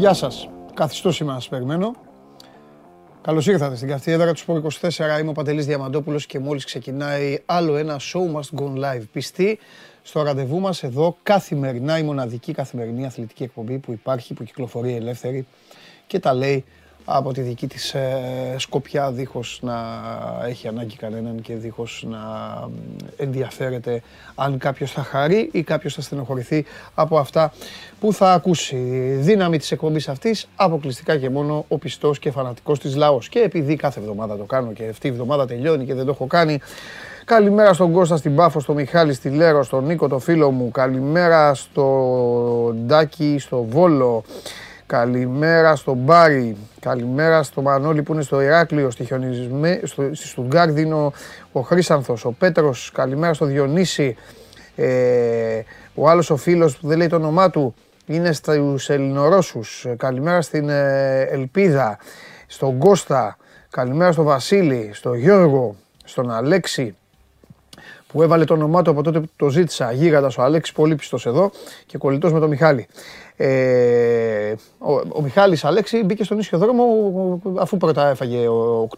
Γεια σας. Καθιστώς σήμερα να σας περιμένω. Καλώς ήρθατε στην καυτή έδρα τους Σπορ 24. Είμαι ο Παντελής Διαμαντόπουλος και μόλις ξεκινάει άλλο ένα show must go live. Πιστή στο ραντεβού μας εδώ καθημερινά η μοναδική καθημερινή αθλητική εκπομπή που υπάρχει, που κυκλοφορεί ελεύθερη και τα λέει από τη δική της ε, σκοπιά δίχως να έχει ανάγκη κανέναν και δίχως να ενδιαφέρεται αν κάποιος θα χαρεί ή κάποιος θα στενοχωρηθεί από αυτά που θα ακούσει. Δύναμη της εκπομπής αυτής αποκλειστικά και μόνο ο πιστός και φανατικός της λαός. Και επειδή κάθε εβδομάδα το κάνω και αυτή η εβδομάδα τελειώνει και δεν το έχω κάνει, Καλημέρα στον Κώστα στην Πάφο, στον Μιχάλη στη Λέρο, στον Νίκο το φίλο μου. Καλημέρα στον Ντάκη στο Βόλο. Καλημέρα στον Μπάρι. Καλημέρα στο Μανώλη που είναι στο Ηράκλειο, στη, χιονισμέ, στο, στη Στουγκάρδινο, ο Χρήσανθος, ο Πέτρος. Καλημέρα στο Διονύση. Ε, ο άλλος ο φίλος που δεν λέει το όνομά του είναι στους Ελληνορώσους. Καλημέρα στην ε, Ελπίδα, στον Κώστα. Καλημέρα στον Βασίλη, στον Γιώργο, στον Αλέξη που έβαλε το όνομά του από τότε που το ζήτησα. Γίγαντας ο Αλέξης, πολύ πιστός εδώ και κολλητός με τον Μιχάλη. Ε, ο, ο Μιχάλης Αλέξη μπήκε στον ίσιο δρόμο αφού πρώτα έφαγε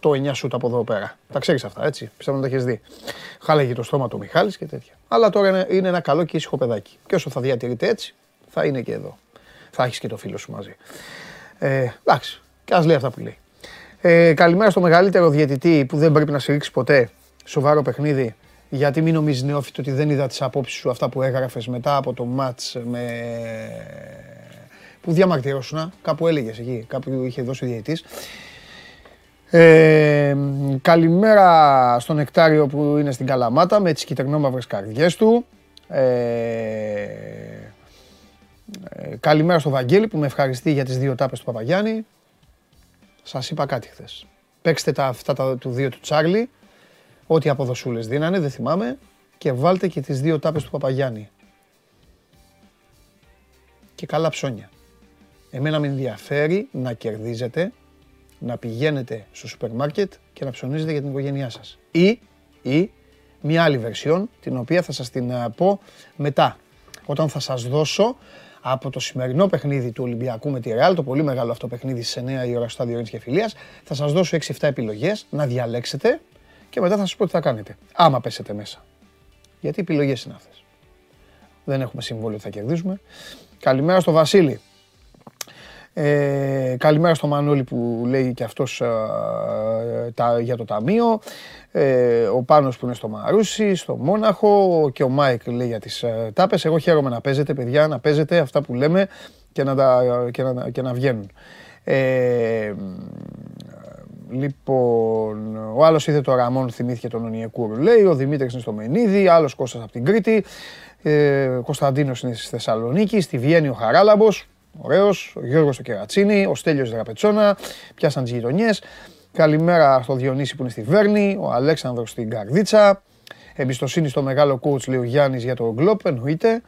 8-9 σούτ από εδώ πέρα. Τα ξέρεις αυτά, έτσι. Πιστεύω να τα έχεις δει. Χάλαγε το στόμα του Μιχάλης και τέτοια. Αλλά τώρα είναι ένα καλό και ήσυχο παιδάκι. Και όσο θα διατηρείται έτσι, θα είναι και εδώ. Θα έχεις και το φίλο σου μαζί. Ε, εντάξει, και ας λέει αυτά που λέει. Ε, καλημέρα στο μεγαλύτερο διαιτητή που δεν πρέπει να συρρήξει ποτέ σοβαρό παιχνίδι γιατί μην νομίζεις νεόφιτο ότι δεν είδα τις απόψεις σου αυτά που έγραφες μετά από το μάτς με... που διαμαρτυρώσουνα, κάπου έλεγες εκεί, κάπου είχε δώσει ο διαιτής. Ε, καλημέρα στον Νεκτάριο που είναι στην Καλαμάτα με τις κυτρινόμαυρες καρδιές του. Ε, ε, καλημέρα στο Βαγγέλη που με ευχαριστεί για τις δύο τάπες του Παπαγιάννη. Σας είπα κάτι χθες. Παίξτε τα αυτά τα, του δύο του Τσάρλι ό,τι αποδοσούλες δίνανε, δεν θυμάμαι, και βάλτε και τις δύο τάπες του Παπαγιάννη. Και καλά ψώνια. Εμένα με ενδιαφέρει να κερδίζετε, να πηγαίνετε στο σούπερ μάρκετ και να ψωνίζετε για την οικογένειά σας. Ή, ή μια άλλη βερσιόν, την οποία θα σας την ε, πω μετά. Όταν θα σας δώσω από το σημερινό παιχνίδι του Ολυμπιακού με τη Ρεάλ, το πολύ μεγάλο αυτό παιχνίδι σε 9 η ώρα στο στάδιο και Φιλίας, θα σας δώσω 6-7 επιλογές να διαλέξετε και μετά θα σας πω τι θα κάνετε. Άμα πέσετε μέσα. Γιατί οι επιλογές είναι αυτές. Δεν έχουμε συμβόλαιο ότι θα κερδίσουμε. Καλημέρα στο Βασίλη. Ε, καλημέρα στο Μανώλη που λέει και αυτός τα, για το ταμείο. Ε, ο Πάνος που είναι στο Μαρούσι, στο Μόναχο και ο Μάικ λέει για τις ε, τάπες. Εγώ χαίρομαι να παίζετε παιδιά, να παίζετε αυτά που λέμε και να, τα, και να, και να βγαίνουν. Ε, Λοιπόν, ο άλλος είδε το Ραμόν, θυμήθηκε τον Ονιεκούρου, λέει. Ο Δημήτρης είναι στο Μενίδη, άλλος Κώστας από την Κρήτη. Ε, ο Κωνσταντίνος είναι στη Θεσσαλονίκη. Στη Βιέννη ο Χαράλαμπος, ωραίος. Ο Γιώργος στο Κερατσίνη. Ο Στέλιος Δραπετσόνα. Πιάσαν τις γειτονιές. Καλημέρα στο Διονύση που είναι στη Βέρνη. Ο Αλέξανδρος στην Καρδίτσα. Εμπιστοσύνη στο μεγάλο coach, λέει ο Γιάννης για το Γκλόπ, εννοείται.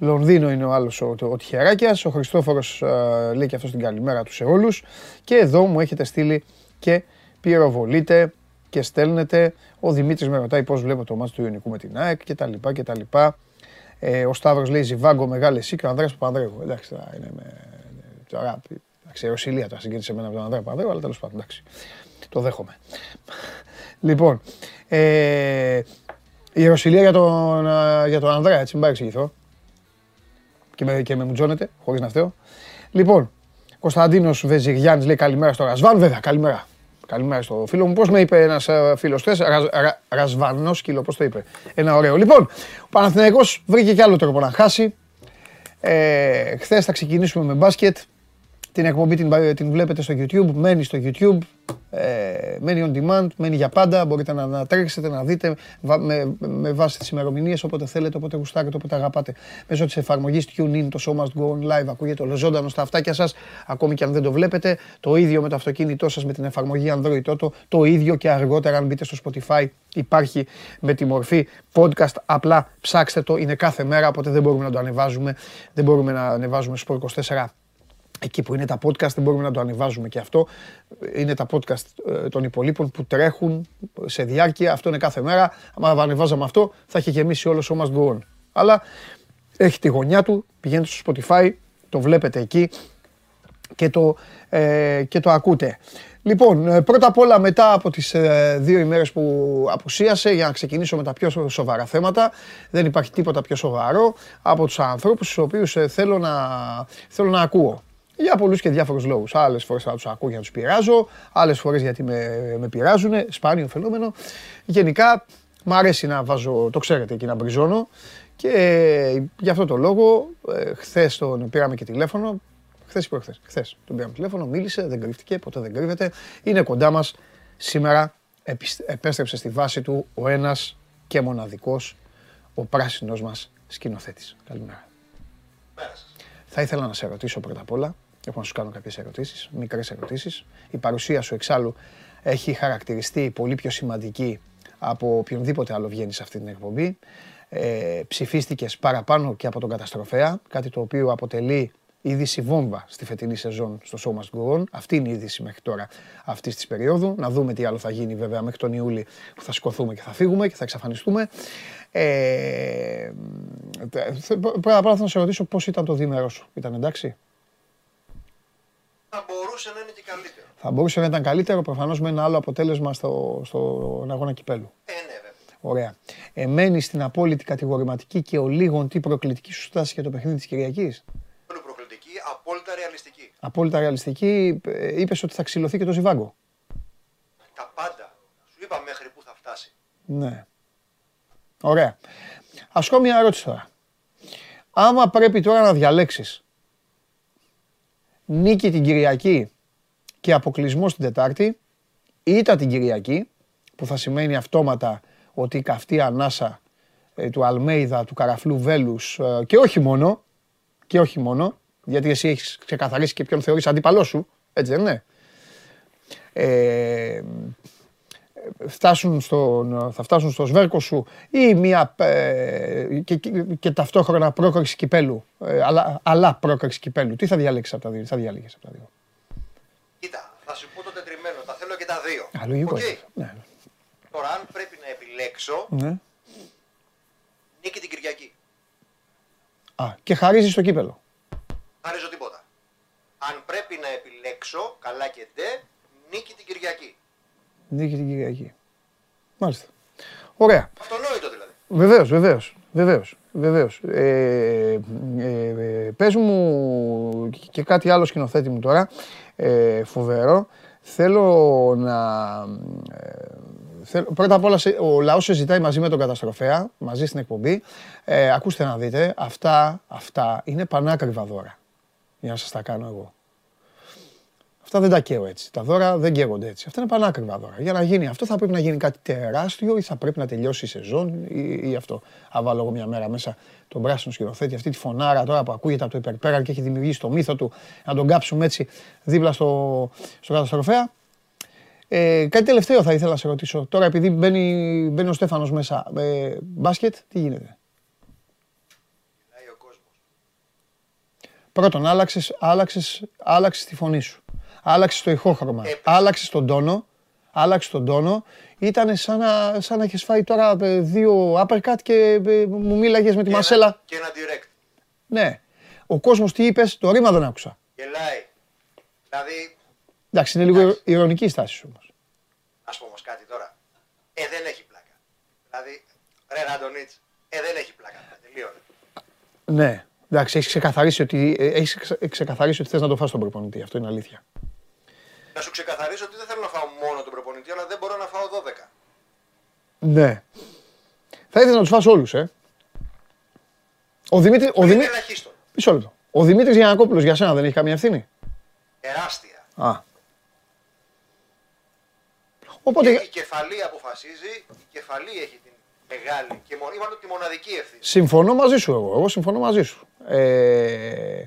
Λονδίνο είναι ο άλλος ο, ο, Τυχεράκιας. Ο Χριστόφορος ε, λέει και αυτός την καλημέρα του σε όλους. Και εδώ μου έχετε στείλει και πυροβολείτε και στέλνετε. Ο Δημήτρης με ρωτάει πώς βλέπω το μάτι του Ιωνικού με την ΑΕΚ και τα λοιπά και τα λοιπά. Ε, ο Σταύρος λέει Ζιβάγκο μεγάλη εσύ και ο Ανδρέας Παπανδρέου. Εντάξει, τώρα είναι με... Τώρα, εντάξει, η Ρωσιλία τώρα συγκίνησε εμένα με τον Ανδρέα Παπανδρέου, αλλά τέλος πάντων, εντάξει. Το δέχομαι. λοιπόν, ε, η Ρωσιλία για τον, για τον Ανδρέα, έτσι, μην πάει εξηγηθώ. Και με, και με μουτζώνεται, χωρίς να φταίω. Λοιπόν, Κωνσταντίνος Βεζιγιάννης λέει καλημέρα στο Ρασβάν. Βέβαια, καλημέρα. Καλημέρα στο φίλο μου. Πώς με είπε ένας ε, φίλος χθες, Ρασβανό σκύλο, πώς το είπε; Ένα ωραίο. Λοιπόν, ο Παναθηναϊκός βρήκε κι άλλο τρόπο να χάσει. Ε, χθες θα ξεκινήσουμε με μπάσκετ. Την εκπομπή την, την βλέπετε στο YouTube, μένει στο YouTube, ε, μένει on demand, μένει για πάντα. Μπορείτε να, να τρέξετε, να δείτε με, με βάση τις ημερομηνίες όποτε θέλετε, όποτε γουστάρετε, όποτε αγαπάτε. Μέσω της εφαρμογής TuneIn, το Show Must Go On Live, ακούγεται όλο ζωντανό στα αυτάκια σας, ακόμη και αν δεν το βλέπετε. Το ίδιο με το αυτοκίνητό σας με την εφαρμογή Android Auto. Το ίδιο και αργότερα, αν μπείτε στο Spotify, υπάρχει με τη μορφή podcast. Απλά ψάξτε το, είναι κάθε μέρα, οπότε δεν μπορούμε να το ανεβάζουμε. Δεν μπορούμε να ανεβάζουμε στο 24 εκεί που είναι τα podcast, δεν μπορούμε να το ανεβάζουμε και αυτό. Είναι τα podcast ε, των υπολείπων που τρέχουν σε διάρκεια. Αυτό είναι κάθε μέρα. Αν ανεβάζαμε αυτό, θα είχε γεμίσει όλο ο Must Go On. Αλλά έχει τη γωνιά του, πηγαίνετε στο Spotify, το βλέπετε εκεί και το, ε, και το ακούτε. Λοιπόν, ε, πρώτα απ' όλα μετά από τις ε, δύο ημέρες που απουσίασε, για να ξεκινήσω με τα πιο σοβαρά θέματα, δεν υπάρχει τίποτα πιο σοβαρό από τους ανθρώπους τους οποίους ε, θέλω, να, θέλω να ακούω. Για πολλούς και διάφορους λόγους. Άλλες φορές θα τους ακούω για να τους πειράζω, άλλες φορές γιατί με, με πειράζουν, σπάνιο φαινόμενο. Γενικά, μ' αρέσει να βάζω, το ξέρετε, εκεί να μπριζώνω. Και γι' αυτό το λόγο, χθες τον πήραμε και τηλέφωνο, Χθες ή προχθές. Χθες. Τον πήραμε τηλέφωνο, μίλησε, δεν κρύφτηκε, ποτέ δεν κρύβεται. Είναι κοντά μας. Σήμερα επέστρεψε στη βάση του ο ένας και μοναδικός, ο πράσινος μας σκηνοθέτης. Καλημέρα. Θα ήθελα να σε ρωτήσω πρώτα απ' όλα, έχω να σου κάνω κάποιες ερωτήσεις, μικρές ερωτήσεις. Η παρουσία σου εξάλλου έχει χαρακτηριστεί πολύ πιο σημαντική από οποιονδήποτε άλλο βγαίνει σε αυτή την εκπομπή. Ε, ψηφίστηκες παραπάνω και από τον καταστροφέα, κάτι το οποίο αποτελεί είδηση βόμβα στη φετινή σεζόν στο Show Must Go On. Αυτή είναι η είδηση μέχρι τώρα αυτής της περίοδου. Να δούμε τι άλλο θα γίνει βέβαια μέχρι τον Ιούλη που θα σηκωθούμε και θα φύγουμε και θα εξαφανιστούμε. Ε, πρώτα απ' όλα θα σε ρωτήσω πώς ήταν το δίμερο σου. Ήταν εντάξει; Θα μπορούσε να είναι και καλύτερο. Θα μπορούσε να ήταν καλύτερο προφανώς με ένα άλλο αποτέλεσμα στο, στο αγώνα κυπέλου. Ε, ναι, βέβαια. Ωραία. Εμένει στην απόλυτη κατηγορηματική και ο λίγων τι προκλητική σου στάση για το παιχνίδι της Κυριακής; Απόλυτα ρεαλιστική. Απόλυτα ρεαλιστική. Ε, Είπες ότι θα ξυλωθεί και το Ζιβάγκο. Τα πάντα. Σου είπα μέχρι που θα φτάσει. Ναι. Ωραία. Α πω μια ερώτηση τώρα. Άμα πρέπει τώρα να διαλέξεις νίκη την Κυριακή και αποκλεισμό την Τετάρτη, ήττα την Κυριακή, που θα σημαίνει αυτόματα ότι η καυτή ανάσα ε, του Αλμέιδα, του Καραφλού Βέλους ε, και όχι μόνο, και όχι μόνο, γιατί εσύ έχεις ξεκαθαρίσει και ποιον θεωρείς αντίπαλός σου, έτσι δεν είναι; Ε, φτάσουν στον, θα φτάσουν στο σβέρκο σου ή μια ε, και, και, και, ταυτόχρονα πρόκριση κυπέλου, ε, αλλά, αλλά πρόκριση κυπέλου. Τι θα διαλέξεις από τα δύο, θα διαλέγεις από τα δύο; Κοίτα, θα σου πω το τετριμένο, τα θέλω και τα δύο. Α, λογικό. Okay. Ναι. Τώρα αν πρέπει να επιλέξω, ναι. νίκη την Κυριακή. Α, και χαρίζεις το κύπελο χαρίζω τίποτα. Αν πρέπει να επιλέξω, καλά και ντε, νίκη την Κυριακή. Νίκη την Κυριακή. Μάλιστα. Ωραία. Αυτονόητο δηλαδή. Βεβαίως, βεβαίως. Βεβαίως, βεβαίως. Ε, ε, ε, πες μου και κάτι άλλο σκηνοθέτη μου τώρα, ε, φοβερό. Θέλω να... Ε, θέλω, πρώτα απ' όλα, ο λαός συζητάει μαζί με τον καταστροφέα, μαζί στην εκπομπή. Ε, ακούστε να δείτε, αυτά, αυτά είναι πανάκριβα δώρα για να σας τα κάνω εγώ. Αυτά δεν τα καίω έτσι. Τα δώρα δεν καίγονται έτσι. Αυτά είναι πανάκριβα δώρα. Για να γίνει αυτό θα πρέπει να γίνει κάτι τεράστιο ή θα πρέπει να τελειώσει η σεζόν ή, ή αυτό. Αν βάλω εγώ μια μέρα μέσα τον πράσινο σκηνοθέτη, αυτή τη φωνάρα τώρα που ακούγεται από το υπερπέρα και έχει δημιουργήσει το μύθο του, να τον κάψουμε έτσι δίπλα στο, στο καταστροφέα. Ε, κάτι τελευταίο θα ήθελα να σε ρωτήσω. Τώρα επειδή μπαίνει, μπαίνει ο Στέφανος μέσα, ε, μπάσκετ, τι γίνεται; Πρώτον, άλλαξες, άλλαξες, άλλαξες τη φωνή σου. Άλλαξες το ηχόχρωμα. Άλλαξες τον τόνο. Άλλαξες τον τόνο. Ήταν σαν να, σαν να έχεις φάει τώρα ε, δύο uppercut και ε, μου μίλαγες με τη Μασέλα. Και ένα direct. Ναι. Ο κόσμος τι είπες, το ρήμα δεν άκουσα. Γελάει. Δηλαδή... Εντάξει, είναι λίγο ηρωνική η στάση σου όμως. Ας πω όμως κάτι τώρα. Ε, δεν έχει πλάκα. Δηλαδή, ρε Ραντονίτς, ε, δεν έχει πλάκα. Τελείωνε. Ναι. Εντάξει, έχεις ξεκαθαρίσει ότι, ε, έχεις ξεκαθαρίσει ότι θες να το φας τον προπονητή. Αυτό είναι αλήθεια. Να σου ξεκαθαρίσω ότι δεν θέλω να φάω μόνο τον προπονητή, αλλά δεν μπορώ να φάω 12. Ναι. Θα ήθελα να τους φας όλους, ε. Ο Δημήτρη. Ο Δημήτρη. Μισό λεπτό. Ο Δημήτρης Γιανακόπουλος για σένα δεν έχει καμία ευθύνη; Τεράστια. Α. Οπότε... Και η κεφαλή αποφασίζει, η κεφαλή έχει την μεγάλη και μόνο, είπαμε τη μοναδική ευθύνη. Συμφωνώ μαζί σου εγώ. Εγώ συμφωνώ μαζί σου. Ε,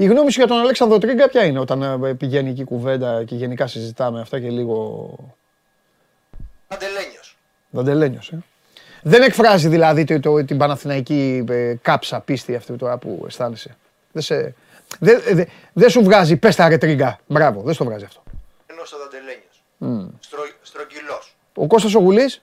η γνώμη σου για τον Αλέξανδρο Τρίγκα ποια είναι όταν ε, πηγαίνει εκεί κουβέντα και γενικά συζητάμε αυτά και λίγο... Δαντελένιος. Δαντελένιος, ε. Δεν εκφράζει δηλαδή το, το, την Παναθηναϊκή ε, κάψα πίστη αυτή τώρα που αισθάνεσαι. Δεν σε... Δεν δε, δε σου βγάζει, πες τα ρε Τρίγκα. Μπράβο, δεν στο βγάζει αυτό. Ενώ στο Δαντελένιος. Mm. Στρο, στρογγυλός. Ο Κώστας ο Γουλής.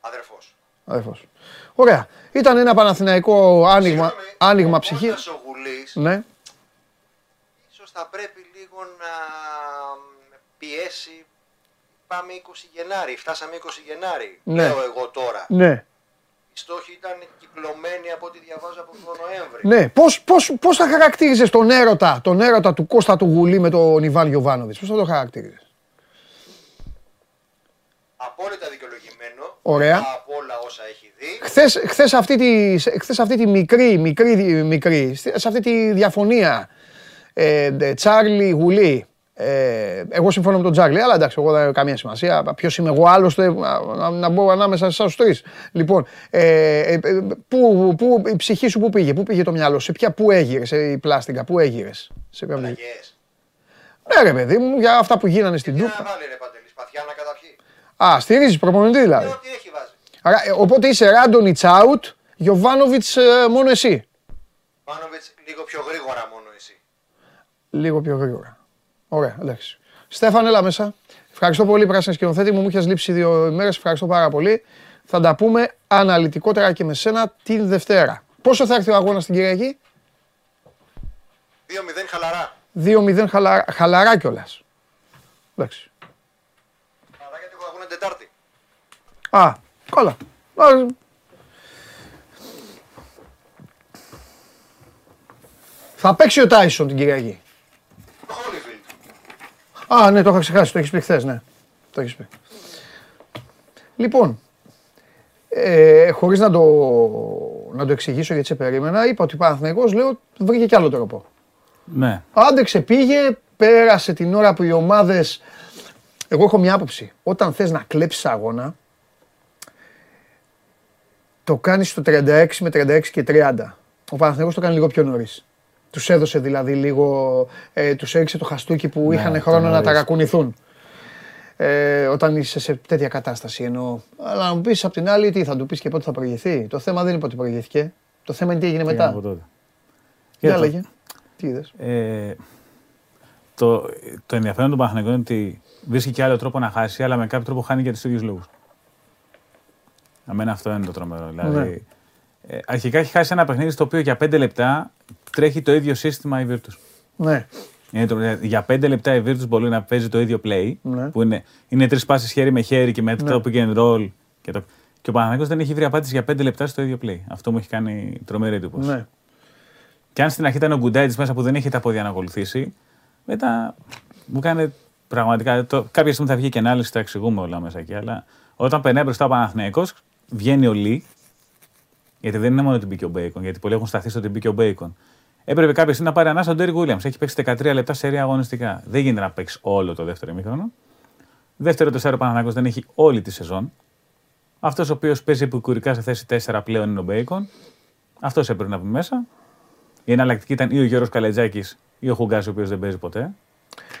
Αδερφός. Αδερφός. Ωραία. Ήταν ένα παναθηναϊκό άνοιγμα, άνοιγμα ψυχής. Ο Βουλής, Ναι. ίσως θα πρέπει λίγο να πιέσει. Πάμε 20 Γενάρη, φτάσαμε 20 Γενάρη. Ναι. Λέω εγώ τώρα. Ναι. Οι στόχοι ήταν κυκλωμένοι από ό,τι διαβάζω από τον Νοέμβρη. Ναι. Πώς, πώς, πώς θα χαρακτήριζες τον έρωτα, τον έρωτα του Κώστα του Γουλή με τον Ιβάν Γιοβάνοβιτς. Πώς θα το χαρακτήριζες; Απόλυτα δικαιολογημένο. Ωραία. Από όλα όσα έχει δει. Χθες, χθες, αυτή τη, χθες αυτή τη μικρή, μικρή, μικρή, σε αυτή τη διαφωνία ε, ε, Τσάρλι Γουλή, ε, εγώ συμφωνώ με τον Τσάρλι, αλλά εντάξει, εγώ δεν έχω καμία σημασία. Ποιος είμαι εγώ άλλωστε να, να, να μπω ανάμεσα σε εσά τρεις. Λοιπόν, ε, ε, ε, πού, πού, η ψυχή σου πού πήγε, πού πήγε το μυαλό, σε ποια, πού έγειρες, η πλάστικα, πού έγειρες. Σε ποια... Ναι, Αλλαγές. ρε παιδί μου, για αυτά που γίνανε στην Τι να Τούπα. βάλει ρε Παντελή, σπαθιά να καταπιεί. Α, στηρίζεις προπονητή Ε, δηλαδή. Ό,τι έχει βάζει. Άρα, ε, οπότε είσαι Ράντονιτς out, Γιωβάνοβιτς ε, μόνο εσύ. Μάνοβιτς λίγο πιο γρήγορα μόνο εσύ. Λίγο πιο γρήγορα. Ωραία, εντάξει. Στέφαν, έλα μέσα. Ευχαριστώ πολύ, πράσινη σκηνοθέτη μου. Μου είχες λείψει δύο ημέρε. Ευχαριστώ πάρα πολύ. Θα τα πούμε αναλυτικότερα και με σένα την Δευτέρα. Πόσο θα έρθει ο αγώνας την Κυριακή, 2-0 χαλαρά. 2-0 χαλαρά, χαλαρά κιόλας. Εντάξει. Χαλαρά γιατί έχω αγώνα Τετάρτη. Α, καλά. Α, Θα παίξει ο Τάισον την Κυριακή. Χόλιφιλντ. Α, ναι, το είχα ξεχάσει. Το έχεις πει χθες, ναι. Το έχεις πει. Λοιπόν, ε, χωρίς να το, να το εξηγήσω γιατί σε περίμενα, είπα ότι ο Παναθηναϊκός λέω βρήκε κι άλλο τρόπο. Ναι. Άντεξε, πήγε, πέρασε την ώρα που οι ομάδες. Εγώ έχω μια άποψη. Όταν θες να κλέψεις αγώνα, το κάνεις στο 36 με 36 και 30. Ο Παναθηναϊκός το κάνει λίγο πιο νωρίς. Τους έδωσε δηλαδή λίγο. Ε, τους έριξε το χαστούκι που Ναι, είχαν το χρόνο να νωρίς. ταρακουνηθούν. Ε, όταν είσαι σε τέτοια κατάσταση εννοώ. Αλλά να μου πεις απ' την άλλη τι θα του πεις και πότε θα προηγηθεί. Το θέμα δεν είναι πότε προηγήθηκε. Το θέμα είναι τι έγινε Πήγαμε από μετά. τότε. Για Κοίτα, λέγε. Τι είδες. Ε, το, το ενδιαφέρον του Παναθηναϊκού είναι ότι βρίσκει και άλλο τρόπο να χάσει, αλλά με κάποιο τρόπο χάνει για τους ίδιους λόγους. Αμένα αυτό είναι το τρομερό. Δηλαδή, Ναι. ε, αρχικά έχει χάσει ένα παιχνίδι στο οποίο για 5 λεπτά τρέχει το ίδιο σύστημα η Virtus. Ναι. Είναι το, για 5 λεπτά η Virtus μπορεί να παίζει το ίδιο play, Ναι. που είναι, είναι τρεις πάσει χέρι με χέρι και μετά το pick and roll. Και, το, και ο Παναθηναϊκός δεν έχει βρει απάντηση για 5 λεπτά στο ίδιο play. Αυτό μου έχει κάνει τρομερή εντύπωση. ναι. Και αν στην αρχή ήταν ο Γκουντάιτς μέσα που δεν είχε τα πόδια να ακολουθήσει, μετά μου κάνει πραγματικά. Το, κάποια στιγμή θα βγει και ανάλυση, τα εξηγούμε όλα μέσα εκεί. Αλλά όταν περνάει μπροστά ο Παναθηναϊκός, βγαίνει ο Λι, γιατί δεν είναι μόνο ότι μπήκε ο Μπέικον, γιατί πολλοί έχουν σταθεί στο ότι μπήκε ο Μπέικον. Έπρεπε κάποια στιγμή να πάρει ανάσα ο Ντέρικ Williams. Έχει παίξει 13 λεπτά σερί αγωνιστικά. Δεν γίνεται να παίξει όλο το δεύτερο ημίχρονο. Δεύτερο τεσσάρο ο Παναθηναϊκός δεν έχει όλη τη σεζόν. Αυτός ο οποίος παίζει επικουρικά σε θέση 4 πλέον είναι ο Μπέικον. Αυτός έπρεπε να βγει μέσα. Η εναλλακτική ήταν ή ο Γιώργος Καλετζάκης ή ο Χουγκάς, ο οποίος δεν παίζει ποτέ.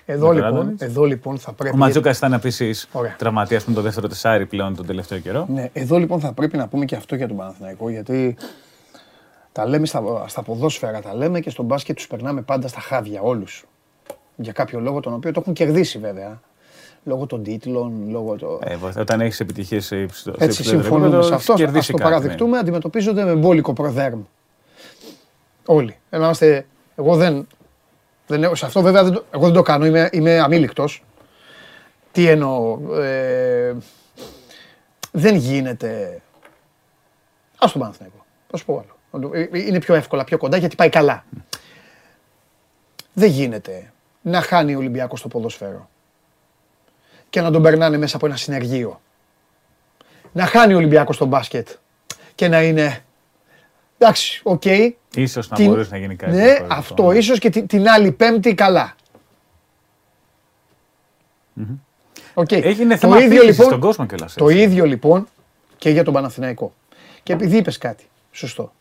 Εδώ Με τον λοιπόν, Ράντονιτς. εδώ λοιπόν θα πρέπει. Ο Ματζούκα ήταν επίση Ωραία. τραυματίας με το δεύτερο τεσάρι πλέον τον τελευταίο καιρό. Ναι, εδώ λοιπόν θα πρέπει να πούμε και αυτό για τον Παναθηναϊκό γιατί τα λέμε στα, στα ποδόσφαιρα, τα λέμε και στο μπάσκετ τους περνάμε πάντα στα χάδια όλους. Για κάποιο λόγο τον οποίο το έχουν κερδίσει βέβαια. Λόγω των τίτλων, λόγω το... Ε, βοηθά- όταν έχεις επιτυχίες σε υψηλό σε Έτσι υψηλό συμφωνούμε επίπεδο, σε αυτό, έχεις ας κερδίσει το κάτι, ναι. παραδεχτούμε, αντιμετωπίζονται με μπόλικο προδέρμ. Όλοι. Ε, να είμαστε, εγώ δεν, δεν έχω- σε αυτό βέβαια δεν το, εγώ δεν το κάνω, είμαι, είμαι αμήλικτος. Τι εννοώ, ε, δεν γίνεται, ας τον Παναθηναϊκό, θα σου πω άλλο. Ε, Είναι πιο εύκολα, πιο κοντά γιατί πάει καλά. Δεν γίνεται να χάνει ο Ολυμπιακός στο ποδοσφαίρο και να τον περνάνε μέσα από ένα συνεργείο. Να χάνει ο Ολυμπιακός στο μπάσκετ και να είναι. Εντάξει, οκ. Ίσως να Την- μπορούσε να γίνει κάτι. Ναι, διαφορετικό. αυτό ίσως και την, την άλλη Πέμπτη καλά. Οκ. Έγινε Το θέμα ίδιο, αφήγησης λοιπόν, στον κόσμο κιόλας, Το έτσι. ίδιο λοιπόν και για τον Παναθηναϊκό. Και επειδή είπες κάτι, σωστό.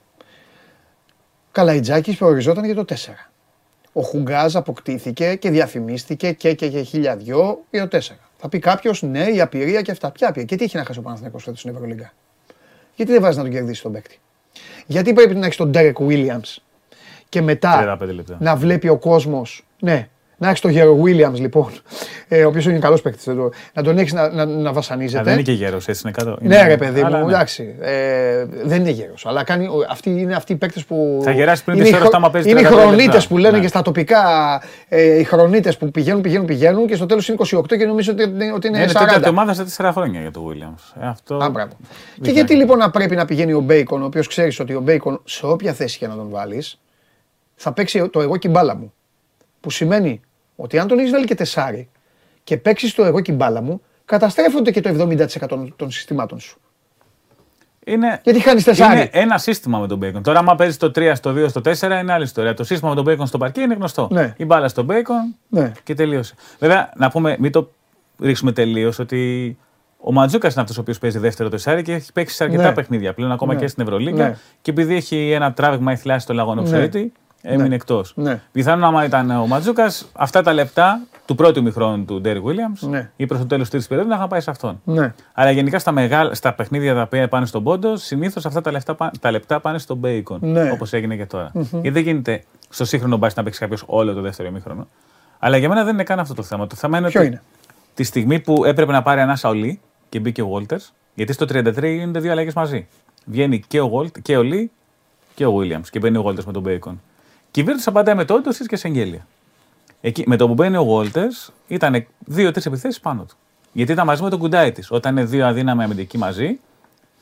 Καλαϊτζάκης προοριζόταν για το 4. Ο Χουγκάζ αποκτήθηκε και διαφημίστηκε και, και για χίλια δυο για το 4. Θα πει κάποιος, ναι, η απειρία και αυτά. Ποια απειρία; Και τι έχει να χάσει ο Παναθηναϊκός φέτος στην Ευρωλίγκα; Γιατί δεν βάζει να τον κερδίσει τον παίκτη; Γιατί πρέπει να έχεις τον Derek Williams και μετά 35 λεπτά. να βλέπει ο κόσμος, ναι, Να έχεις τον Γέρο Williams λοιπόν, ε, ο οποίος είναι καλός παίκτης. Να τον έχεις να, να, να βασανίζεται. Α, δεν είναι και γέρος, έτσι είναι κάτω. Ναι, Είναι- ρε παιδί αλλά μου, ναι. εντάξει. Ε, δεν είναι γέρος. Αλλά κάνει, ο- αυτοί είναι αυτοί οι παίκτες που. Θα γεράσεις πριν είναι τις οι ώρες χρο- άμα παίζεις Είναι οι 35 λεπτά. χρονίτες που λένε Ναι. και στα τοπικά. Ε, οι χρονίτες που πηγαίνουν, πηγαίνουν, πηγαίνουν και στο τέλος είναι 28 και νομίζω ότι, ότι είναι Είναι 40. τέτοια ομάδα σε τέσσερα χρόνια για το Williams. Ε, αυτό... Α, μπράβο. Και δεν γιατί κάνει. λοιπόν να πρέπει να πηγαίνει ο Μπέικον, ο οποίος ξέρεις ότι ο Μπέικον σε όποια θέση και να τον βάλεις, θα παίξει το εγώ και η μπάλα μου. Που σημαίνει ότι αν τον έχεις βάλει και τεσάρι και παίξεις το εγώ και η μπάλα μου, καταστρέφονται και το 70% των- των συστημάτων σου. Είναι, Γιατί χάνεις τεσάρι. Είναι ένα σύστημα με τον Bacon. Τώρα, άμα παίζεις το 3 στο 2 στο 4 είναι άλλη ιστορία. Το σύστημα με τον Bacon στο παρκέ είναι γνωστό. Ναι. Η μπάλα στον Bacon Ναι. και τελείωσε. Βέβαια, να πούμε, μην το ρίξουμε τελείως ότι ο Ματζούκα είναι αυτός ο οποίος παίζει δεύτερο τεσάρι και έχει παίξει σε αρκετά Ναι. παιχνίδια πλέον, ακόμα Ναι. και στην Ευρωλίγα. Ναι. Και επειδή έχει ένα τράβηγμα ή θλάση στο λαγόνο Ναι. ψωρίτη, έμεινε Ναι. εκτός. Ναι. Πιθανόν, άμα ήταν ο Ματζούκας, αυτά τα λεπτά του πρώτου μηχρόνου του Ντέρι Williams Ναι. ή προς το τέλος της τρίτης περίοδου να είχαν πάει σε αυτόν. Ναι. Αλλά γενικά στα, μεγάλα, στα παιχνίδια τα οποία πάνε στον πόντο, συνήθως αυτά τα, λεφτά, πά- τα λεπτά πάνε στον Bacon. Ναι. Όπως έγινε και τώρα. Γιατί δεν γίνεται στο σύγχρονο μπάσκετ να παίξει κάποιος όλο το δεύτερο ημίχρονο. Αλλά για μένα δεν είναι καν αυτό το θέμα. Το θέμα είναι Ποιο ότι είναι; τη στιγμή που έπρεπε να πάρει ανάσα ο Λί και μπήκε ο Βόλτερ, γιατί στο 33 γίνονται δύο αλλαγές μαζί. Βγαίνει και ο, Walter, και ο Λί και ο Williams και μπαίνει ο Βόλτερ με τον Bacon. Και η Virtus απαντάει με το Όντοσι και Σεγγέλια. Εκεί, με το που μπαίνει ο Βόλτερ ήταν δύο-τρεις επιθέσεις πάνω του. Γιατί ήταν μαζί με τον Κουντάιτη. Όταν είναι δύο αδύναμοι αμυντικοί μαζί,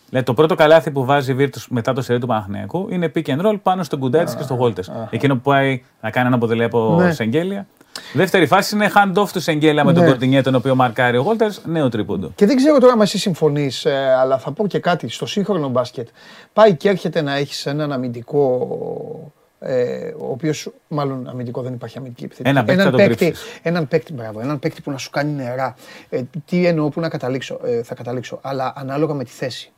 λέει, το πρώτο καλάθι που βάζει η Virtus μετά το σερί του Παναχνιακού είναι pick and roll πάνω στον Κουντάιτη και στον Βόλτερ. Εκείνο που πάει να κάνει ένα αποτελεί από Ναι. Σεγγέλια. Δεύτερη φάση είναι hand-off του Σεγγέλια με τον Ναι. Κορτινιέ, τον οποίο μαρκάρει ο Βόλτερ, νέο τρίποντο. Και δεν ξέρω τώρα αν εσύ συμφωνείς, αλλά θα πω και κάτι. Στο σύγχρονο μπάσκετ πάει και έρχεται να έχεις έναν αμυντικό. Ε, ο οποίος, μάλλον αμυντικό δεν υπάρχει αμυντική επιθετική. Έναν παίκτη έναν, θα τον παίκτη, κρύψεις. έναν παίκτη, μπράβο, έναν παίκτη που να σου κάνει νερά. Ε, τι εννοώ, πού να καταλήξω, ε, θα καταλήξω, αλλά ανάλογα με τη θέση.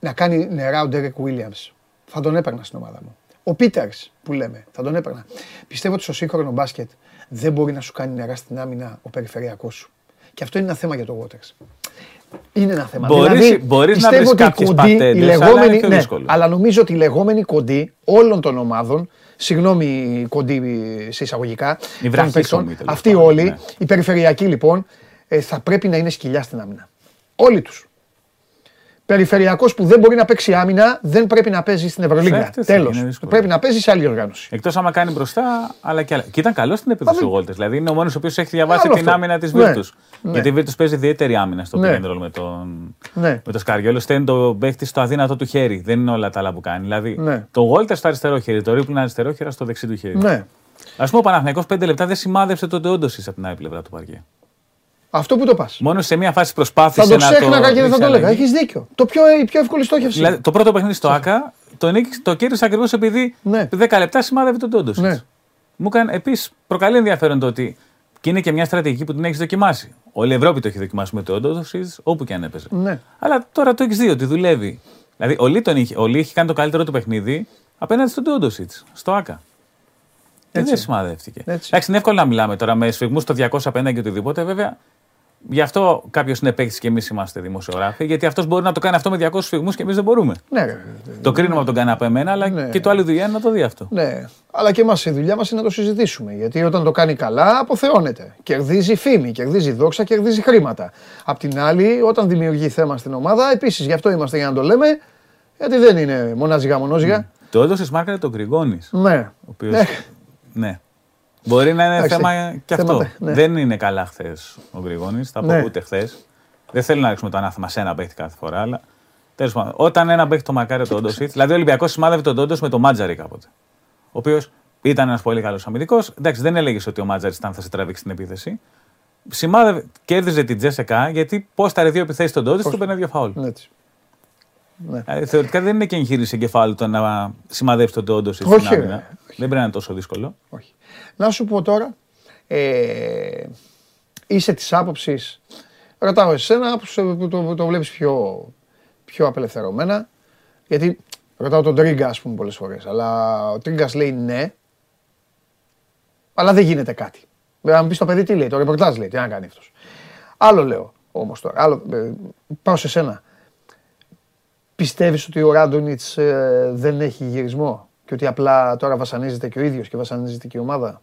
Να κάνει νερά ο Ντέρεκ Williams. Θα τον έπαιρνα στην ομάδα μου. Ο Πίτερ που λέμε, θα τον έπαιρνα. Πιστεύω ότι στο σύγχρονο μπάσκετ δεν μπορεί να σου κάνει νερά στην άμυνα ο περιφερειακός σου. Και αυτό είναι ένα θέμα για το Waters. Είναι ένα θέμα. Μπορείς- μπορείς να πιστεύω βρεις ότι οι κάποιες κοντοί, οι πατέντες, αλλά λεγόμενοι- είναι πιο ναι, δύσκολο. αλλά νομίζω ότι οι λεγόμενοι κοντοί όλων των ομάδων, συγγνώμη κοντοί σε εισαγωγικά, Οι των βραχίσωμοι, παίκτων, τέλος αυτοί πάντων, όλοι, ναι. οι περιφερειακοί λοιπόν, ε, θα πρέπει να είναι σκυλιά στην άμυνα. Όλοι τους. Περιφερειακός που δεν μπορεί να παίξει άμυνα, δεν πρέπει να παίζει στην Ευρωλίγα. Ξέρετε, θα Τέλος. είναι δύσκολο. Πρέπει να παίζει σε άλλη οργάνωση. Εκτός άμα κάνει μπροστά, αλλά και άλλα. Και ήταν καλό στην επίθεση δεν- ο Βόλτερ. Δηλαδή είναι ο μόνος ο οποίος έχει διαβάσει Άλλο την αυτό. άμυνα της Ναι, Virtus. ναι. Γιατί η Virtus παίζει ιδιαίτερη άμυνα στο Ναι. pick and roll με τον, Ναι. με το Σκαριόλο. Στέλνει το παίχτη στο αδύνατο του χέρι. Δεν είναι όλα τα άλλα που κάνει. Δηλαδή Ναι. το Βόλτερ στο αριστερό χέρι, το Ρίπλιν αριστερό χέρι στο δεξί του χέρι. Ναι. Α πούμε ο Παναθηναϊκός 5 λεπτά δεν σημάδευσε το Ντεόντοση από την άλλη πλευρά του παρκέ. Αυτό που το πας. Μόνο σε μια φάση Θα προσπάθησε το να ξέχναγα και δεν θα ρίξει το έλεγα. αλλαγή. Έχεις δίκιο. Το πιο, η πιο εύκολη στόχευση. Δηλαδή, το πρώτο παιχνίδι στο ΑΚΑ το, νίκησε, το κέρδισε ακριβώς επειδή Ναι. 10 λεπτά σημάδευε τον Τόντο. Ναι. Μου έκανε επίσης προκαλεί ενδιαφέρον το ότι και είναι και μια στρατηγική που την έχεις δοκιμάσει. Όλη η Ευρώπη το έχει δοκιμάσει με τον Τόντο όπου και αν έπαιζε. Ναι. Αλλά τώρα το έχεις δει ότι δουλεύει. Δηλαδή, ο Λί, τον είχε, ο Λί είχε κάνει το καλύτερο του παιχνίδι απέναντι στον Τόντοσιτς, στο ΑΚΑ. Και Έτσι. δεν σημαδεύτηκε. Έτσι. Εντάξει, είναι εύκολο να μιλάμε τώρα με σφιγμούς στο 250 και οτιδήποτε. Βέβαια, γι' αυτό κάποιος είναι παίκτης και εμείς είμαστε δημοσιογράφοι. Γιατί αυτός μπορεί να το κάνει αυτό με 200 σφιγμού και εμείς δεν μπορούμε. Ναι, ρε. Το κρίνουμε από τον καναπέ εμένα, αλλά Ναι. και το άλλο δουλειά είναι να το δει αυτό. Ναι, αλλά και εμάς η δουλειά μας είναι να το συζητήσουμε. Γιατί όταν το κάνει καλά, αποθεώνεται. Κερδίζει φήμη, κερδίζει δόξα, κερδίζει χρήματα. Απ' την άλλη, όταν δημιουργεί θέμα στην ομάδα, επίσης γι' αυτό είμαστε για να το λέμε, γιατί δεν είναι μονάζιγα μονόζιγα. Το έδωσες μάρκαρε τον Γκριγόνη. Ναι. Ο οποίος, Ναι. ναι. Μπορεί να είναι Εντάξει, θέμα και αυτό. θέματα, ναι. Δεν είναι καλά χθες ο Γκριγόνη. Θα πω Ναι. ούτε χθες. Δεν θέλω να ρίξουμε το ανάθεμα σε ένα παίχτη κάθε φορά, αλλά τέλος πάντων. Όταν ένα παίχτη το μαρκάρει τον Ντόσιτ, δηλαδή ο Ολυμπιακός σημάδευε τον Ντόντο με τον Μάτζαρη κάποτε. Ο οποίος ήταν ένας πολύ καλός αμυντικός. Εντάξει, δεν έλεγες ότι ο Μάτζαρης ήταν θα σε τραβήξει την επίθεση. Σημάδευε, κέρδιζε την Τζέσσεκα γιατί πόσταρε δύο επιθέσεις στον Ντόντο και του παίρνει δύο φάουλ. Έτσι. Ναι. Ε, Θεωρητικά δεν είναι και εγχείρηση εγκεφάλου το να σημαδεύσει τον Τόντος στην Όχι, άμυνα. ρε, Δεν πρέπει να είναι τόσο δύσκολο. Όχι. Να σου πω τώρα, ε, είσαι της άποψης, ρωτάω εσένα που, σε- που το, που το βλέπεις πιο, πιο απελευθερωμένα, γιατί ρωτάω τον Τρίγκα ας πούμε πολλές φορές, αλλά ο Τρίγκας λέει ναι, αλλά δεν γίνεται κάτι. Βέβαια, αν μου πεις το παιδί τι λέει, το ρεπορτάζ λέει, τι να κάνει αυτός. Άλλο λέω όμως τώρα, άλλο, ε, πάω σε σένα. Πιστεύεις ότι ο Ράντονιτς ε, δεν έχει γυρισμό και ότι απλά τώρα βασανίζεται και ο ίδιος και βασανίζεται και η ομάδα;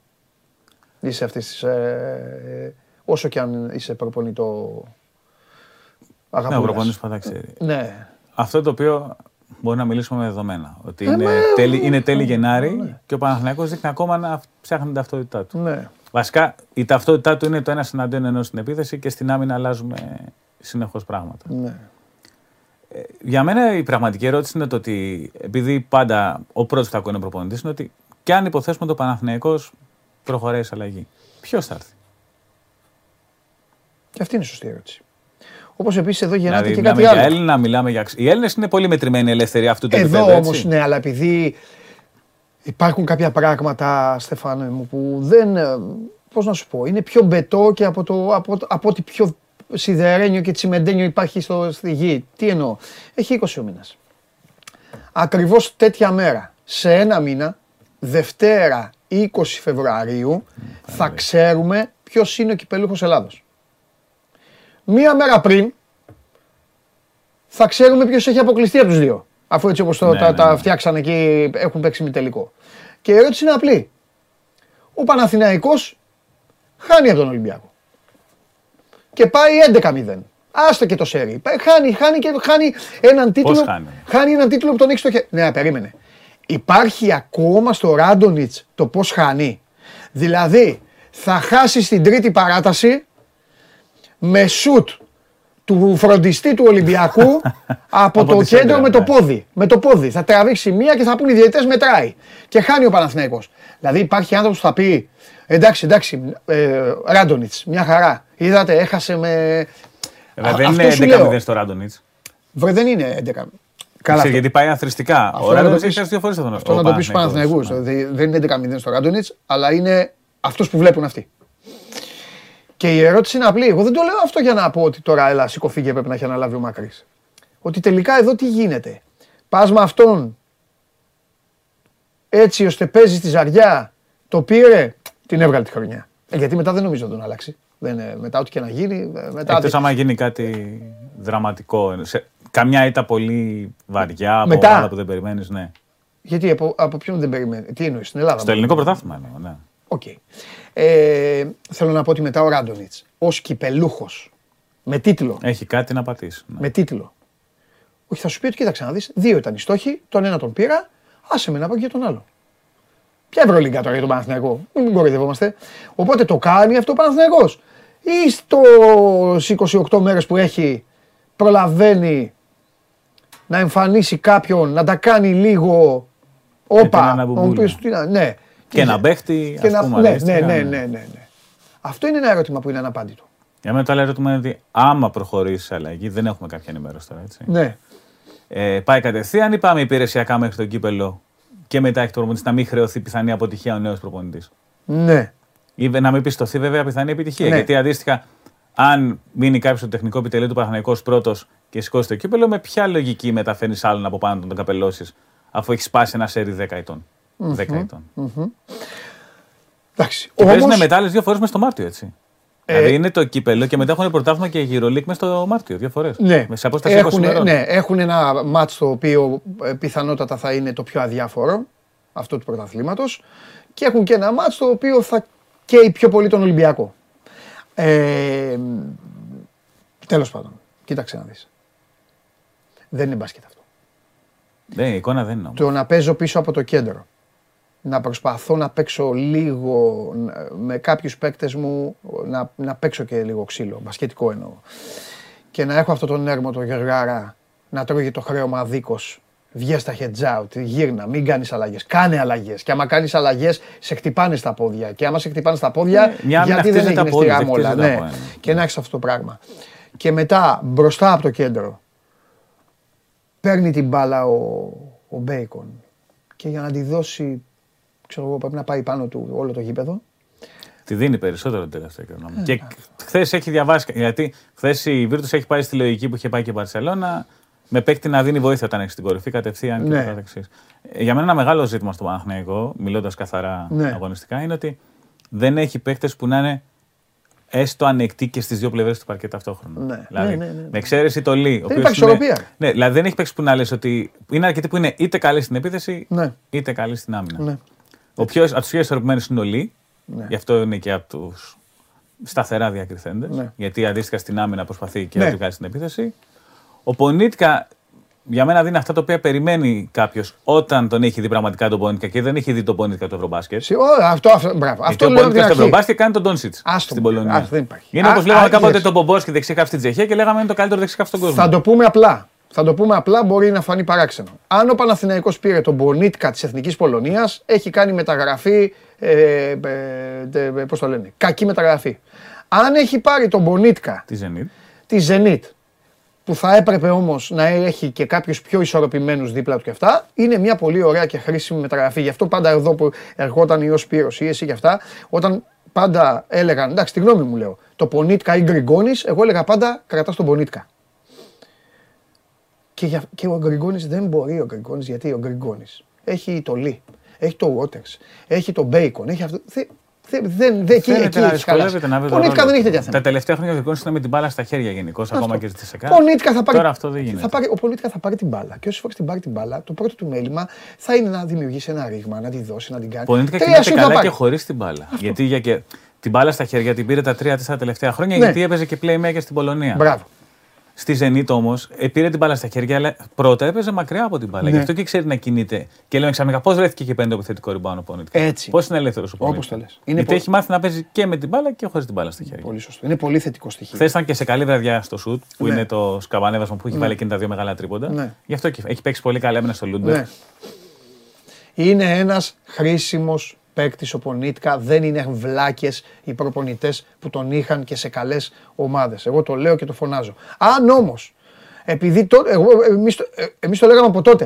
Είσαι αυτής της. Ε, όσο και αν είσαι προπονητό. Ναι, ο Αγαπούλας. προπονητής πάντα ξέρει. Ναι. Αυτό το οποίο μπορεί να μιλήσουμε με δεδομένα. Ότι Ε, είναι, ναι, τέλη, είναι τέλη ναι, Γενάρη ναι. και ο Παναθηναϊκός δείχνει ακόμα να ψάχνει την ταυτότητά του. ναι. Βασικά η ταυτότητά του είναι το ένα εναντίον ενός στην επίθεση και στην άμυνα αλλάζουμε συνεχώς πράγματα. ναι. Για μένα η πραγματική ερώτηση είναι το ότι επειδή πάντα ο πρώτος που θα ακούει είναι ο προπονητής είναι ότι και αν υποθέσουμε το Παναθηναϊκός προχωράει σε αλλαγή, ποιος θα έρθει; Και αυτή είναι η σωστή ερώτηση. Όπως επίσης εδώ γεννάται Δηλαδή, και μιλάμε κάτι για άλλο. Έλληνα, μιλάμε για. Οι Έλληνες είναι πολύ μετρημένοι ελεύθεροι αυτού του επίπεδου. Εδώ όμως, έτσι. ναι, αλλά επειδή υπάρχουν κάποια πράγματα, Στεφάνε μου, που δεν. Πώς να σου πω, είναι πιο μπετό και από, το, από, από ό,τι πιο σιδερένιο και τσιμεντένιο υπάρχει στο, στη γη. Τι εννοώ; Έχει 20 ο μήνας. Ακριβώς τέτοια μέρα, σε ένα μήνα, Δευτέρα 20 Φεβρουαρίου, θα ξέρουμε ποιος είναι ο κυπελούχος Ελλάδος. Μία μέρα πριν, θα ξέρουμε ποιος έχει αποκλειστεί από τους δύο. Αφού έτσι όπως Ναι, τα, ναι, τα ναι. φτιάξανε και έχουν παίξει μη τελικό. Και η ερώτηση είναι απλή. Ο Παναθηναϊκός χάνει από τον Ολυμπιακό. Και πάει 11-0. Άστο και το σέρι. Πάει- Χάνει, χάνει και χάνει έναν τίτλο. χάνει; έναν τίτλο που τον έχει στο χέρι. Ναι, περίμενε. Υπάρχει ακόμα στο Ράντονιτς το πώς χάνει. Δηλαδή, θα χάσει στην τρίτη παράταση με σουτ του φροντιστή του Ολυμπιακού από, Από το τη κέντρο σέντρα, με το ναι. πόδι. Με το πόδι. Θα τραβήξει μία και θα πούνε οι διαιτητές μετράει. Και χάνει ο Παναθηναίκος. Δηλαδή υπάρχει άνθρωπος που θα πει εντάξει, εντάξει, ε, Ράντονιτς, μια χαρά. Είδατε, έχασε με... Βέβαια, Α, δεν αυτό είναι σου 11-0 λέω. στο Ράντονιτς. Βρε δεν είναι 11. Καλά. Ξέρεις, αυτό. γιατί πάει αθρηστικά. Αυτό Ο να το Ράντονιτ πεις- έχει χάσει δύο φορές τον Αυτό να το πεις στους Παναθηναϊκούς. Δηλαδή, δεν είναι 11-0 στο Ράντονιτ, αλλά είναι αυτός που βλέπουν αυτοί. Και η ερώτηση είναι απλή. Εγώ δεν το λέω αυτό για να πω ότι τώρα έλα, σήκω φύγε, πρέπει να έχει αναλάβει ο Μακρύς. Ότι τελικά εδώ τι γίνεται. Πας με αυτόν έτσι ώστε παίζεις τη ζαριά, το πήρε, την έβγαλε τη χρονιά. Ε, γιατί μετά δεν νομίζω να τον αλλάξει. Δεν, ε, μετά ό,τι και να γίνει. ε, Μετά, Εκτός άμα γίνει κάτι δραματικό. Σε, καμιά ήττα πολύ βαριά από Μετά. ομάδα που δεν περιμένεις, ναι. Γιατί από, από ποιον δεν περιμένεις; Τι εννοείς, στην Ελλάδα. Στο ελληνικό πρωτάθλημα εννοώ, ναι. Οκ. Ε, θέλω να πω ότι μετά ο Ράντονιτς ως κυπελλούχος με τίτλο. Έχει κάτι να πατήσει. Ναι. Με τίτλο. Όχι, θα σου πει ότι κοίταξε να δεις. Δύο ήταν οι στόχοι. Τον ένα τον πήρα. Άσε με να πάω και τον άλλο. Ποια Ευρωλίγκα τώρα για τον Παναθηναϊκό; Μην κοροϊδευόμαστε. Οπότε το κάνει αυτό ο Παναθηναϊκός. Ή στο 28 μέρες που έχει προλαβαίνει να εμφανίσει κάποιον, να τα κάνει λίγο την όπα. αναμπουμπούλια. να μου πεις τι να- ναι. Και να παίχτη, Και ας να, πούμε, ναι, ναι, αρέστηκα, ναι, ναι. ναι, ναι, ναι. Αυτό είναι ένα ερώτημα που είναι αναπάντητο. Για μένα το άλλο ερώτημα είναι ότι άμα προχωρήσει σε αλλαγή, δεν έχουμε κάποια ενημέρωση τώρα, έτσι. Ναι. Ε, πάει κατευθείαν ή πάμε υπηρεσιακά μέχρι το κύπελο και μετά έχει το προπονητής να μην χρεωθεί πιθανή αποτυχία ο νέος προπονητής; Ναι. Ή να μην πιστωθεί βέβαια πιθανή επιτυχία. Ναι. Γιατί αντίστοιχα, αν μείνει κάποιος στο τεχνικό επιτελείο του Παναγενικού πρώτος και σηκώσει το κύπελο, με ποια λογική μεταφέρνει άλλον από πάνω να τον καπελώσεις, αφού έχεις σπάσει ένα σερί 10 ετών. 10 ετών. Εντάξει. Και παίζουν Όμως, μετά άλλε δύο φορές μες στο Μάρτιο, έτσι. Ε, δηλαδή είναι το κύπελο και μετά έχουν πρωτάθλημα και γυρολίκ μες στο Μάρτιο, δύο φορές. ναι. Σε απόσταση 20 έχουν, ημερών. ναι, έχουν ένα μάτς το οποίο ε, πιθανότατα θα είναι το πιο αδιάφορο, αυτό του πρωταθλήματος, και έχουν και ένα μάτς το οποίο θα καίει πιο πολύ τον Ολυμπιακό. Ε, τέλος πάντων, κοίταξε να δεις. Δεν είναι μπάσκετ αυτό. Ναι, η εικόνα δεν είναι όμως. Το να παίζω πίσω από το κέντρο. Να προσπαθώ να παίξω λίγο να- με κάποιους παίκτες μου, να, να παίξω και λίγο ξύλο, μπασκετικό εννοώ. Και να έχω αυτό τον έρμο το Γεργάρα, να τρώγει το χρέωμα δίκος. Βγες τα heads out, γύρνα, μην κάνεις αλλαγές. Κάνε αλλαγές. Και άμα κάνεις αλλαγές, σε χτυπάνε στα πόδια. Και άμα σε χτυπάνε στα πόδια, Ναι, μια άμυνα γιατί δεν χτίζεται έγινε από στη όλους, δεν γραμμόλα. χτίζεται Ναι. από έναν. Και να έχεις αυτό το πράγμα. Και μετά, μπροστά από το κέντρο, παίρνει την μπάλα ο, ο Μπέικον και για να τη δώσει, ξέρω εγώ, πρέπει να πάει πάνω του όλο το γήπεδο. Τη δίνει περισσότερο το τελευταίο καιρό. Ε, και χθες έχει διαβάσει. Γιατί χθες η Βίρτου έχει πάει στη λογική που είχε πάει και η Μπαρσελόνα με παίκτη να δίνει βοήθεια όταν έχεις στην κορυφή κατευθείαν και Ναι. το καθεξής. Ε, Για μένα ένα μεγάλο ζήτημα στο Παναθηναϊκό, μιλώντας καθαρά Ναι. αγωνιστικά, είναι ότι δεν έχει παίκτες που να είναι έστω ανεκτοί και στις δύο πλευρές του παρκέ ταυτόχρονα. Ναι. Δηλαδή, Ναι, ναι, ναι. με εξαίρεση το Λί. ο οποίος υπάρχει είναι- ισορροπία. Ναι, δηλαδή δεν έχει παίξει που να λες ότι είναι αρκετοί που είναι είτε καλοί στην επίθεση Ναι. είτε καλοί στην άμυνα. Ναι. Ο πιο, από τους πιο ισορροπημένους είναι ο Λί, Ναι. Γι' αυτό είναι και από τους σταθερά διακριθέντες. Ναι. Γιατί αντίστοιχα στην άμυνα προσπαθεί και Ναι. να του κάνει στην επίθεση. Ο Πονίτκα για μένα δίνει αυτά τα οποία περιμένει κάποιος όταν τον έχει δει πραγματικά τον Πονίτκα και δεν έχει δει τον Πονίτκα το Ευρωμπάσκετ. Συ- ω, Αυτό, αυτό, μπράβο. Γιατί Αυτό ο λέω από την Πονίτκα στο αρχή. Ευρωμπάσκετ κάνει τον Ντόνσιτ Άστο στην μου. Πολωνία. Άστο, δεν υπάρχει. Είναι Α, όπως α, λέγαμε κάποτε είδες. τον Μπομπόσκι δεξί χάφ στην Τσεχία και λέγαμε είναι το καλύτερο δεξί χάφ στον κόσμο. Θα το πούμε απλά. Θα το πούμε απλά, μπορεί να φανεί παράξενο. Αν ο Παναθηναϊκός πήρε τον Μπονίτκα της Εθνικής Πολωνίας, έχει κάνει μεταγραφή. Ε, ε, ε, Πώς το λένε, κακή μεταγραφή. Αν έχει πάρει τον Μπονίτκα Τη Zenit. Τη Zenit, που θα έπρεπε όμως να έχει και κάποιους πιο ισορροπημένους δίπλα του και αυτά, είναι μια πολύ ωραία και χρήσιμη μεταγραφή. Γι' αυτό πάντα εδώ που ερχόταν η ω Σπύρος ή εσύ και αυτά, όταν πάντα έλεγαν, εντάξει, τη γνώμη μου λέω, το Πονίτκα ή Γκριγκόνης, εγώ έλεγα πάντα κρατάς τον Πονίτκα. Και, για, και ο Γκριγκόνης δεν μπορεί ο Γκριγκόνης, γιατί ο Γκριγκόνης έχει το Λί, έχει το Waters, έχει το Μπέικον, έχει αυτό. Θε, θε, δεν, δεν, εκεί, εκεί Φαίνεται να έχεις χαλάσει. δυσκολεύεται να βρει τον Πονίτκα ρόλο δεν έχει του. τέτοια Τα θέματα. τελευταία χρόνια ο Γρηγόνη ήταν με την μπάλα στα χέρια γενικώς, ακόμα και στη ΣΕΚΑ. Πονίτκα θα πάρει. Τώρα αυτό δεν γίνεται. Θα πάρει, ο Πονίτκα θα πάρει την μπάλα. Και όσε φορέ την πάρει την μπάλα, το πρώτο του μέλημα θα είναι να δημιουργήσει ένα ρήγμα, να τη δώσει, να την κάνει. Πονίτικα Τρία κινείται σουτ θα καλά πάρει. και χωρίς την μπάλα. Γιατί για και την μπάλα στα χέρια την πήρε τα τρία-τέσσερα τελευταία χρόνια Ναι. γιατί έπαιζε και playmaker στην Πολωνία. Μπράβο. Στη Zenit όμως πήρε την μπάλα στα χέρια, αλλά πρώτα έπαιζε μακριά από την μπάλα. Ναι. Γι' αυτό και ξέρει να κινείται. Και λέμε ξαφνικά πώς βρέθηκε και πέντε επιθετικό ριμπάνω ο Πονίτικα. Έτσι. Πώς είναι ελεύθερος ο Πονίτικα. Όπως το λες. Είναι Γιατί πο- έχει μάθει να παίζει και με την μπάλα και χωρίς την μπάλα στα χέρια. Πολύ σωστό. Είναι πολύ θετικό στοιχείο. Χθες ήταν και σε καλή βραδιά στο σουτ, που Ναι. είναι το σκαμπανέβασμα που έχει βάλει εκείνα τα δύο μεγάλα τρίποντα. Ναι. Γι' αυτό και έχει παίξει πολύ καλά έμενα στο Λούντερ. Ναι. Είναι ένας χρήσιμος παίκτης ο Πονίτκα. Δεν είναι βλάκες οι προπονητές που τον είχαν και σε καλές ομάδες. Εγώ το λέω και το φωνάζω. Αν όμως, επειδή το, εγώ, εμείς, το- ε, εμείς το λέγαμε από τότε,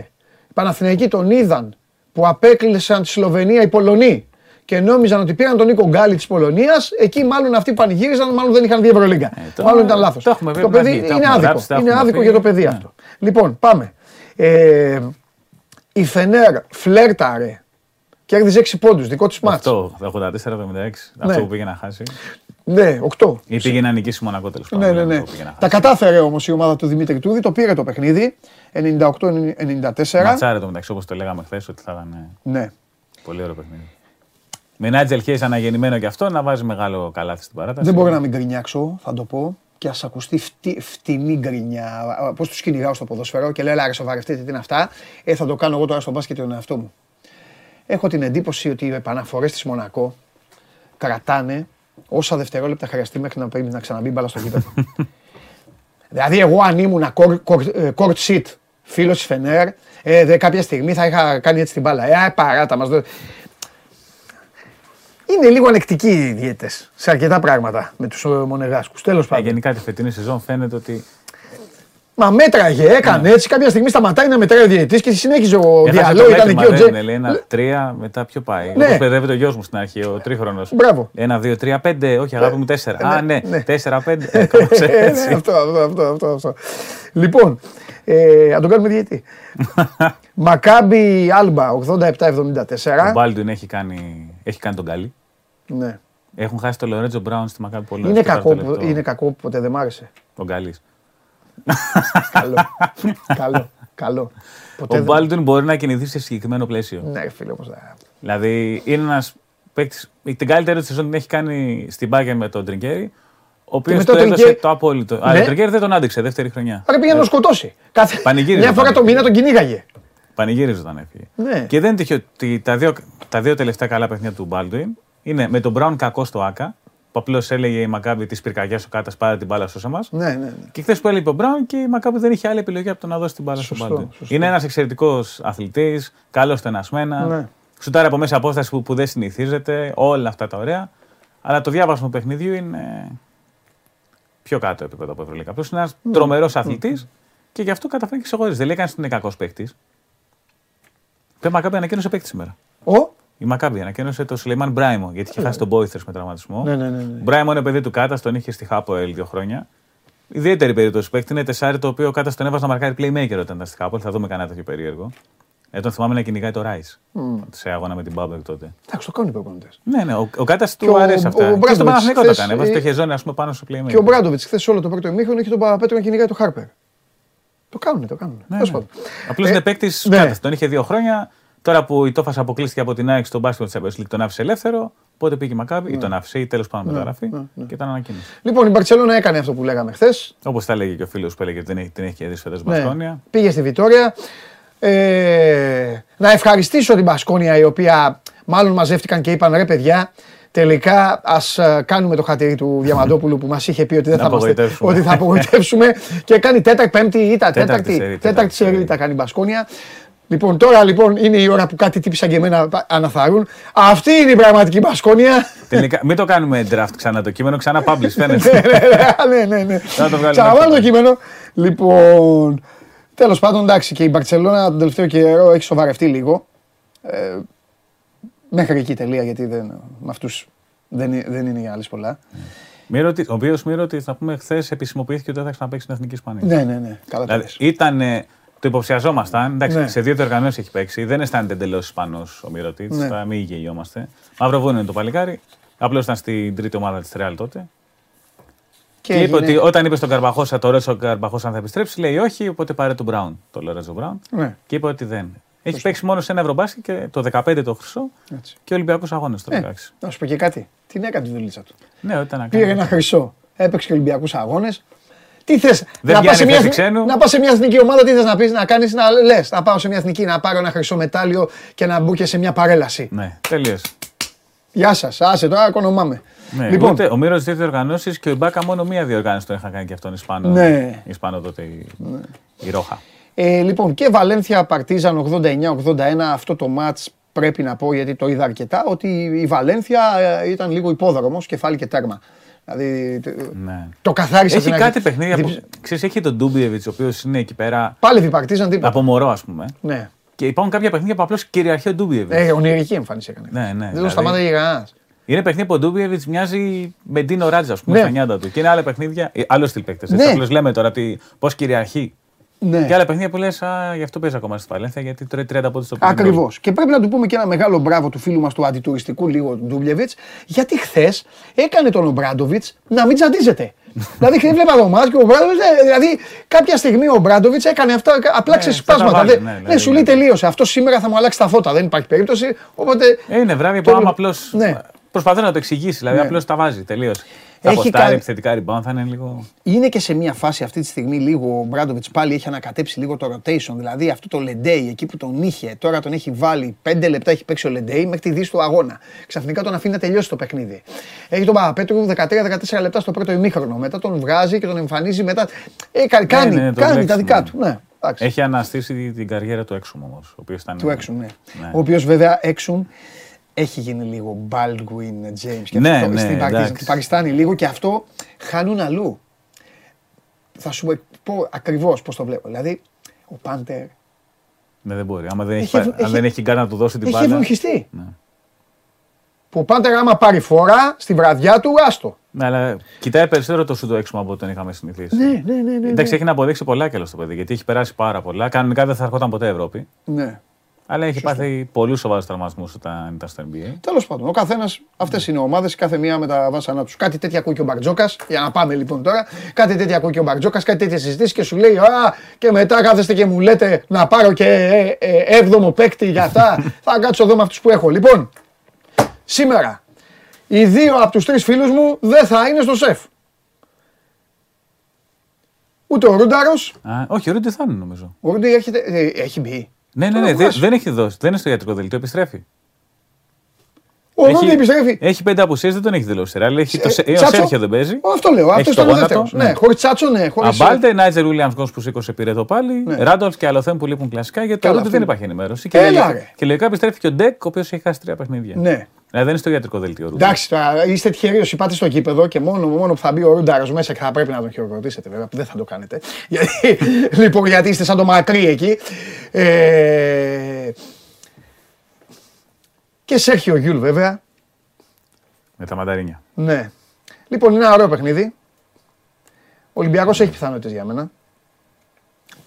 οι Παναθηναϊκοί τον είδαν που απέκλεισαν τη Σλοβενία οι Πολωνοί και νόμιζαν ότι πήραν τον Νίκο Γκάλι της Πολωνίας, εκεί μάλλον αυτοί πανηγύριζαν, μάλλον δεν είχαν δει Ευρωλίγκα. Ε, το- μάλλον ήταν λάθος. το έχουμε πει Το από την παιδί αρχή, τα είναι έχουμε άδικο. γράψει, τα είναι έχουμε άδικο πει. για το παιδί Ναι. αυτό. Λοιπόν, πάμε. Ε, η Φενέρ φλέρταρε. Κέρδιζε 6 πόντους, δικό τη μάτς. Αυτό, το 84-76, Ναι. αυτό που πήγε να χάσει. Ναι, 8. Ή πήγε να νικήσει Μονακό τέλος πάντων. Ναι, ναι, ναι. αυτό πήγε να Τα χάσει. κατάφερε όμως η ομάδα του Δημήτρη Τούδη, το πήρε το παιχνίδι. 98-94. Ματσάρε το μεταξύ όπως το λέγαμε χθες ότι θα ήταν ε, Ναι. πολύ ωραίο παιχνίδι. Με Νάτζελ Χέις αναγεννημένο και αυτό να βάζει μεγάλο καλάθι στην παράταση. Δεν μπορώ να μην γκρινιάξω, θα το πω. Και ας ακουστεί φτι, φτηνή γκρινιά. Πώς τους κυνηγάω στο ποδόσφαιρο και λέω, Ελά, ρε, σοβαρευτείτε τι είναι αυτά. Ε, θα το κάνω εγώ τώρα στο μπάσκετ τον εαυτό μου. Έχω την εντύπωση ότι οι επαναφορές της Μονακό κρατάνε όσα δευτερόλεπτα χρειαστεί μέχρι να, πρέπει να ξαναμπεί μπάλα στο γήπεδο. δηλαδή, εγώ αν ήμουν court seat φίλος της Φενέρ, ε, δε, κάποια στιγμή θα είχα κάνει έτσι την μπάλα. Ε, παράτα μας. Είναι λίγο ανεκτικοί οι διαιτέ σε αρκετά πράγματα με τους μονεγάσκους. Τέλος Ε, πάντων. γενικά τη φετινή σεζόν φαίνεται ότι. Μα μέτραγε, έκανε έτσι. Κάποια στιγμή σταματάει να μετράει ο διαιτητής και συνέχιζε ο Έχασε διαλόγο. το Ήταν μέτρημα, εκεί ο δεν Τζέ. είναι, λέει ένα τρία, μετά ποιο πάει. Ναι. Όπως παιδεύεται ο γιος μου στην αρχή, ο τρίχρονος. Μπράβο. Ένα, δύο, τρία, πέντε. Όχι, αγάπη μου, τέσσερα. Α, ναι, ναι. τέσσερα, πέντε. Ε, κάπως Ε, ναι, έτσι. Αυτό, αυτό, αυτό, αυτό, αυτό. Λοιπόν, ε, να τον κάνουμε διαιτή. Μακάμπι Άλμπα 87-74. Ο Μπάλντουιν έχει κάνει, έχει κάνει τον καλή. Ναι. Έχουν χάσει τον Λορέτζο Μπράουν στη Μακάβη πολύ. Είναι στο κακό, τέταρτο που- λεπτό. είναι κακό που ποτέ δεν μ' άρεσε. Τον καλή. Καλό. καλό. Καλό. Ποτέ Ο δεν- Μπάλντουιν μπορεί να κινηθεί σε συγκεκριμένο πλαίσιο. Ναι, φίλε, όπως δεν. Δηλαδή είναι ένας παίκτη. Την καλύτερη του σεζόν την έχει κάνει στην Μπάγκερ με τον Τριγκέρι. Ο οποίος με του τον έδωσε Τριγκέρι- το απόλυτο. Ναι. Αλλά ο Τριγκέρι δεν τον άντεξε δεύτερη χρονιά. Άρα πήγε να τον σκοτώσει. Κάθε... Πανηγύριζε Μια φορά το πανηγύριζε. μήνα τον κυνήγαγε. Πανηγύριζε όταν έφυγε. Ναι. Και δεν τυχαίο ότι τα δύο, τα δύο τελευταία καλά παιχνίδια του Μπάλντουιν είναι με τον Μπράουν κακό στο Άκα. Που απλώς έλεγε η Μακάβη της πυρκαγιάς ο Κάτας πάρε την μπάλα σώσα μας. Ναι, ναι, ναι. Και χθες που έλειπε ο Μπράουν και η Μακάβη δεν είχε άλλη επιλογή από το να δώσει την μπάλα στον Σωστό, Μπάλντουιν. σωστό. Είναι ένας εξαιρετικός αθλητής, καλός στενασμένα. Ναι. Σουτάρει από μέσα απόσταση που, που δεν συνηθίζεται, όλα αυτά τα ωραία. Αλλά το διάβασμα του παιχνιδιού είναι πιο κάτω επίπεδο από Ευρωλίκα. Απλώς είναι ένας Ναι. τρομερός αθλητής και γι' αυτό καταφέρει και ξεχωρίζει. Δεν λέει κανείς ότι είναι κακός παίκτης. Και η Μακάμπη ανακοίνωσε παίκτη σήμερα. Ο. Η Μακάμπη ανακοίνωσε το Σουλεϊμάν Μπράιμο γιατί είχε χάσει τον Μπόιθερ με τραυματισμό. Ναι, ναι, ναι, ναι. Μπράιμο είναι παιδί του Κάτα, τον είχε στη Χάποελ δύο χρόνια. Ιδιαίτερη περίπτωση παίκτη είναι τεσάρι το οποίο ο Κάτα τον έβαζε να μαρκάρει playmaker όταν ήταν στη Χάποελ. Θα δούμε κανένα τέτοιο περίεργο. Ε, τον θυμάμαι να κυνηγάει το Ράις σε αγώνα με την Μπάμπερ τότε. Εντάξει, το κάνουν οι προπονητές. Ναι, ναι, ο, ο Κάτας Και του ο- αρέσει αυτά. ο και στο Μπράντοβιτς Παναθηνικό το χθες, έκανε. Έβαζε ε, το χεζόνι, ας πούμε, πάνω στο playmaker. Και ο Μπράντοβιτς χθες όλο το πρώτο ημίχρονο είχε τον Παπαπέτρο να κυνηγάει το Χάρπερ. Το κάνουν, το κάνουν. Ναι, Τέλος ναι. πάντων. Απλώς Ε, είναι παίκτης ναι. Κάτας. Τον είχε δύο χρόνια. Τώρα που η Τόφας αποκλείστηκε από την ΑΕΚ στον μπάσκετ της Champions League, τον άφησε ελεύθερο. Πότε πήγε η Μακάμπη, ή τον Αυσί, ή τέλος πάντων μεταγραφή ναι, και ήταν ανακοίνωση. Λοιπόν, η Μπαρσελόνα έκανε αυτό που λέγαμε χθες. Όπως τα λέγει και ο φίλος που έλεγε ότι δεν έχει, την έχει κερδίσει φέτος Ναι. Μπασκόνια. Πήγε στη Βιτόρια. Ε, να ευχαριστήσω την Μπασκόνια η οποία μάλλον μαζεύτηκαν και είπαν ρε παιδιά, τελικά ας κάνουμε το χατήρι του Διαμαντόπουλου που μας είχε πει ότι δεν Να θα, είμαστε, απογοητεύσουμε. ότι θα απογοητεύσουμε και κάνει τέταρτη, πέμπτη ήττα. Τέταρτη Τέταρτη, σερί, τέταρτη τέταρτη σερί σερί. τα κάνει η Μπασκόνια. Λοιπόν, τώρα λοιπόν είναι η ώρα που κάτι τύποι σαν και εμένα αναθαρούν. Αυτή είναι η πραγματική Μπασκόνια. Τελικά, μην το κάνουμε draft ξανά το κείμενο, ξανά publish φαίνεται. ναι, ναι, ναι. Θα το βγάλουμε Ξαναβάλω έξω. το κείμενο. Λοιπόν, τέλος πάντων, εντάξει, και η Μπαρτσελώνα τον τελευταίο καιρό έχει σοβαρευτεί λίγο. Ε, μέχρι εκεί τελεία, γιατί δεν, με αυτούς δεν, είναι- δεν είναι οι άλλες πολλά. Μη ρωτη- ο οποίος μη ρωτή, θα πούμε χθες επισημοποιήθηκε ότι δεν θα ξαναπέξει στην Εθνική Ισπανία. Ναι, ναι, ναι, καλά το Δηλαδή λες. ήταν. Το υποψιαζόμασταν. Εντάξει, Ναι. σε δύο διοργανώσεις έχει παίξει. Δεν αισθάνεται εντελώς Ισπανός ο Μυρωτή. Ναι. Θα μην γελιόμαστε. Μαυροβούνιο είναι το παλικάρι. Απλώς ήταν στην τρίτη ομάδα της Ρεάλ τότε. Και, είπε έγινε- ότι όταν είπε στον Καρμπαχώσα, το ρώτησε ο Καρμπαχώσα αν θα επιστρέψει, λέει όχι, οπότε πάρε τον Μπράουν, το Λορέτζο Μπράουν. Ναι, Και είπε ότι δεν. Έχει παίξει μόνο σε ένα ευρωμπάσκετ και το 15 το χρυσό έτσι. και Ολυμπιακού αγώνε το 16. Ε, να σου πω και κάτι. Την έκανε τη δουλίτσα του. Ναι, όταν να Πήρε κάνει. ένα χρυσό. Έπαιξε και Ολυμπιακούς αγώνες. Τι θες, Δεν να, πιάνει πας σε μια, θέση ξένου. να πας σε μια εθνική ομάδα, τι θες να πεις, να κάνεις, να λες. Να πάω σε μια εθνική, να πάρω ένα χρυσό μετάλλιο και να μπω και σε μια παρέλαση. Ναι, τελείως. Γεια σας, άσε τώρα, οικονομάμε. Ναι, λοιπόν, ούτε, ο Μύρος δύο διοργανώσεις και ο Ιμπάκα μόνο μία διοργάνωση τον είχαν κάνει και αυτόν Ισπανό. Ναι. Ισπανό τότε η, η Ρόχα. ε, λοιπόν, και Βαλένθια Παρτίζαν 89-81, αυτό το μάτς πρέπει να πω γιατί το είδα αρκετά, ότι η Βαλένθια ε, ήταν λίγο υπόδρομος, κεφάλι και τέρμα. Δηλαδή τε- Ναι. το καθάρισε Έχει την κάτι αρχή. παιχνίδια που. Διψ- Ξέρεις, έχει τον Ντούμπιεβιτς, ο οποίος είναι εκεί πέρα Πάλι η Παρτίζαν τίποτα. από μωρό, ας πούμε. Ναι. Και υπάρχουν κάποια παιχνίδια που απλώς κυριαρχεί ο Ντούμπιεβιτς. Ε, ονειρική εμφάνιση έκανε. Ναι, ναι, Δεν δηλαδή- τον σταμάταγε κανένας. Είναι παιχνίδια που ο Ντούμπιεβιτς μοιάζει με Ντίνο Ράτζα, ας πούμε, Ναι. στα νιάτα του. Και είναι άλλα παιχνίδια. ε, Άλλο στυλ παίκτες. Ναι. Απλώς λέμε τώρα πώς κυριαρχεί. Ναι. Και άλλα παιχνίδια που λες, Α, γι' αυτό παίζει ακόμα στη Βαλένθια, γιατί τρώει 30 πόντους στο πρώτο γκολ. Ακριβώ. Και πρέπει να του πούμε και ένα μεγάλο μπράβο του φίλου μας του αντιτουριστικού λίγο του Ντούμπλεβιτς, γιατί χθες έκανε τον Ομπράντοβιτς να μην τσαντίζεται. δηλαδή, χθες βλέπα το μάτς και ο Ομπράντοβιτς, δηλαδή κάποια στιγμή ο Ομπράντοβιτς έκανε αυτά απλά Ναι, ξεσπάσματα. θα τα Δεν- βάλει, ναι, ναι, δηλαδή, σου λέει ναι. τελείωσε. Αυτό σήμερα θα μου αλλάξει τα φώτα. Δεν υπάρχει περίπτωση. Οπότε. Ε, Είναι βράδυ Το που άμα βλέπω. απλώς. Ναι. Προσπαθεί να το εξηγήσει, δηλαδή Ναι. απλώς τα βάζει τελείω. Θα Έχει αποστάρει κάνει- επιθετικά rebound, θα είναι λίγο. Είναι και σε μια φάση αυτή τη στιγμή λίγο ο Μπράντοβιτς πάλι έχει ανακατέψει λίγο το rotation. Δηλαδή αυτό το Λεντέι εκεί που τον είχε, τώρα τον έχει βάλει 5 λεπτά έχει παίξει ο Λεντέι μέχρι τη δύση του αγώνα. Ξαφνικά τον αφήνει να τελειώσει το παιχνίδι. Έχει τον Παπαπέτρου 13-14 λεπτά στο πρώτο ημίχρονο. Μετά τον βγάζει και τον εμφανίζει μετά. Ε, κα- κάνει ναι, το κάνει βλέπεις, τα δικά ναι. του. Ναι, εντάξει. Έχει αναστήσει την καριέρα του έξω όμως. Ο οποίος ήταν. Του έξουν, ναι. Ναι. Ο οποίος βέβαια έξουν έχει γίνει λίγο Baldwin James. Και Ναι, αυτό, ναι, στην Πακι- εντάξει. στην Πακιστάνη λίγο και αυτό χάνουν αλλού. Θα σου πω ακριβώς πώς το βλέπω. Δηλαδή, ο Πάντερ Ναι, δεν μπορεί. Άμα δεν έχει, Έχει πάρει- ευ- αν έχει- δεν έχει κάνει να του δώσει την έχει μπάλα. ευνουχιστεί. Ναι. Που ο Πάντερ άμα πάρει φορά στη βραδιά του, άστο. Ναι, αλλά κοιτάει περισσότερο το σου το έξω από ό,τι τον είχαμε συνηθίσει. Ναι, ναι, ναι. ναι, Εντάξει, ναι. έχει να αποδείξει πολλά και άλλος το παιδί, γιατί έχει περάσει πάρα πολλά. Κανονικά δεν θα ερχόταν ποτέ Ευρώπη. ναι. Αλλά έχει πάθει πολλού σοβαρούς τραυματισμούς όταν ήταν στο NBA. Τέλος πάντων, ο καθένας, αυτές είναι ομάδες, κάθε μία με τα βάσανά τους. Κάτι τέτοια ακούει και ο Μπαρτζόκας, για να πάμε λοιπόν τώρα. Κάτι τέτοια ακούει και ο Μπαρτζόκας, κάτι τέτοια συζητήσεις και σου λέει Α, και μετά κάθεστε και μου λέτε να πάρω και ε, ε, έβδομο παίκτη για αυτά. Θα κάτσω εδώ με αυτούς που έχω. Λοιπόν, σήμερα οι δύο από τους τρεις φίλους μου δεν θα είναι στο σεφ. Ούτε ο Ρούνταρος, Α, όχι, ο Ρούντι θα είναι νομίζω. ο Ρούντι έρχεται, ε, έχει μπει. Ναι, ναι, Τώρα ναι, βγάζει. δεν, δεν έχει δώσει. Δεν είναι στο ιατρικό δελτίο, επιστρέφει. Ο Ρούντι επιστρέφει. έχει πέντε απουσίες, δεν τον έχει δηλώσει. Ρεάλ. Έχει το, Ε, σε- ε, ο Τσάτσο. Σέρχιο δεν παίζει. Αυτό λέω, Έχει αυτός το ήταν ο γόνατο, δεύτερο. ναι. Ναι, χωρίς Τσάτσο, ναι. Χωρίς... Αμπάλτε, Νάιτζερ Βίλιαμ που σήκωσε πήρε το πάλι. Ναι. Ράντολφ και Αλοθέν που λείπουν κλασικά. Γιατί Καλά, το Ρούντι δεν αυτό. υπάρχει ενημέρωση. Και, Έλα, λογικά, ρε. και λογικά επιστρέφει και ο Ντεκ, ο οποίος έχει χάσει τρία παιχνίδια. Ναι. Δηλαδή δεν είναι στο ιατρικό δελτίο. ο Ρούντι. Εντάξει, τώρα είστε τυχεροί όσοι πάτε στο γήπεδο και μόνο, μόνο που θα μπει ο Ρούνταρος μέσα και θα πρέπει να τον χειροκροτήσετε, βέβαια, που δεν θα το κάνετε. Γιατί, λοιπόν, γιατί είστε σαν το μακρύ εκεί. Ε, και Σέρχιο Γιούλ, βέβαια. Με τα μανταρίνια. Ναι. Λοιπόν, είναι ένα ωραίο παιχνίδι. Ο Ολυμπιακός έχει πιθανότητες για μένα.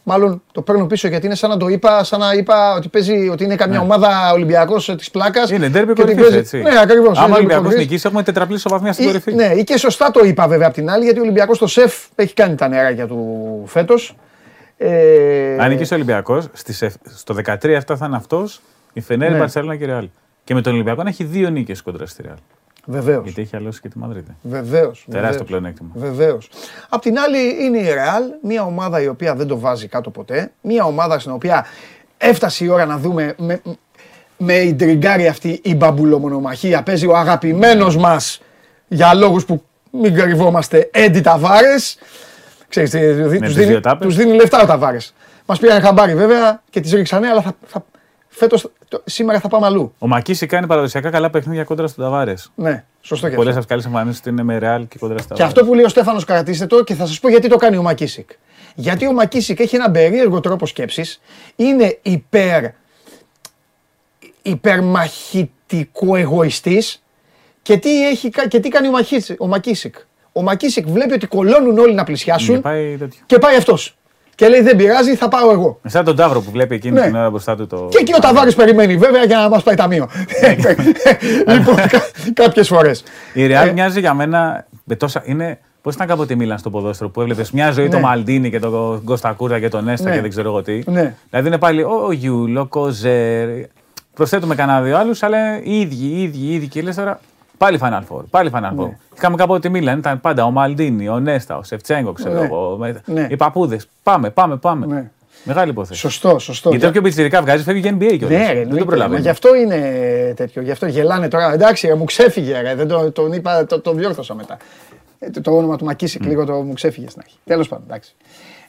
Μάλλον το παίρνω πίσω γιατί είναι σαν να το είπα, σαν να είπα ότι παίζει, ότι είναι καμιά ομάδα Ολυμπιακός της πλάκας. Είναι ντέρμπι και ότι κορυφή, παίζει- έτσι. Ναι, ακριβώς. Άμα ο Ολυμπιακός νικήσει, έχουμε τετραπλή ισοβαθμία στην Ή, κορυφή. ναι, ή και σωστά το είπα βέβαια από την άλλη, γιατί ο Ολυμπιακός στο σεφ έχει κάνει τα νεράκια του φέτος. Ε, Αν νικήσει ο Ολυμπιακός, στο 13 αυτά θα είναι αυτός, η Φενέρ, η Ναι. Μπαρσελόνα και η Ρεάλ. Και με τον Ολυμπιακό να έχει δύο νίκες κοντρα στη Ρεάλ. Βεβαίως. Γιατί έχει αλλώσει και τη Μαδρίτη. Βεβαίως. Τεράστιο πλεονέκτημα. Βεβαίως. Απ' την άλλη είναι η Ρεάλ, μια ομάδα η οποία δεν το βάζει κάτω ποτέ. Μια ομάδα στην οποία έφτασε η ώρα να δούμε με, με ιντριγκάρει αυτή η μπαμπουλομονομαχία. Παίζει ο αγαπημένος μας για λόγους που μην κρυβόμαστε, Έντι Ταβάρες. Ξέρεις, τι, τους τις δίνει, δύο τάπες. τους δίνει λεφτά ο Ταβάρες. Μας πήραν χαμπάρι βέβαια και τις ρίξανε, αλλά θα, θα, φέτος, το- σήμερα θα πάμε αλλού. Ο Μακίση κάνει παραδοσιακά καλά παιχνίδια κόντρα στον Ταβάρες. Ναι, σωστό και Πολλές αυτό. από τι καλές εμφανίσεις του είναι με Ρεάλ και κόντρα στον Και αυτό που λέει ο Στέφανος, κρατήστε το και θα σας πω γιατί το κάνει ο Μακίσικ. Γιατί ο Μακίσικ έχει έναν περίεργο τρόπο σκέψης. Είναι υπερ. υπερμαχητικός εγωιστής. Και τι, έχει, κα- και τι κάνει ο, Μαχίσικ, ο Μακίσικ. Ο Μακίσικ βλέπει ότι κολώνουν όλοι να πλησιάσουν Και πάει τέτοιο. και πάει αυτός. Και λέει δεν πειράζει, θα πάω εγώ. Σαν τον Ταύρο που βλέπει εκείνη Ναι. την ώρα μπροστά του το. Και εκεί ο Ταβάρης περιμένει βέβαια για να μας πάει ταμείο. λοιπόν, κάποιες φορές. Η Ρεάλ Ε, μοιάζει για μένα με τόσα. Είναι. Πώς ήταν κάποτε η Μίλαν στο ποδόσφαιρο που έβλεπες μια ζωή Ναι. το Μαλντίνη και τον Κοστακούρτα και τον Νέστα Ναι. και δεν ξέρω εγώ τι. Ναι. Δηλαδή είναι πάλι ο Γιούλ, ο Κοζέρ. Προσθέτουμε κανένα δύο άλλους, αλλά οι ίδιοι, οι ίδιοι, οι ίδιοι. Και λες τώρα πάλι Final Four. Πάλι Final Four. Ναι. Είχαμε κάποτε τη Μίλαν, ήταν πάντα ο Μαλντίνη, ο Νέστα, ο Σεφτσέγκο, ξέρω Ναι. εγώ. με- Ναι. Οι παππούδες. Πάμε, πάμε, πάμε. Ναι. Μεγάλη υπόθεση. Σωστό, σωστό. Γιατί όποιο πιτσιρικά βγάζει φεύγει για NBA κιόλας. Ναι, ρε, δεν εννοείται. το προλαβαίνει. Μα γι' αυτό είναι τέτοιο. Γι' αυτό γελάνε τώρα. Εντάξει, ρε, μου ξέφυγε. Ρε, δεν το, τον είπα, το, το διόρθωσα μετά. Ε, το, το όνομα του Μακίσικ λίγο το μου ξέφυγε στην αρχή. Τέλος πάντων, εντάξει.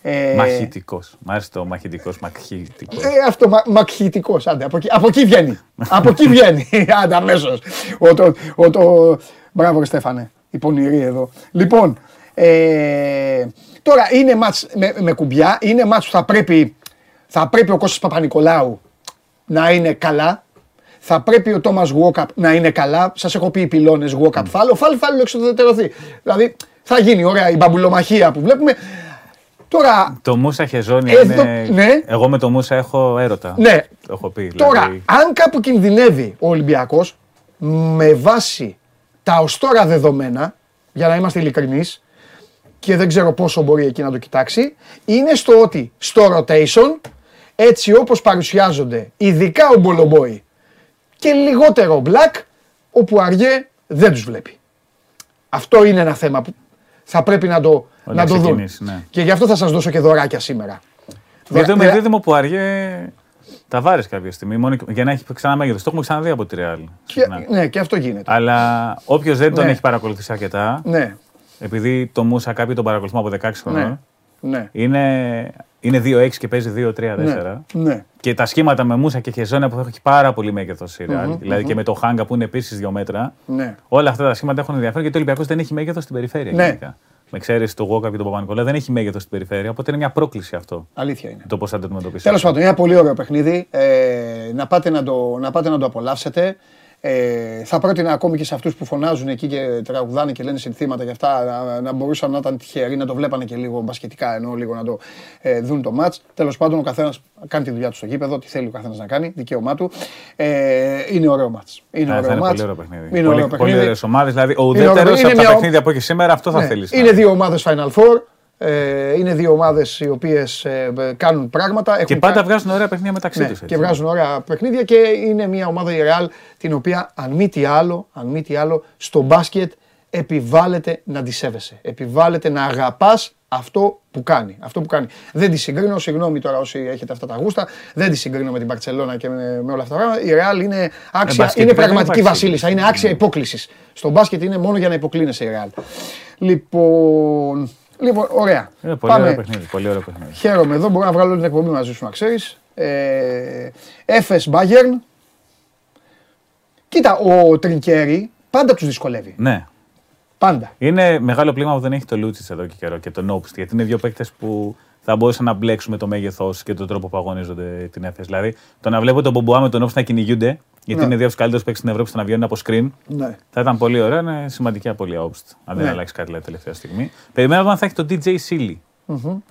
Ε, Μαχητικός. Μ' άρεσε το μαχητικός, μαχητικός. Ε, αυτό μα, μαχητικό. Άντε, από εκεί, από εκεί βγαίνει. από εκεί βγαίνει. Άντε, αμέσως. Ο, το, ο, το... Μπράβο, ρε, Στέφανε. Η πονηρή εδώ. Λοιπόν, ε, τώρα είναι μάτς με, με κουμπιά. Είναι μάτς που θα πρέπει, θα πρέπει ο Κώστας Παπα-Νικολάου να είναι καλά. Θα πρέπει ο Τόμας Γουόκαπ να είναι καλά. Σας έχω πει οι πυλώνες Γουόκαπ φάλο. Φάλο, φάλο εξοδετερωθεί. Δηλαδή θα γίνει ωραία η μπαμπουλομαχία που βλέπουμε. Τώρα, Το Μούσα Χεζόνι Εδώ- είναι. ναι. Εγώ με το Μούσα έχω έρωτα. ναι, Το έχω πει. Τώρα, δηλαδή. αν κάπου κινδυνεύει ο Ολυμπιακός με βάση τα ως τώρα δεδομένα, για να είμαστε ειλικρινείς, και δεν ξέρω πόσο μπορεί εκεί να το κοιτάξει, είναι στο ότι στο rotation, έτσι όπως παρουσιάζονται, ειδικά ο Μπολομπόη και λιγότερο ο Black, όπου αργέ δεν τους βλέπει. Αυτό είναι ένα θέμα που θα πρέπει να το, Όταν να το δουν. ξεκινήσεις, ναι. Και γι' αυτό θα σας δώσω και δωράκια σήμερα. Γιατί Δωρα- με δίδυμο που αργέ τα βάρε κάποια στιγμή. Μόνο για να έχει ξανά μέγεθος. Το έχουμε ξαναδεί από τη Real. Και- ναι, και αυτό γίνεται. Αλλά όποιος δεν τον Ναι. έχει παρακολουθήσει αρκετά, Ναι, επειδή το Μούσα κάποιοι τον παρακολουθούμε από 16 ναι, χρονών, ναι. είναι, είναι 2-6 και παίζει 2-3-4. Ναι, ναι. Και τα σχήματα με Μούσα και Χεζόνια που έχει πάρα πολύ μέγεθος η Real, δηλαδή και με το Χάγκα που είναι επίσης 2 μέτρα. Ναι. Όλα αυτά τα σχήματα έχουν ενδιαφέρον γιατί ο Ολυμπιακός δεν έχει μέγεθος στην περιφέρεια. Ναι. γενικά. Με εξαίρεση το Γόκα και τον Παπα-Νικολά δεν έχει μέγεθος στην περιφέρεια. Οπότε είναι μια πρόκληση αυτό. Αλήθεια είναι. Το πώς θα το αντιμετωπίσει. Τέλος πάντων, είναι ένα πολύ ωραίο παιχνίδι. Ε, να, πάτε να, το, να πάτε να το απολαύσετε. Ε, θα πρότεινα ακόμη και σε αυτούς που φωνάζουν εκεί και τραγουδάνε και λένε συνθήματα και αυτά να, να μπορούσαν να ήταν τυχεροί να το βλέπανε και λίγο μπασκετικά ενώ λίγο να το ε, δουν το μάτς. Τέλος πάντων, ο καθένας κάνει τη δουλειά του στο γήπεδο, τι θέλει ο καθένας να κάνει, δικαίωμά του. Ε, είναι ωραίο μάτς. Είναι Ναι, θα ωραίο είναι μάτς. πολύ ωραίο παιχνίδι. Είναι πολύ ωραίο πολύ παιχνίδι. ωραίες ομάδες. Δηλαδή, ο Είναι ουδέτερος ωραίο. από Είναι τα μια- παιχνίδια που έχεις σήμερα, αυτό θα Ναι, θέλεις. Είναι δύο ομάδες Final Four. Ε, είναι δύο ομάδες οι οποίες κάνουν πράγματα. Και έχουν πάντα κα- βγάζουν ωραία παιχνίδια μεταξύ ναι, τους. και βγάζουν ωραία παιχνίδια και είναι μια ομάδα η Real την οποία αν μη τι άλλο, αν μη τι άλλο στο μπάσκετ επιβάλλεται να τη σέβεσαι. Επιβάλλεται να αγαπάς αυτό που κάνει. Αυτό που κάνει. Δεν τη συγκρίνω, συγγνώμη τώρα όσοι έχετε αυτά τα γούστα, δεν τη συγκρίνω με την Παρσελώνα και με, με όλα αυτά τα πράγματα. Η Real είναι άξια, μπασκετικά είναι δεν πραγματική υπάρχει βασίλισσα, είναι άξια υπόκλησης. Στο μπάσκετ είναι μόνο για να υποκλίνεσαι η Real. Λοιπόν, λοιπόν ωραία. Είναι πολύ ωραίο παιχνίδι. Πολύ ωραίο παιχνίδι. Χαίρομαι εδώ, μπορώ να βγάλω όλη την εκπομπή μαζί σου να ξέρεις. Ε, Έφες Bayern. Κοίτα, ο Τρινκέρι πάντα τους δυσκολεύει. Ναι. Πάντα. Είναι μεγάλο πλήμα που δεν έχει το Λούτσις εδώ και καιρό και τον Όπστ. Γιατί είναι δύο παίκτες που θα μπορούσαν να μπλέξουν με το μέγεθος και τον τρόπο που αγωνίζονται την Έφε. Δηλαδή, το να βλέπω τον Μπομπουά με τον Όπστ να κυνηγούνται, γιατί Ναι. είναι δύο από του καλύτερου παίκτε στην Ευρώπη στο να βγαίνουν από screen, Ναι. θα ήταν πολύ ωραίο. Είναι σημαντική απώλεια Όπστ. Αν δεν Ναι. αλλάξει κάτι δηλαδή, τελευταία στιγμή. Περιμένω αν θα έχει τον DJ Sealy.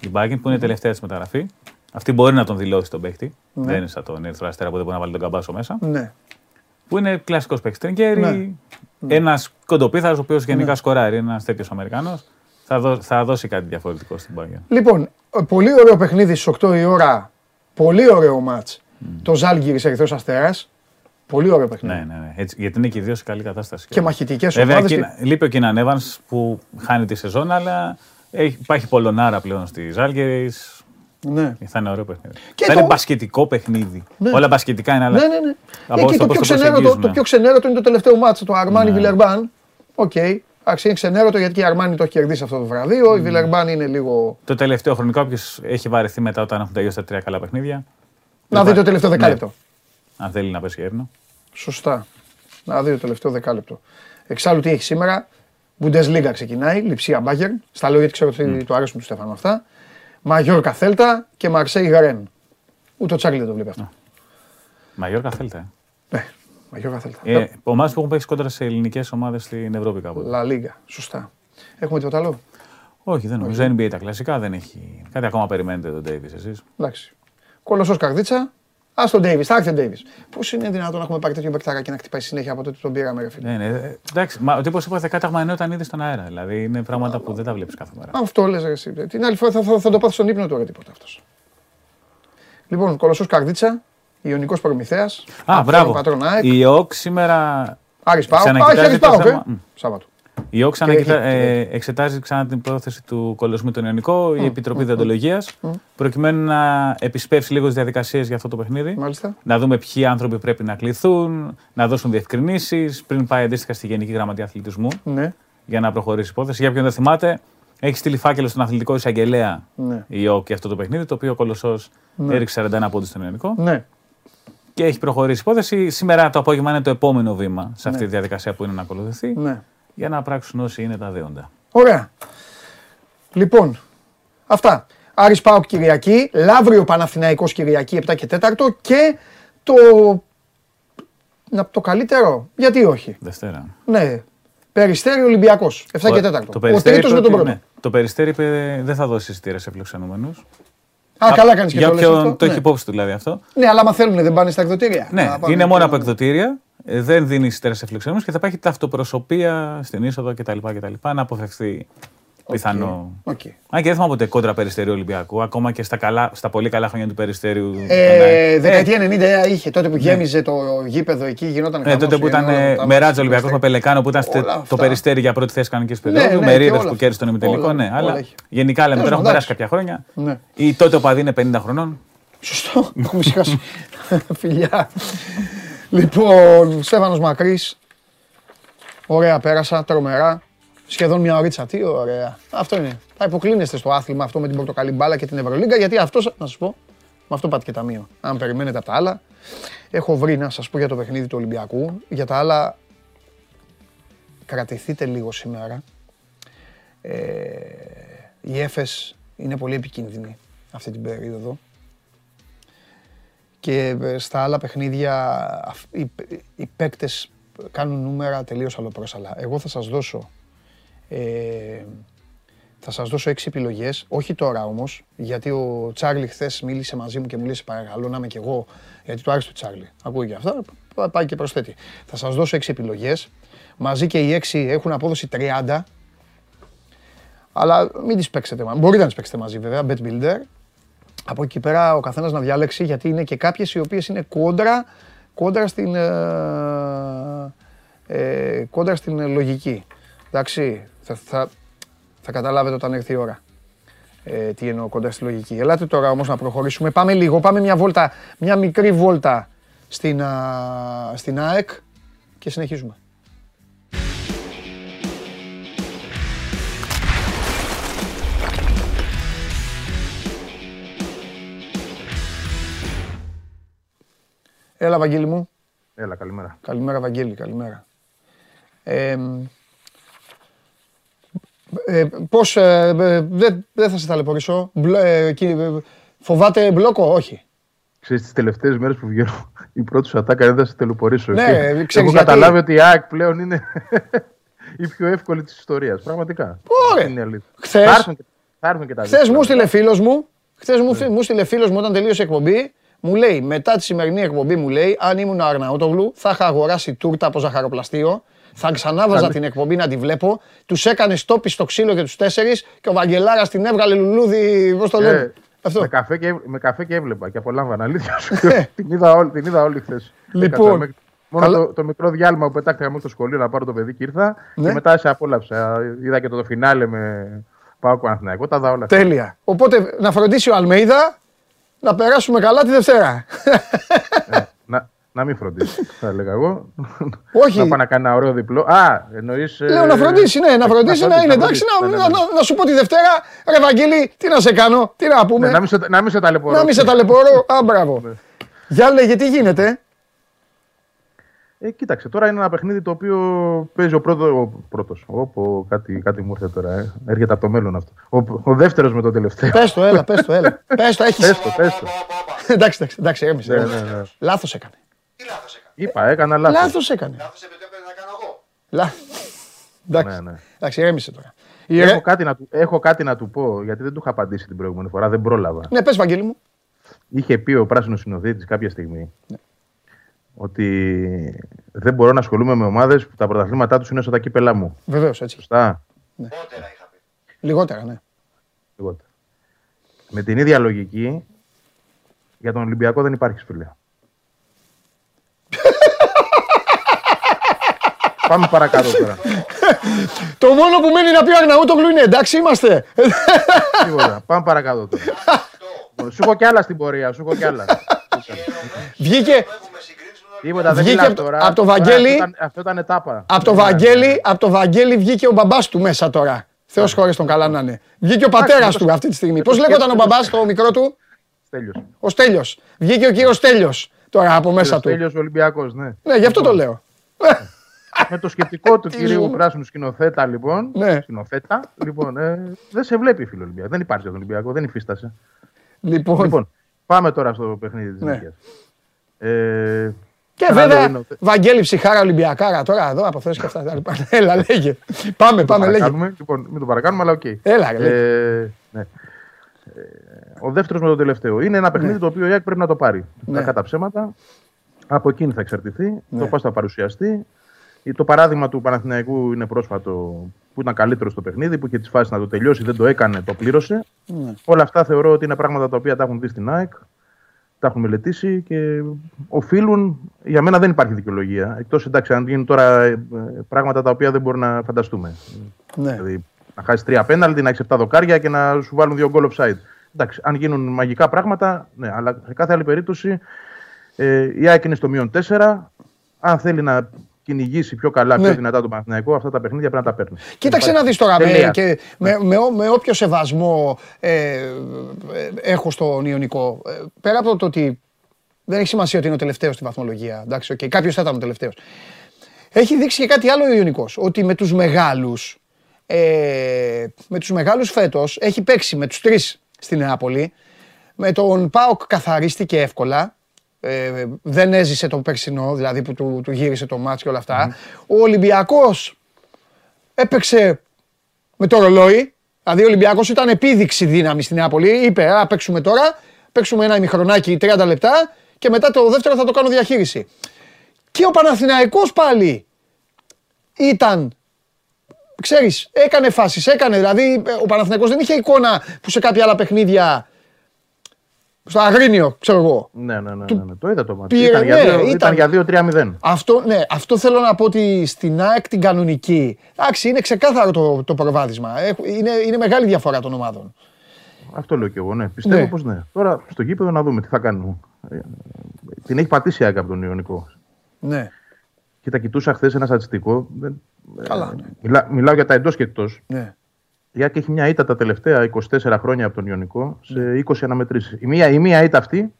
Η Μπάγκιν που είναι τελευταία της μεταγραφή. Αυτή μπορεί να τον δηλώσει τον παίκτη. Δεν είναι σαν τον Ερυθρό Αστέρα που δεν μπορεί να βάλει τον καμπάσο μέσα. Ναι. Που είναι κλασικός παίκτης τρενκέρι. Ναι. Ένας κοντοπίθαρος ο οποίος γενικά σκοράρει. Ένας τέτοιος Αμερικάνος. Θα, δω- θα δώσει κάτι διαφορετικό στην Μπάγκιν. Λοιπόν, ε, πολύ ωραίο παιχνίδι στις 8 η ώρα. Πολύ ωραίο ματς. Το Ζάλγκιρις Ερυθρός Αστέρας. Πολύ ωραίο παιχνίδι. Ναι, ναι, ναι. Έτσι, γιατί είναι και οι δύο σε καλή κατάσταση. Και μαχητικές Βέβαια, ομάδες. Κίνα- λείπει ο Κίναν Evans που χάνει τη σεζόν, αλλά έχει, υπάρχει Πολωνάρα πλέον στη Ζάλγκιρις. Ναι. Θα είναι ωραίο παιχνίδι. Και θα το- είναι μπασκετικό παιχνίδι. Ναι. Όλα μπασκετικά είναι, αλλά. Ναι, ναι, ναι. Από Εκεί στο το πώς πιο, το ξενέρωτο, το, προσεγγίζουμε. το πιο ξενέρωτο είναι το τελευταίο ματς, το Αρμάνι Ναι. Βιλερμπάν. Οκ. Εντάξει, είναι ξενέρωτο γιατί και η Αρμάνι το έχει κερδίσει αυτό το βραβείο. Η Βιλερμπάν είναι λίγο. Το τελευταίο χρονικό, όποιος έχει βαρεθεί μετά όταν έχουν τελειώσει τα τρία καλά παιχνίδια. Να δει το τελευταίο Ναι. δεκάλεπτο. Αν θέλει να πέσει έρνο. Σωστά. Να δει το τελευταίο δεκάλεπτο. Εξάλλου τι έχει σήμερα; Bundesliga ξεκινάει, Λιψία Μπάγκερν. Στα λέω γιατί ξέρω ότι του αρέσουν του Στέφανο αυτά. Μαγιόρκα Θέλτα και Μαρσέη Γαρέν. Ούτε ο Τσάρλι δεν το βλέπει αυτό. Μαγιόρκα θέλετε. ε. Ναι, Μαγιόρκα Θέλτα. Ε, Ομάδε που έχουν παίξει κόντρα σε ελληνικές ομάδες στην Ευρώπη κάποτε. Λα Λίγκα. Σωστά. Έχουμε τίποτα άλλο; Όχι, δεν νομίζω. NBA τα κλασικά δεν έχει. Κάτι ακόμα περιμένετε τον Ντέιβι εσείς. Εντάξει. Κολοσσός καρδίτσα. Α τον Ντέιβι, θα έρθει ο Ντέιβι. Πώς είναι δυνατόν να έχουμε πάρει τέτοιο μπεκτάρα και να χτυπάει συνέχεια από τότε που τον πήραμε, ρε φίλε; Ναι, ναι. ε, Εντάξει, μα ο τύπος είπε κάταγμα ενώ ήταν ήδη στον αέρα. Δηλαδή είναι πράγματα που δεν τα βλέπεις κάθε μέρα. Αυτό λες, εσύ. Την άλλη φορά θα, θα, θα το πάθει στον ύπνο τώρα τίποτα αυτός. Λοιπόν, κολοσσός καρδίτσα, Ιωνικός Προμηθέας. Α, μπράβο. Πατρόν ΑΕΚ. Η ΟΚ σήμερα. Άρης Πάοκ. Α, ξανακοιτάζει έχει Άρης το Πάοκ, ε. θέμα. Μμ. Σάββατο. Η ΟΚ ξανακοίτα- έχει- ε, εξετάζει ξανά την πρόθεση του κολοσσού με τον Ιωνικό, η Επιτροπή Διοντολογία, προκειμένου να επισπεύσει λίγο τις διαδικασίες για αυτό το παιχνίδι. Μάλιστα. Να δούμε ποιοι άνθρωποι πρέπει να κληθούν, να δώσουν διευκρινήσεις πριν πάει αντίστοιχα στη Γενική Γραμματεία Αθλητισμού Ναι. για να προχωρήσει η υπόθεση. Για ποιον δεν θυμάται, έχει στείλει φάκελο στον αθλητικό εισαγγελέα Ναι. η ΟΚ για αυτό το παιχνίδι, το οποίο ο Κολοσσός έριξε 41 πόντους στον Ιωνικό Ναι. και έχει προχωρήσει η υπόθεση. Σήμερα το απόγευμα είναι το επόμενο βήμα σε αυτή τη διαδικασία που είναι να ακολουθηθεί ναι. Για να πράξουν όσοι είναι τα δέοντα. Ωραία. Λοιπόν, αυτά. Άρης Πάοκ Κυριακή, Λαύριο Παναθηναϊκός Κυριακή 7 και 4 και το... Να, το καλύτερο, γιατί όχι; Δευτέρα. Ναι, Περιστέρι Ολυμπιακός, 7 και 4. Το Ο Περιστέρι τρίτος με είπε τον ότι- πρώτο. ναι, το Περιστέρι είπε δεν θα δώσει εισιτήρια σε φιλοξενούμενους. Α, καλά κάνεις και Για το λες όποιον αυτό. το ναι. έχει υπόψη του δηλαδή αυτό. Ναι, αλλά άμα θέλουν δεν πάνε στα εκδοτήρια. Ναι, Να πάνε είναι και- μόνο από εκδοτήρια. Ε, Δεν δίνει εισιτήρια σε φιλοξενούμενους και θα υπάρχει ταυτοπροσωπία στην είσοδο κτλ. κτλ να αποφευχθεί πιθανό. Οκ. Αν και δεν θυμάμαι ποτέ κόντρα Περιστερίου Ολυμπιακού, ακόμα και στα, καλά, στα πολύ καλά χρόνια του Περιστερίου. Ε, δεκαετία 90 είχε, τότε που γέμιζε το γήπεδο εκεί, γινόταν Ναι, τότε που ήταν με Ράτζο Ολυμπιακό με Πελεκάνο που ήταν στε- Όλα το αυτά. περιστέρι για πρώτη θέση κανονικής Ναι, περίοδου. ναι, με και Ρίδε όλα που κέρδισε τον αυτά. ημιτελικό. Όλα, Ναι, όλα αλλά έχει. γενικά λέμε Τέλος τώρα έχουν πάντων, περάσει εντάξει. κάποια χρόνια. Ναι. Ή τότε ο παδί είναι 50 χρονών. Σωστό, έχουμε σηκώσει. Φιλιά. Λοιπόν, Στέφανος Μακρύς. Ωραία, πέρασα, τρομερά. Σχεδόν μια ωρίτσα. Τι ωραία. Αυτό είναι. Θα υποκλίνεστε στο άθλημα αυτό με την πορτοκαλί μπάλα και την Ευρωλίγκα, γιατί αυτό, να σας πω, με αυτό πάτε και ταμείο. Αν περιμένετε από τα άλλα. Έχω βρει να σας πω για το παιχνίδι του Ολυμπιακού. Για τα άλλα, κρατηθείτε λίγο σήμερα. Ε, η Έφες είναι πολύ επικίνδυνη αυτή την περίοδο και ε, στα άλλα παιχνίδια αυ- οι, οι παίκτες κάνουν νούμερα τελείως αλλοπρόσαλα. Εγώ θα σας δώσω ε, θα σας δώσω έξι επιλογές, όχι τώρα όμως, γιατί ο Τσάρλι χθες μίλησε μαζί μου και μου λέει «Σε παρακαλώ να είμαι κι εγώ, γιατί του άρεσε το Τσάρλι. Ακούει και αυτά, πα- πάει και προσθέτει. Θα σας δώσω έξι επιλογές, μαζί και οι έξι έχουν απόδοση 30, αλλά μην τις παίξετε μαζί. Μπορείτε να τις παίξετε μαζί βέβαια, bet builder. Από εκεί πέρα ο καθένας να διαλέξει γιατί είναι και κάποιες οι οποίες είναι κόντρα, κόντρα στην, ε, ε, κόντρα στην λογική. Εντάξει, θα, θα, θα καταλάβετε όταν έρθει η ώρα. Ε, τι εννοώ κοντά στη λογική. Ελάτε τώρα όμως να προχωρήσουμε. Πάμε λίγο, πάμε μια βόλτα, μια μικρή βόλτα στην, α, στην ΑΕΚ και συνεχίζουμε. Έλα Βαγγέλη μου. Έλα, καλημέρα. Καλημέρα Βαγγέλη, καλημέρα. Ε, ε, πώς, ε, ε, δεν δεν θα σε ταλαιπωρήσω. Μπλο- ε, κύριε, ε, φοβάται μπλόκο, όχι. Ξέρεις, τις τελευταίες μέρες που βγαίνω, η πρώτη σου ατάκα δεν θα σε τελειπωρήσω. Ναι, Και ξέρεις Έχω γιατί. καταλάβει ότι η ΑΕΚ πλέον είναι η πιο εύκολη της ιστορίας. Πραγματικά. Ωραία. Είναι αλήθεια. Χθες- Θα έρθουν και, θα έρθουν και τα Χθες δύσκολα. μου στείλε φίλος μου, χθες μου, Ναι. μου στείλε φίλος μου όταν τελείωσε η εκπομπή, μου λέει, μετά τη σημερινή εκπομπή μου λέει, αν ήμουν ο Αρναούτογλου, θα είχα αγοράσει τούρτα από ζαχαροπλαστείο, θα ξανάβαζα την εκπομπή να τη βλέπω, τους έκανες στόπι στο ξύλο και τους τέσσερις και ο Βαγγελάρας την έβγαλε λουλούδι, πώς το λένε. Ε, Αυτό. Με καφέ, και, με καφέ και έβλεπα και απολάμβανα. Αλήθεια σου. Ε. την, είδα όλη, την είδα όλη χθες. Λοιπόν, Μόνο Καλά. το, το μικρό διάλειμμα που πετάχτηκα μέχρι το σχολείο να πάρω το παιδί και ήρθα. Ναι. Και μετά σε απόλαυσα. Είδα και το, το φινάλε με Πάο Παναθηναϊκό. Τα δα όλα. αυτά. Τέλεια. Οπότε να φροντίσει ο Αλμέιδα να περάσουμε καλά τη Δευτέρα. Ε, να, να μην φροντίσει, θα έλεγα εγώ. Όχι. να πάει να κάνει ένα ωραίο διπλό. Α, εννοείς. Λέω να φροντίσει, ναι, να φροντίσει να είναι εντάξει. Να, να, να, να σου πω τη Δευτέρα, ρε Βαγγέλη, τι να σε κάνω, τι να πούμε. Ναι, να μην σε, να μην σε ταλαιπωρώ. Να μην σε ταλαιπωρώ. Α, μπράβο. Για λέγε, τι γίνεται; Ε, κοίταξε, τώρα είναι ένα παιχνίδι το οποίο παίζει ο πρώτο. Ο πρώτος. Όπο, κάτι, κάτι μου ήρθε τώρα. Ε. Έρχεται από το μέλλον αυτό. Ο, ο δεύτερος με τον τελευταίο. Πες το, έλα, πες το, έλα. Πες το, έχεις. Πες το, πες το. εντάξει, εντάξει, εντάξει, έμεισε. Ναι, ναι, ναι. Λάθος έκανε. Τι λάθος έκανα. Είπα, έκανα λάθος. Λάθος έκανε. Λάθος επιτρέπεται να κάνω εγώ. Λά- Εντάξει, Ναι, ναι. εντάξει, έμεισε τώρα. Η Έχω ρε- κάτι, να του, έχω κάτι να του πω, γιατί δεν του είχα απαντήσει την προηγούμενη φορά, δεν πρόλαβα. Ναι, πες Βαγγέλη μου. Είχε πει ο πράσινος συνοδίτη κάποια στιγμή Ναι. Ότι δεν μπορώ να ασχολούμαι με ομάδες που τα πρωταθλήματά τους είναι σαν τα κύπελά μου. Βεβαίως, έτσι. Σωστά. Πότερα είχα πει. Λιγότερα, ναι. Λιγότερα. Με την ίδια λογική, για τον Ολυμπιακό δεν υπάρχει φίλε. Πάμε παρακάτω τώρα. Το μόνο που μένει να πει ο Αγναούτογλου είναι εντάξει είμαστε. Τίποτα. Πάμε παρακάτω τώρα. Λοιπόν, Σου έχω κι άλλα στην πορεία, σου έχω κι άλλα. Βγήκε Τίποτα, δεν Βγήκε μιλάω απ' το- τώρα. απ' το Τώρα, Βαγγέλη- Αυτό ήταν, αυτό ήταν ετάπα. από το, Βαγγέλη, απ' το Βαγγέλη βγήκε ο μπαμπάς του μέσα τώρα. Θεός χώρες τον καλά να είναι. Βγήκε ο πατέρας του αυτή τη στιγμή. Πώς λέγονταν ο μπαμπάς το μικρό του, Στέλιος. ο Στέλιος. Βγήκε ο κύριος Στέλιος τώρα από μέσα του. Στέλιος Ολυμπιακός, ναι. Ναι, γι' αυτό το λέω. Με το σκεπτικό του Τι κυρίου ζούμε. πράσινου σκηνοθέτα, λοιπόν. Ναι. Σκηνοθέτα, λοιπόν. Ε, δεν σε βλέπει, φίλο Ολυμπιακό. Δεν υπάρχει για τον Ολυμπιακό, δεν υφίστασε. Λοιπόν, Λοιπόν, πάμε τώρα στο παιχνίδι της Ναι. Νίκης. Ε, και ένα άλλο βέβαια, είναι ότι- Βαγγέλη ψυχάρα Ολυμπιακάρα τώρα εδώ από θέσεις και αυτά. τα λοιπά. Έλα, λέγε. Πάμε, πάμε, λέγε. παρακάνουμε. Λοιπόν, μην το παρακάνουμε, αλλά οκ. Έλα, ρε, λέγε. Ε, ναι. Ε, ο δεύτερος με τον τελευταίο. Είναι ένα παιχνίδι το οποίο η ΑΕΚ πρέπει να το πάρει. Ναι. Κακά τα ψέματα. Από εκείνη θα εξαρτηθεί. Το πώ θα παρουσιαστεί. Το παράδειγμα του Παναθηναϊκού είναι πρόσφατο που ήταν καλύτερο στο παιχνίδι, που είχε τις φάσεις να το τελειώσει, δεν το έκανε, το πλήρωσε. Ναι. Όλα αυτά θεωρώ ότι είναι πράγματα τα οποία τα έχουν δει στην ΑΕΚ, τα έχουν μελετήσει και οφείλουν. Για μένα δεν υπάρχει δικαιολογία. Εκτός εντάξει, αν γίνουν τώρα ε, ε, πράγματα τα οποία δεν μπορούμε να φανταστούμε. Ναι. Δηλαδή, να χάσεις τρία πέναλτι, να έχεις 7 δοκάρια και να σου βάλουν δύο γκολ offside. Εντάξει, αν γίνουν μαγικά πράγματα, ναι, αλλά σε κάθε άλλη περίπτωση ε, η ΑΕΚ είναι στο μείον 4. Αν θέλει να κυνηγήσει πιο καλά, Ναι. πιο δυνατά τον Παναθηναϊκό, αυτά τα παιχνίδια πρέπει να τα παίρνει. Κοίταξε Δεν να δεις τώρα, με, Τελεία. και, με, με, ό- με όποιο σεβασμό ε, ε, έχω στον Ιωνικό, ε, πέρα από το ότι δεν έχει σημασία ότι είναι ο τελευταίος στη βαθμολογία, εντάξει, okay, κάποιος θα ήταν ο τελευταίος. Έχει δείξει και κάτι άλλο ο Ιωνικός, ότι με τους μεγάλους, ε, με τους μεγάλους φέτος, έχει παίξει με τους τρεις στην Νεάπολη, με τον ΠΑΟΚ καθαρίστηκε εύκολα, ε, δεν έζησε τον περσινό, δηλαδή που του, του γύρισε το μάτς και όλα αυτά. Ο Ολυμπιακός έπαιξε με το ρολόι. Δηλαδή ο Ολυμπιακός ήταν επίδειξη δύναμη στην Νεάπολη. Είπε, α, παίξουμε τώρα, παίξουμε ένα ημιχρονάκι 30 λεπτά και μετά το δεύτερο θα το κάνω διαχείριση. Και ο Παναθηναϊκός πάλι ήταν, ξέρεις, έκανε φάσεις, έκανε, δηλαδή ε, ο Παναθηναϊκός δεν είχε εικόνα που σε κάποια άλλα παιχνίδια, στο Αγρίνιο, ξέρω εγώ, Ναι, ναι, ναι, ναι, ναι. Το είδα το μάτι. πήρε, Ήταν, για ναι, δύο- ήταν- ήταν για 2-3-0. Αυτό, ναι, αυτό θέλω να πω ότι στην ΑΕΚ την κανονική. Εντάξει, είναι ξεκάθαρο το, το προβάδισμα. Έχ- Είναι, είναι μεγάλη διαφορά των ομάδων. Αυτό λέω και εγώ, ναι. Πιστεύω Ναι. πως ναι. Τώρα στο γήπεδο να δούμε τι θα κάνουμε. Ε, την έχει πατήσει η ΑΕΚ από τον Ιωνικό. Ναι. Κοίτα, κοιτούσα χθες ένα στατιστικό. Δεν- Καλά, ε, ναι. μιλά- μιλάω για τα εντός και εκτός. ναι. Η ΑΕΚ έχει μια ήττα τα τελευταία 24 χρόνια από τον Ιωνικό σε Ναι. 20 αναμετρήσεις. Η μία, η μία ήττα αυτή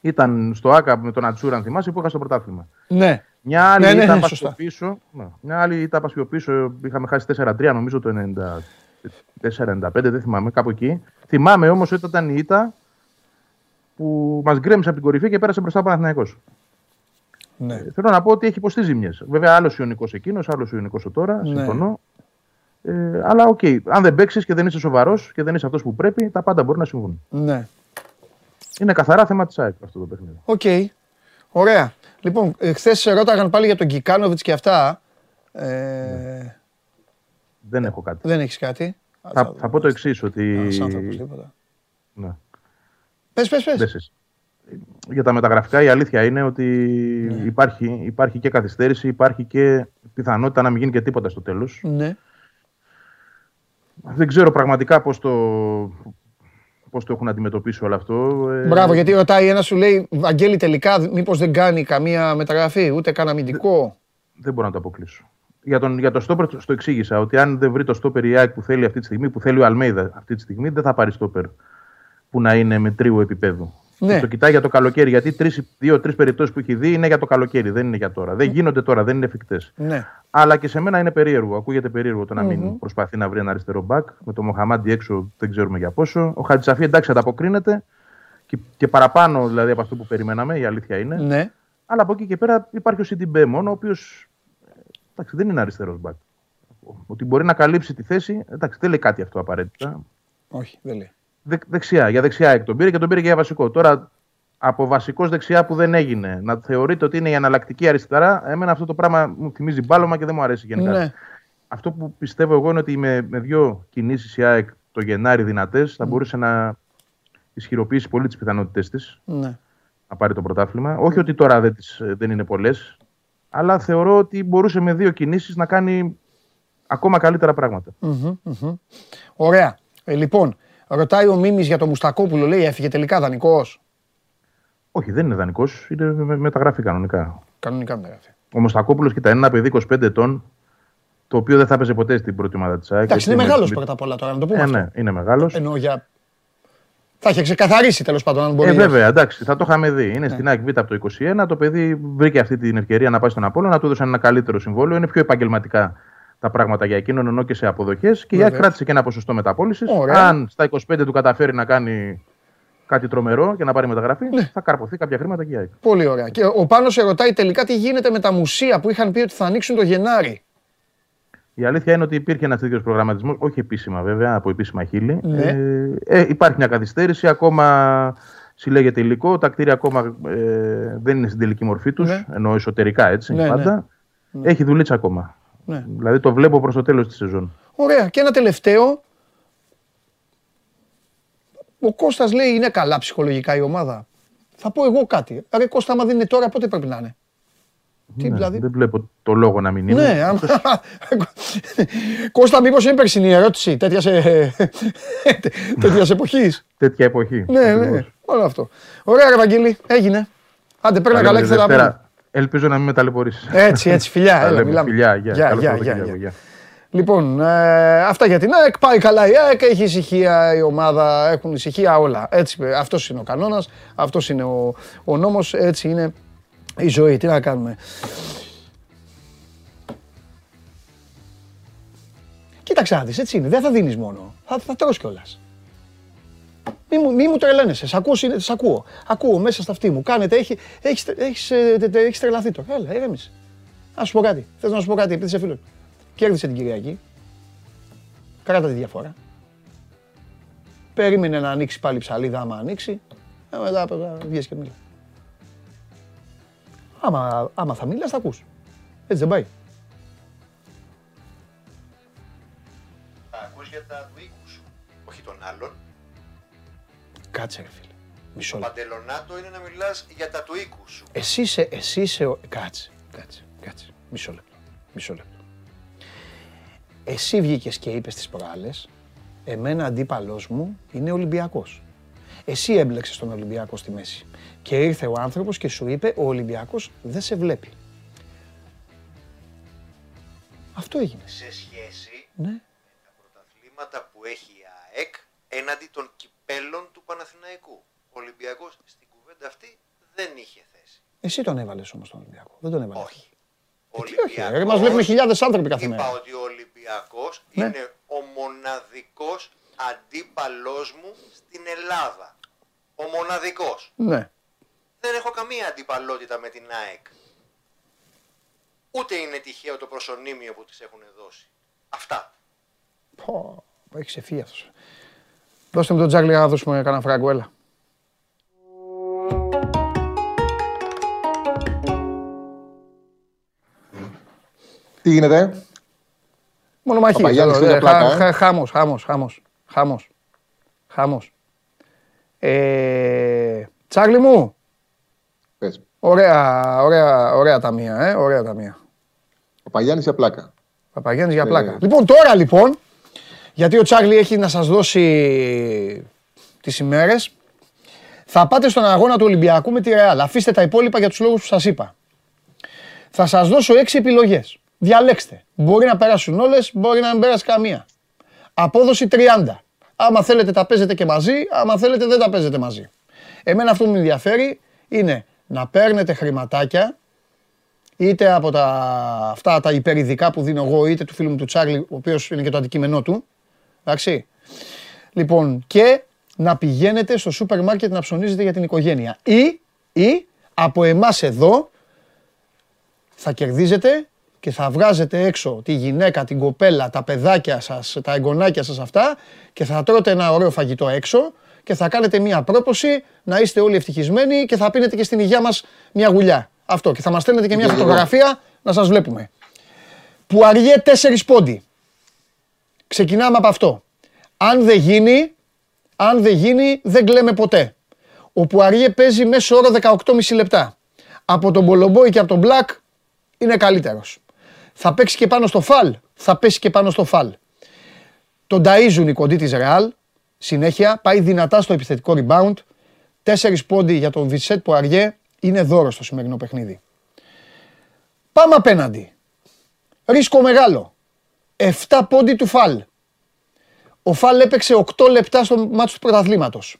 ήταν στο ΟΑΚΑ με τον Ατσούρα, αν θυμάσαι, που είχα στο πρωτάθλημα. Ναι. Μια άλλη Ναι, ναι, ήττα ναι, πας σωστά. πιο πίσω. Ναι, μια άλλη ήττα πας πιο πίσω. Είχαμε χάσει 4-3, νομίζω το 94-95, δεν θυμάμαι, κάπου εκεί. Θυμάμαι όμως ότι ήταν η ήττα που μας γκρέμισε από την κορυφή και πέρασε μπροστά ο Παναθηναϊκός. ναι. Ε, Θέλω να πω ότι έχει υποστεί ζημιές. Βέβαια, άλλος Ιωνικός εκείνος, άλλος Ιωνικός ο τώρα. Ναι. Συμφωνώ. Ε, αλλά οκ, αν δεν παίξεις και δεν είσαι σοβαρός και δεν είσαι αυτός που πρέπει, τα πάντα μπορεί να συμβούν. ναι. Είναι καθαρά θέμα της ΑΕΚ αυτό το παιχνίδι. Οκ. Ωραία. Λοιπόν, χθες σε ρώταγαν πάλι για τον Κικάνοβιτ και αυτά. Ε, Δεν έχω κάτι. Δεν έχεις κάτι; Θα, θα πω το εξής, ότι. Ένας άνθρωπος, τίποτα. Ναι. Πες, πες, πες. Δεν σε, για τα μεταγραφικά η αλήθεια είναι ότι υπάρχει, υπάρχει και καθυστέρηση, υπάρχει και πιθανότητα να μην γίνει και τίποτα στο τέλος. Ναι. Δεν ξέρω πραγματικά πώς το, πώς το έχουν αντιμετωπίσει όλο αυτό. Ε, Μπράβο, γιατί ρωτάει ένα σου λέει, Βαγγέλη τελικά μήπως δεν κάνει καμία μεταγραφή, ούτε καν αμυντικό. Δεν μπορώ να το αποκλείσω. Για, τον, για το στόπερ το εξήγησα ότι αν δεν βρει το στόπερ η ΑΕΚ που θέλει αυτή τη στιγμή, που θέλει ο Αλμέιδα αυτή τη στιγμή, δεν θα πάρει στόπερ που να είναι με τρίου επίπεδου. Ναι. Το κοιτάει για το καλοκαίρι. Γιατί δύο-τρει περιπτώσεις που έχει δει είναι για το καλοκαίρι, δεν είναι για τώρα. Δεν γίνονται τώρα, δεν είναι εφικτές. Ναι. Αλλά και σε μένα είναι περίεργο. Ακούγεται περίεργο το να μην προσπαθεί να βρει ένα αριστερό μπακ. Με το Μοχαμάντι έξω δεν ξέρουμε για πόσο. Ο Χατζησαφή εντάξει ανταποκρίνεται και, και παραπάνω δηλαδή από αυτό που περιμέναμε, η αλήθεια είναι. Ναι. Αλλά από εκεί και πέρα υπάρχει ο Σιντιμπέ μόνο, ο οποίος δεν είναι αριστερός μπακ. Ότι μπορεί να καλύψει τη θέση, εντάξει, δεν λέει κάτι αυτό απαραίτητα. Όχι, δεν λέει. Δε, δεξιά, για δεξιά εκ τον πήρε και τον πήρε και για βασικό. Τώρα από βασικός δεξιά που δεν έγινε, να θεωρείτε ότι είναι η αναλλακτική αριστερά, εμένα αυτό το πράγμα μου θυμίζει μπάλωμα και δεν μου αρέσει γενικά. Ναι. Αυτό που πιστεύω εγώ είναι ότι με, με δύο κινήσεις η ΑΕΚ το Γενάρη δυνατές θα μπορούσε να ισχυροποιήσει πολύ τις πιθανότητέ της Ναι. να πάρει το πρωτάθλημα. Όχι ότι τώρα δεν, τις, δεν είναι πολλές, αλλά θεωρώ ότι μπορούσε με δύο κινήσεις να κάνει ακόμα καλύτερα πράγματα. Μμμ, μμμ. Ωραία. Ε, λοιπόν, ρωτάει ο Μίμης για το Μουστακόπουλο, λέει έφυγε τελικά δανεικός; Όχι, δεν είναι δανεικός, είναι με- μεταγραφή κανονικά. Κανονικά μεταγραφή. Ο Μοστακόπουλο, κοίτα, είναι ένα παιδί 25 ετών, το οποίο δεν θα έπαιζε ποτέ στην πρώτη ομάδα της ΑΕΚ. Εντάξει, είναι Έτσι, μεγάλος με- πρώτα απ' όλα τώρα, να το πούμε Ε, αυτό. ναι, είναι μεγάλος. Εννοώ για... Θα είχε ξεκαθαρίσει τέλος πάντων αν μπορεί. Ε, να- βέβαια, εντάξει, θα το είχαμε δει. Ναι. Είναι στην ΑΕΚ Β από το 21. Το παιδί βρήκε αυτή την ευκαιρία να πάει στον Απόλο, να του έδωσαν ένα καλύτερο συμβόλαιο. Είναι πιο επαγγελματικά τα πράγματα για εκείνον, ενώ και σε αποδοχές. Και η ΑΕΚ Βέβαια. κράτησε και ένα ποσοστό μεταπόλησης. Ωραία. Αν στα 25 του καταφέρει να κάνει κάτι τρομερό και να πάρει μεταγραφή, Ναι. θα καρποθεί κάποια χρήματα και η ΑΕΚ. Πολύ ωραία. Και ο Πάνος σε ρωτάει τελικά τι γίνεται με τα μουσεία που είχαν πει ότι θα ανοίξουν το Γενάρη. Η αλήθεια είναι ότι υπήρχε ένας τέτοιος προγραμματισμός, όχι επίσημα βέβαια, από επίσημα χείλη. Ναι. Ε, ε, υπάρχει μια καθυστέρηση, ακόμα συλλέγεται υλικό. Τα κτίρια ακόμα ε, δεν είναι στην τελική μορφή τους, Ναι. ενώ εσωτερικά έτσι Ναι, πάντα. Έχει δουλίτσα ακόμα. Ναι. Δηλαδή το βλέπω προς το τέλος της σεζόν. Ωραία. Και ένα τελευταίο. Ο Κώστας λέει είναι καλά ψυχολογικά η ομάδα. Θα πω εγώ κάτι. Ρε Κώστα, άμα δεν είναι τώρα, πότε πρέπει να είναι; Τι Ναι, δηλαδή. Δεν βλέπω το λόγο να μην είναι. Ναι, άμα... Κώστα, μήπως είναι περσινή ερώτηση τέτοιας, ε, τέτοιας εποχής; Τέτοια εποχή. ναι, ναι, Ακριβώς. όλο αυτό. Ωραία, ρε Βαγγέλη, έγινε. Άντε, παίρνει Τα καλά λέμε και θα τα πούμε. Δευτέρα. Ελπίζω να μην με ταλαιπωρήσεις. Έτσι, έτσι, φιλιά, Τα έλα, λέμε. μιλάμε. Φιλιά, γεια. Γεια, Καλό γεια, Σαββατοκύριακο, γεια, γεια. Λοιπόν, ε, αυτά για την ΑΕΚ. Πάει καλά η ΑΕΚ, έχει ησυχία η ομάδα, έχουν ησυχία όλα. Έτσι, αυτός είναι ο κανόνας, αυτός είναι ο, ο νόμος, έτσι είναι η ζωή. Τι να κάνουμε. Κοίταξε να δεις, έτσι είναι. Δεν θα δίνεις μόνο. Θα, θα τρως κιόλας. Μη μου, μη μου τρελαίνεσαι. Σ' ακούω, συνε- σ' ακούω. Ακούω μέσα στα αυτή μου. Κάνετε, έχει, έχεις, έχεις, ε, τε- τε- έχεις τρελαθεί τώρα. Έλα, ηρέμησε. Να σου πω κάτι. Θες να σου πω κάτι, επειδή είσαι φίλος. Κέρδισε την Κυριακή. Κράτα τη διαφορά. Περίμενε να ανοίξει πάλι η ψαλίδα, άμα ανοίξει. Ε, μετά μετά βγες και μιλάς. Άμα, άμα θα μιλάς, θα ακούς. Έτσι δεν πάει. Θα ακούς για τα του οίκου σου, όχι των άλλων. Κάτσε ρε φίλε. Μισό Το λεπτό. παντελονάτο είναι να μιλάς για τα του οίκους σου. Εσύ είσαι, εσύ είσαι ο... Κάτσε, κάτσε, κάτσε. Μισό λεπτό. Μισό λεπτό. Εσύ βγήκες και είπες τις προάλλες, εμένα αντίπαλός μου είναι Ολυμπιακός. Εσύ έμπλεξες τον Ολυμπιακό στη μέση. Και ήρθε ο άνθρωπος και σου είπε, ο Ολυμπιακός δεν σε βλέπει. Αυτό έγινε. Σε σχέση Ναι. με τα πρωταθλήματα που έχει η ΑΕΚ έναντι των κυπέλων του Παναθηναϊκού. Ο Ολυμπιακός στην κουβέντα αυτή δεν είχε θέση. Εσύ τον έβαλες όμως τον Ολυμπιακό. Δεν τον έβαλες. Όχι. Ε, τι όχι, ρε, μας βλέπουμε χιλιάδες άνθρωποι κάθε Είπα μέρα. ότι ο Ολυμπιακός Ναι. είναι ο μοναδικός αντίπαλός μου στην Ελλάδα. Ο μοναδικός. Ναι. Δεν έχω καμία αντιπαλότητα με την ΑΕΚ. Ούτε είναι τυχαίο το προσωνύμιο που της έχουν δώσει. Αυτά. Πω, έχει ξεφύγει αυτός. Δώστε μου τον Τζάγλι να δώσουμε κανένα φράγκο, έλα. Τι γίνεται, Μονομαχίες. Παπαγιάννης εδώ, είναι ε, πλάκα, χα- ε. χα- Χάμος, χάμος, χάμος. Χάμος. Χάμος. Ε, Τσάρλι μου, Πες. ωραία, ωραία, ωραία ταμεία, ε, ωραία ταμεία. Ο Παγιάννης για πλάκα. Παπαγιάννης για πλάκα. Ε. Λοιπόν, τώρα λοιπόν, γιατί ο Τσάρλι έχει να σας δώσει τις ημέρες, θα πάτε στον αγώνα του Ολυμπιακού με τη Ρεάλ. Αφήστε τα υπόλοιπα για τους λόγους που σας είπα. Θα σας δώσω έξι επιλογές. Διαλέξτε. Μπορεί να περάσουν όλες, μπορεί να μην περάσει καμία. Απόδοση 30. Άμα θέλετε τα παίζετε και μαζί, άμα θέλετε δεν τα παίζετε μαζί. Εμένα αυτό που με ενδιαφέρει είναι να παίρνετε χρηματάκια είτε από τα, αυτά τα υπερηδικά που δίνω εγώ, είτε του φίλου μου του Τσάρλι, ο οποίος είναι και το αντικείμενό του. Εντάξει. Λοιπόν, και να πηγαίνετε στο σούπερ μάρκετ να ψωνίζετε για την οικογένεια. Ή, ή από εμάς εδώ θα κερδίζετε και θα βγάζετε έξω τη γυναίκα, την κοπέλα, τα παιδάκια σας, τα εγγονάκια σας αυτά και θα τρώτε ένα ωραίο φαγητό έξω και θα κάνετε μια πρόποση να είστε όλοι ευτυχισμένοι και θα πίνετε και στην υγεία μας μια γουλιά. Αυτό και θα μας στέλνετε και μια Και εγώ. φωτογραφία να σας βλέπουμε. Που αργέ τέσσερις πόντι. Ξεκινάμε από αυτό. Αν δεν γίνει, αν δεν γίνει, δεν κλαίμε ποτέ. Ο Πουαριέ παίζει μέσω όρο 18,5 λεπτά. Από τον Μπολομπόη και από τον Μπλακ είναι καλύτερος. Θα παίξει και πάνω στο φαλ. Θα πέσει και πάνω στο φαλ. Τον ταΐζουν οι κοντοί της Ρεάλ. Συνέχεια πάει δυνατά στο επιθετικό rebound. Τέσσερις πόντι για τον Βισέτ Πουαριέ είναι δώρο στο σημερινό παιχνίδι. Πάμε απέναντι. Ρίσκο μεγάλο. 7 πόντι του φαλ. Ο Φαλ έπαιξε 8 λεπτά στο μάτσο του πρωταθλήματος.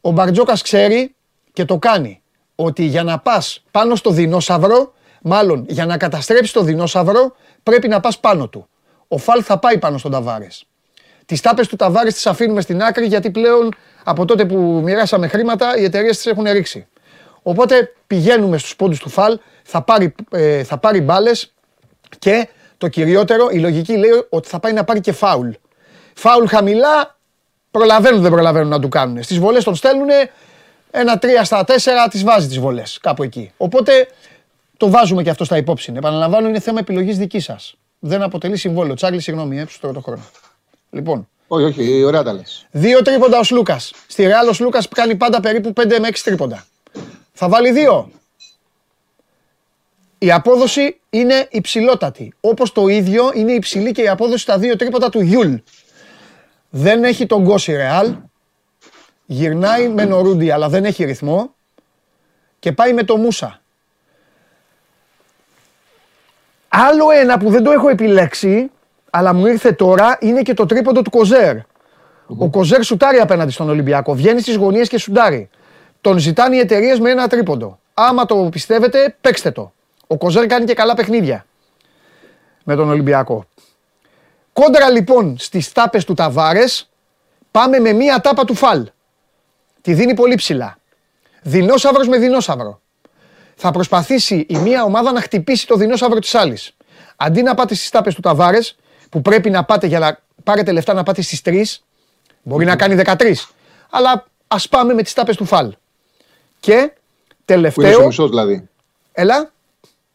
Ο Μπαρτζόκας ξέρει και το κάνει ότι για να πας πάνω στο δεινόσαυρο, μάλλον για να καταστρέψεις το δεινόσαυρο, πρέπει να πας πάνω του. Ο Φαλ θα πάει πάνω στον Ταβάρες. Τις τάπες του Ταβάρες τις αφήνουμε στην άκρη γιατί πλέον από τότε που μοιράσαμε χρήματα οι εταιρείες τις έχουν ρίξει. Οπότε πηγαίνουμε στους πόντους του Φαλ, θα πάρει, ε, θα πάρει μπάλες και το κυριότερο, η λογική λέει ότι θα πάει να πάρει και φάουλ. Φάουλ χαμηλά, προλαβαίνουν δεν προλαβαίνουν να του κάνουν. Στις βολές τον στέλνουν ένα 3 στα 4 τις βάζει τις βολές, κάπου εκεί. Οπότε το βάζουμε και αυτό στα υπόψη. Επαναλαμβάνω, είναι θέμα επιλογής δικής σας. Δεν αποτελεί συμβόλαιο. Τσάρλι, συγγνώμη, έψου τώρα το χρόνο. Λοιπόν, Όχι, όχι, ωραία τα λες. δύο τρίποντα ο Λούκας. Στη Ρεάλ ο Λούκας κάνει πάντα περίπου 5 με 6 τρίποντα. Θα βάλει δύο. Η απόδοση είναι υψηλότατη. Όπως το ίδιο είναι υψηλή και η απόδοση στα δύο τρίποντα του Γιούλ. Δεν έχει τον Γκος η Ρεάλ. Γυρνάει μεν ο Ρούντι αλλά δεν έχει ρυθμό. Και πάει με το Μούσα. Άλλο ένα που δεν το έχω επιλέξει, αλλά μου ήρθε τώρα, είναι και το τρίποντο του Κοζέρ. Ο Κοζέρ σουτάρει απέναντι στον Ολυμπιακό. Βγαίνει στις γωνίες και σουτάρει. Τον ζητάνε οι εταιρείες με ένα τρίποντο. Άμα το πιστεύετε, παίξτε το. Ο Κοζέρ κάνει και καλά παιχνίδια με τον Ολυμπιακό. Κόντρα λοιπόν στις τάπες του Ταβάρες, πάμε με μία τάπα του Φαλ. Τη δίνει πολύ ψηλά. Δεινόσαυρος με δεινόσαυρο. Θα προσπαθήσει η μία ομάδα να χτυπήσει το δεινόσαυρο της άλλης. Αντί να πάτε στις τάπες του Ταβάρες, που πρέπει να πάτε για να πάρετε λεφτά να πάτε στις 3, μπορεί να κάνει 13. Αλλά ας πάμε με τις τάπες του Φαλ. Και Που είναι στο τελευταίο. μισό δηλαδή. Έλα.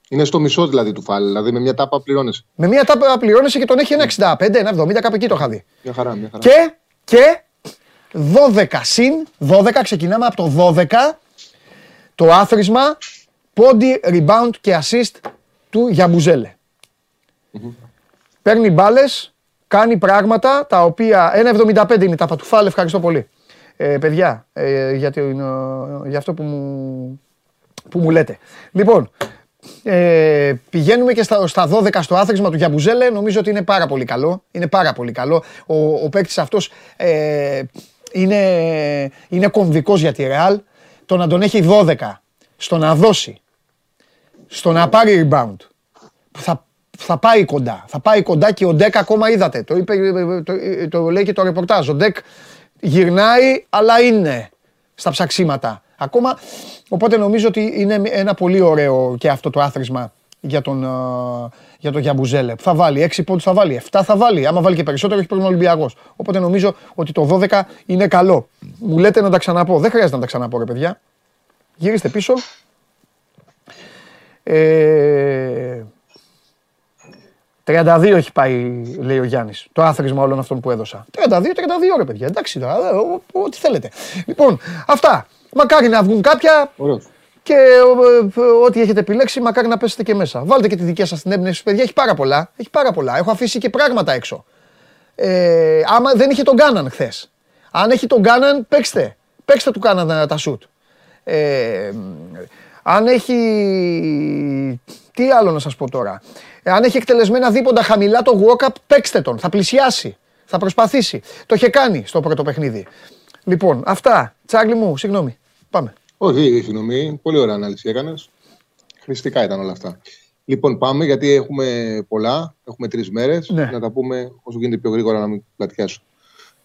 Είναι στο μισό δηλαδή του φάλ. Δηλαδή με μια τάπα πληρώνεσαι. Με μία τάπα πληρώνεσαι και τον έχει ένα 65, ένα 70, κάπου εκεί το είχα δει. Μια χαρά, μια χαρά. Και, και 12 συν, 12, ξεκινάμε από το 12, το άθροισμα, πόντι, rebound και assist του Γιαμπουζέλε. Παίρνει μπάλες, κάνει πράγματα τα οποία. 1,75 είναι η τάπα του φάλ, ευχαριστώ πολύ. Ε, παιδιά, ε, για, την, ε, για αυτό που μου, που μου λέτε. Λοιπόν, ε, πηγαίνουμε και στα, στα 12 στο άθροισμα του Γιαμπουζέλε. Νομίζω ότι είναι πάρα πολύ καλό. Είναι πάρα πολύ καλό. Ο, ο παίκτης αυτός ε, είναι, είναι κομβικός για τη Ρεάλ. Το να τον έχει 12 στο να δώσει, στο να πάρει rebound, θα, θα πάει κοντά. Θα πάει κοντά και ο Ντεκ ακόμα είδατε. Το, είπε, το, το λέει και το ρεπορτάζ. Ο Ντεκ γυρνάει, αλλά είναι στα ψαξίματα. Ακόμα, οπότε νομίζω ότι είναι ένα πολύ ωραίο και αυτό το άθροισμα για τον, ε, για τον Γιαμπουζέλε. Θα βάλει 6 πόντους, θα βάλει 7, θα βάλει. Άμα βάλει και περισσότερο, έχει πρόβλημα Ολυμπιακός. Οπότε νομίζω ότι το 12 είναι καλό. Μου λέτε να τα ξαναπώ. Δεν χρειάζεται να τα ξαναπώ, ρε παιδιά. Γυρίστε πίσω. Ε, 32 έχει πάει, λέει ο Γιάννης. Το άθροισμα όλων αυτών που έδωσα. 32, 32 ρε παιδιά. Εντάξει τώρα, ε, ο- ό,τι θέλετε. Λοιπόν, αυτά. Μακάρι να βγουν κάποια Ωραίος. και ε, ε, ό,τι έχετε επιλέξει, μακάρι να πέσετε και μέσα. Βάλτε και τη δικιά σας την έμπνευση, παιδιά. Έχει πάρα πολλά. Έχει πάρα πολλά. Έχω αφήσει και πράγματα έξω. Ε, άμα δεν είχε τον Κάναν χθες. Αν έχει τον Κάναν, παίξτε. Παίξτε του Κάναν τα σουτ. Ε, αν έχει. Τι άλλο να σας πω τώρα. Ε, αν έχει εκτελεσμένα δίποντα χαμηλά το walk-up, παίξτε τον. Θα πλησιάσει. Θα προσπαθήσει. Το είχε κάνει στο πρώτο παιχνίδι. Λοιπόν, αυτά. Τσάρλι μου, συγγνώμη. Πάμε. Όχι, συγγνώμη. Πολύ ωραία ανάλυση έκανες. Χρηστικά ήταν όλα αυτά. Λοιπόν, πάμε γιατί έχουμε πολλά. Έχουμε τρεις μέρες. Ναι. Να τα πούμε όσο γίνεται πιο γρήγορα να μην πλατιάσω.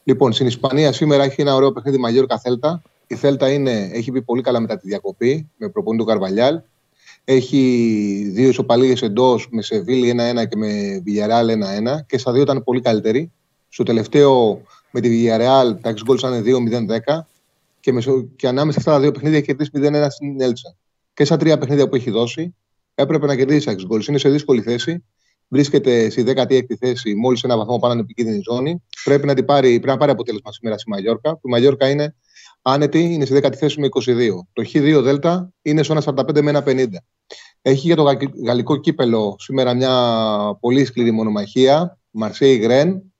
Λοιπόν, στην Ισπανία σήμερα έχει ένα ωραίο παιχνίδι Μαγιόρκα Θέλτα. Η Θέλτα είναι, έχει πει πολύ καλά μετά τη διακοπή με προπονητή του Καρβαλιάλ. Έχει δύο ισοπαλίες εντός με Σεβίλη 1-1 και με Βιγιαρεάλ 1-1 και στα δύο ήταν πολύ καλύτερη. Στο τελευταίο με τη Villarreal τα 6 γκολ ήταν 2-0-10 και, μεσο... και ανάμεσα σε αυτά τα δύο παιχνίδια έχει κερδίσει 0-1 στην Έλτσα. Και στα τρία παιχνίδια που έχει δώσει έπρεπε να κερδίσει 6 γκολ. Είναι σε δύσκολη θέση. Βρίσκεται στη 16η θέση, μόλις ένα βαθμό πάνω από την επικίνδυνη ζώνη. Πρέπει να, την πάρει, πρέπει να πάρει αποτέλεσμα σήμερα στη Μαγιόρκα. Η Μαγιόρκα είναι άνετη, είναι στη 10η θέση με 22. Το Χ2 Δέλτα είναι στο 1,45 με 1,50. Έχει για το γα- γαλλικό κύπελο σήμερα μια πολύ σκληρή μονομαχία. Μαρσέη Γρεν.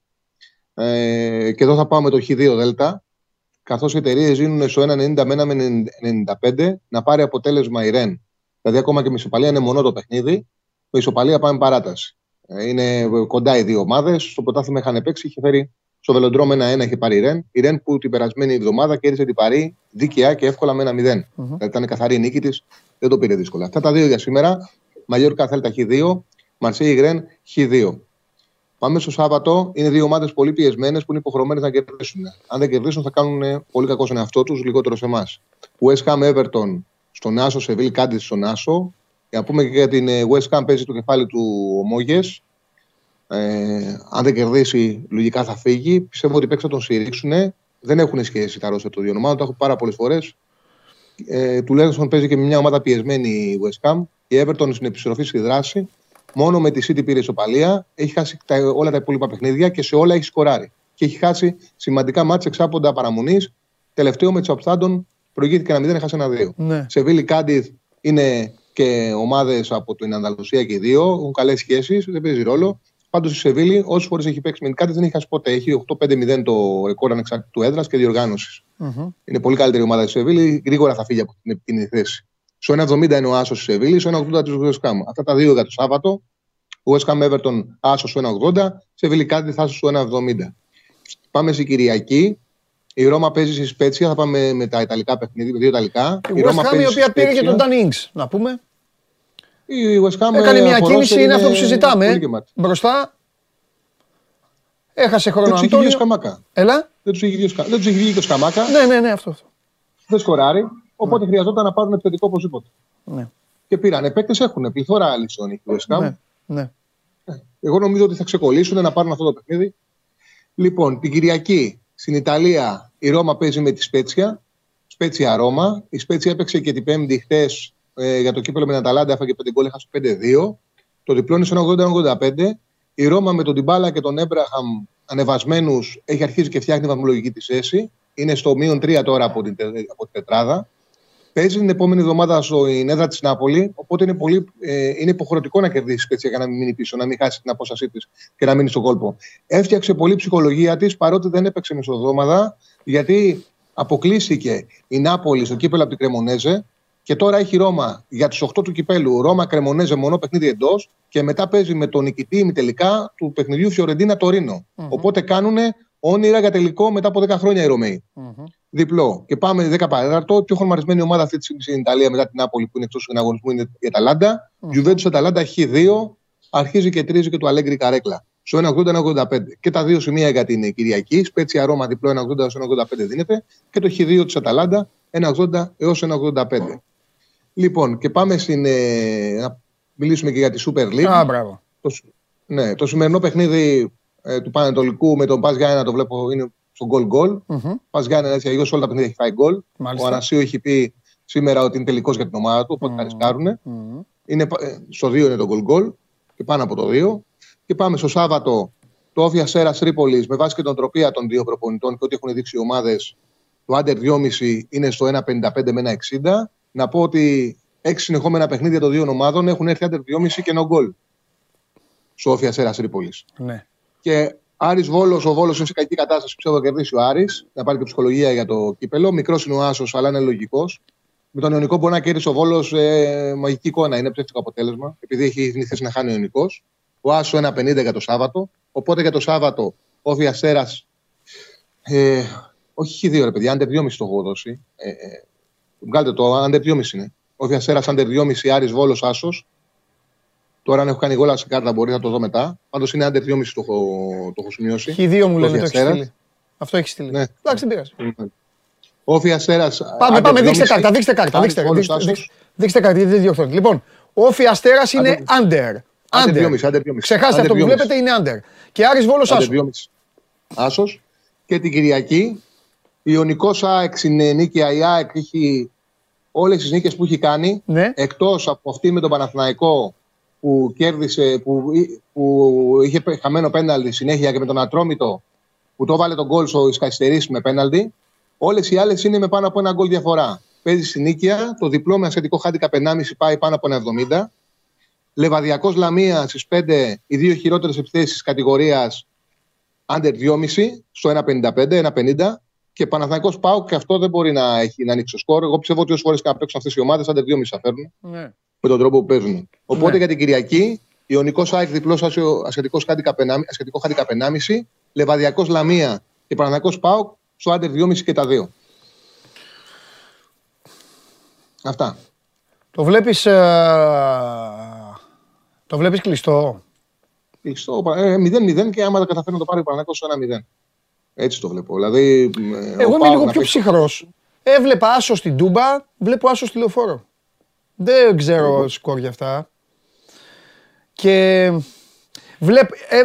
Ε, και εδώ θα πάμε το Χ2 Δέλτα. Καθώς οι εταιρείες δίνουν στο 1,90 με 1,95 να πάρει αποτέλεσμα η Ρεν. Δηλαδή, ακόμα και με ισοπαλία είναι μονό το παιχνίδι. Με ισοπαλία πάμε παράταση. Ε, Είναι κοντά οι δύο ομάδες. Στο πρωτάθλημα είχαν παίξει, είχε φέρει στο βελοντρόμ 1-1 είχε πάρει η Ρεν. Η Ρεν που την περασμένη εβδομάδα κέρδισε την Παρή δίκαια και εύκολα με 1-0. Δηλαδή ήταν καθαρή η νίκη της, δεν το πήρε δύσκολα. Αυτά τα δύο για σήμερα. Μαγιόρκα Θέλτα Χ2, Μαρσέη Γρεν Χ2. Πάμε στο Σάββατο. Είναι δύο ομάδες πολύ πιεσμένες που είναι υποχρεωμένες να κερδίσουν. Αν δεν κερδίσουν, θα κάνουν πολύ κακό στον εαυτό τους, λιγότερο σε εμάς. West Ham Everton στον Άσο, Σεβίλ Κάντις στον Άσο. Για να πούμε και για την ε, West Ham παίζει το κεφάλι του ο Μόγες. Ε, αν δεν κερδίσει, λογικά θα φύγει. Πιστεύω ότι οι παίκτες θα τον στηρίξουν. Δεν έχουν σχέση τα ρόστερ των δύο ομάδων. Το έχω πάρα πολλές φορές. Ε, τουλάχιστον παίζει και με μια ομάδα πιεσμένη η West Ham. Η Everton στην επιστροφή στη δράση. Μόνο με τη City πήρε ισοπαλία. Έχει χάσει τα, όλα τα υπόλοιπα παιχνίδια και σε όλα έχει σκοράρει. Και έχει χάσει σημαντικά μάτια εξάποντα παραμονής. Τελευταίο με τη Southampton προηγήθηκε ένα 0, έχασε ένα 2. Ναι. Σεβίλη Κάντιθ είναι και ομάδες από την Ανδαλουσία και οι δύο. Έχουν καλές σχέσεις, δεν παίζει ρόλο. Πάντως η Σεβίλη, όσε φορές έχει παίξει με την Κάντιθ, δεν έχει χάσει ποτέ. Έχει 8-5-0 το ρεκόρ ανεξάρτητου έδρας και διοργάνωσης. Είναι πολύ καλύτερη ομάδα τη Σεβίλη. Γρήγορα θα φύγει από την επικίνδυνη θέση. Στο 1,70 είναι ο Άσος της Σεβίλη, στο 1,80 της West Ham. Αυτά τα δύο για το Σάββατο. West Ham Everton Άσος στο 1,80, Σεβίλη Κάντιθ Άσο στο 1,70. Πάμε στην Κυριακή. Η Ρώμα παίζει στη Σπέτσια. Θα πάμε με τα Ιταλικά παιχνίδια, δύο Ιταλικά. Η West Ham η οποία πήρε και τον Dan Ings, να πούμε. Η West Ham Έκανε μια από κίνηση, roster είναι αυτό που συζητάμε. πολύ ε. γεμάτη. Μπροστά. Έχασε Δεν χρόνο τους έχει βγει ο Αντώνιο. Σκαμάκα. Έλα. Δεν τους έχει βγει ο Σκα- δεν τους έχει βγει και ο Σκαμάκα. Ναι, ναι, ναι, αυτό. αυτό. Δεν σκοράρει. Οπότε χρειαζόταν να πάρουν επιθετικό οπωσδήποτε. Ναι, Και πήραν. Παίκτες έχουν. Πληθώρα λύσεων έχει η West Ham. ναι, ναι. Εγώ νομίζω ότι θα ξεκολλήσουν να πάρουν αυτό το παιχνίδι. Λοιπόν, την Κυριακή στην Ιταλία η Ρώμα παίζει με τη Σπέτσια. Σπέτσια Ρώμα. Η Σπέτσια έπαιξε και την Πέμπτη χτες ε, για το κύπελο με την Αταλάντα. Έφαγε 5 γκολ, έχασε 5-2. Το διπλό είναι στο 80-85. Η Ρώμα με τον Τιμπάλα και τον Έμπραχαμ ανεβασμένους έχει αρχίσει και φτιάχνει βαθμολογική τη θέση. Είναι στο μείον 3 τώρα από την, τε- από την τετράδα. Παίζει την επόμενη εβδομάδα στην έδρα της Νάπολη. Οπότε είναι, πολύ, ε, είναι υποχρεωτικό να κερδίσεις η Σπέτσια για να μην μείνει πίσω, να μην χάσεις την απόστασή της και να μείνεις στον κόλπο. Έφτιαξε πολύ ψυχολογία της παρότι δεν έπαιξε μεσοδόματα, γιατί αποκλείστηκε η Νάπολη στο κύπελο από την Κρεμονέζε και τώρα έχει Ρώμα για του 8 του κυπέλου. Ρώμα Κρεμονέζε μονό παιχνίδι εντός και μετά παίζει με τον νικητή ημιτελικά του παιχνιδιού Φιωρεντίνα Τωρίνο. Οπότε κάνουν όνειρα για τελικό μετά από 10 χρόνια οι Ρωμαίοι διπλό. Και πάμε 10 παράταρτο. Η πιο χρωματισμένη ομάδα αυτή τη στιγμή στην Ιταλία μετά την Νάπολη που είναι εκτός του αγωνισμού είναι η Αταλάντα. Juventus Αταλάντα Χ2. Αρχίζει και τρίζει και το Αλέγκρι Καρέκλα. Στο 1,80-1,85. Και τα δύο σημεία για την Κυριακή. Σπέτσια Ρώμα διπλό 1,80-1,85 δίνεται. Και το Χ2 της Αταλάντα 1,80 έως 1,85. Λοιπόν, και πάμε στην. Ε, να μιλήσουμε και για τη Super League. Α, μπράβο. Το, σ- ναι, το σημερινό παιχνίδι ε, του Πανετολικού με τον Πας Γιάννενα το βλέπω είναι στο γκολ γκολ. Μμμ. Πα Γιάννενα έτσι αλλιώς όλα τα παιχνίδια έχει φάει γκολ. Μάλιστα. Ο Ανασίου έχει πει σήμερα ότι είναι τελικός για την ομάδα του, οπότε θα ρισκάρουν. Μμμ. Είναι, πα- ε, στο 2 είναι το γκολ γκολ και πάνω από το 2. Και πάμε στο Σάββατο το Όφια Σέρας Τρίπολης με βάση και την οτροπία των δύο προπονητών και ό,τι έχουν δείξει οι ομάδες το under 2,5 είναι στο 1,55 με 1,60. Να πω ότι έξι συνεχόμενα παιχνίδια των δύο ομάδων έχουν έρθει under 2,5 και no goal. Σόφια Σέρας Τρίπολης. Ναι. Και Άρης Βόλος, ο Βόλος είναι σε κακή κατάσταση. Πιστεύω θα κερδίσει ο Άρης. Να πάρει και ψυχολογία για το κύπελο. Μικρός είναι ο Άσος, αλλά είναι λογικός. Με τον Ιωνικό μπορεί να κέρδισε ο Βόλος ε, μαγική εικόνα. Είναι ψεύτικο αποτέλεσμα. Επειδή έχει συνηθίσει να χάνει ο Ιωνικός. Ο Άσος 1,50 για το Σάββατο. Οπότε για το Σάββατο ο Βιαστέρα. Ε, όχι χι δύο ρε παιδιά, άντερ 2,5 το έχω δώσει. Ε, ε, βγάλτε το, άντερ 2,5 είναι. Ο Βιαστέρα άντερ 2,5 Άρης Βόλος Άσος. Τώρα αν έχω κάνει γόλα σε κάρτα μπορεί να το δω μετά. Πάντως είναι άντερ 2,5 το έχω, το έχω σημειώσει. Χι δύο μου Ο λένε το έχεις Βιαστέρας. στείλει. Αυτό έχεις στείλει. Ναι. Εντάξει, δεν πειράζει. Ο Βιαστέρα. Πάμε, πάμε, δείξτε κάρτα, δείξτε κάρτα. Δείξτε, δείξτε, δείξτε, δείξτε κάρτα, γιατί δεν διορθώνει. Λοιπόν, ο Όφη Αστέρα είναι under. Άντερ Under. 2,5. άντερ 2,5. Ξεχάστε αυτό που βλέπετε, είναι under. Και Άρης Βόλος Άσος. Άσος. Και την Κυριακή, η Ιωνικό ΑΕΚ είναι νίκαια. Η ΑΕΚ έχει όλες τις νίκες που έχει κάνει. Ναι. Εκτός από αυτή με τον Παναθηναϊκό που κέρδισε, που, που είχε χαμένο πέναλτι συνέχεια και με τον Ατρόμητο που το βάλε τον γκολ στο Ισκαϊστερή με πέναλτι. Όλες οι άλλες είναι με πάνω από ένα γκολ διαφορά. Παίζει στην νίκαια, το διπλό με ασιατικό χάντικα 1,5 πάει πάνω από ένα 70. Λεβαδιακός Λαμία στις 5, οι δύο χειρότερες επιθέσεις της κατηγορίας under 2,5 στο 1,55, 1,50. Και Παναθηναϊκός Πάου και αυτό δεν μπορεί να, έχει, να ανοίξει το σκορ. Εγώ πιστεύω ότι όσες φορές και να παίξουν αυτές οι ομάδες, under 2,5 θα φέρνουν Ναι. Με τον τρόπο που παίζουν. Οπότε Ναι. για την Κυριακή, Ιωνικός ΑΕΚ διπλός ασιατικός χάντικα 1,5, Λεβαδιακός Λαμία και Παναθηναϊκός Πάου στο under 2,5 και τα δύο. Αυτά. Το βλέπεις, ε, το βλέπεις κλειστό; Κλειστό, ε, 0-0 και άμα τα καταφέρει να το πάρει ο Παναθηναϊκός στο 1-0. Έτσι το βλέπω. Δηλαδή, ε, ο Εγώ είμαι Πάοκ λίγο να πιο παίξει- ψυχρός. Έβλεπα άσο στην Τούμπα, βλέπω άσο στη Λεωφόρο. Δεν ξέρω σκορ για αυτά. Και βλέπ, ε,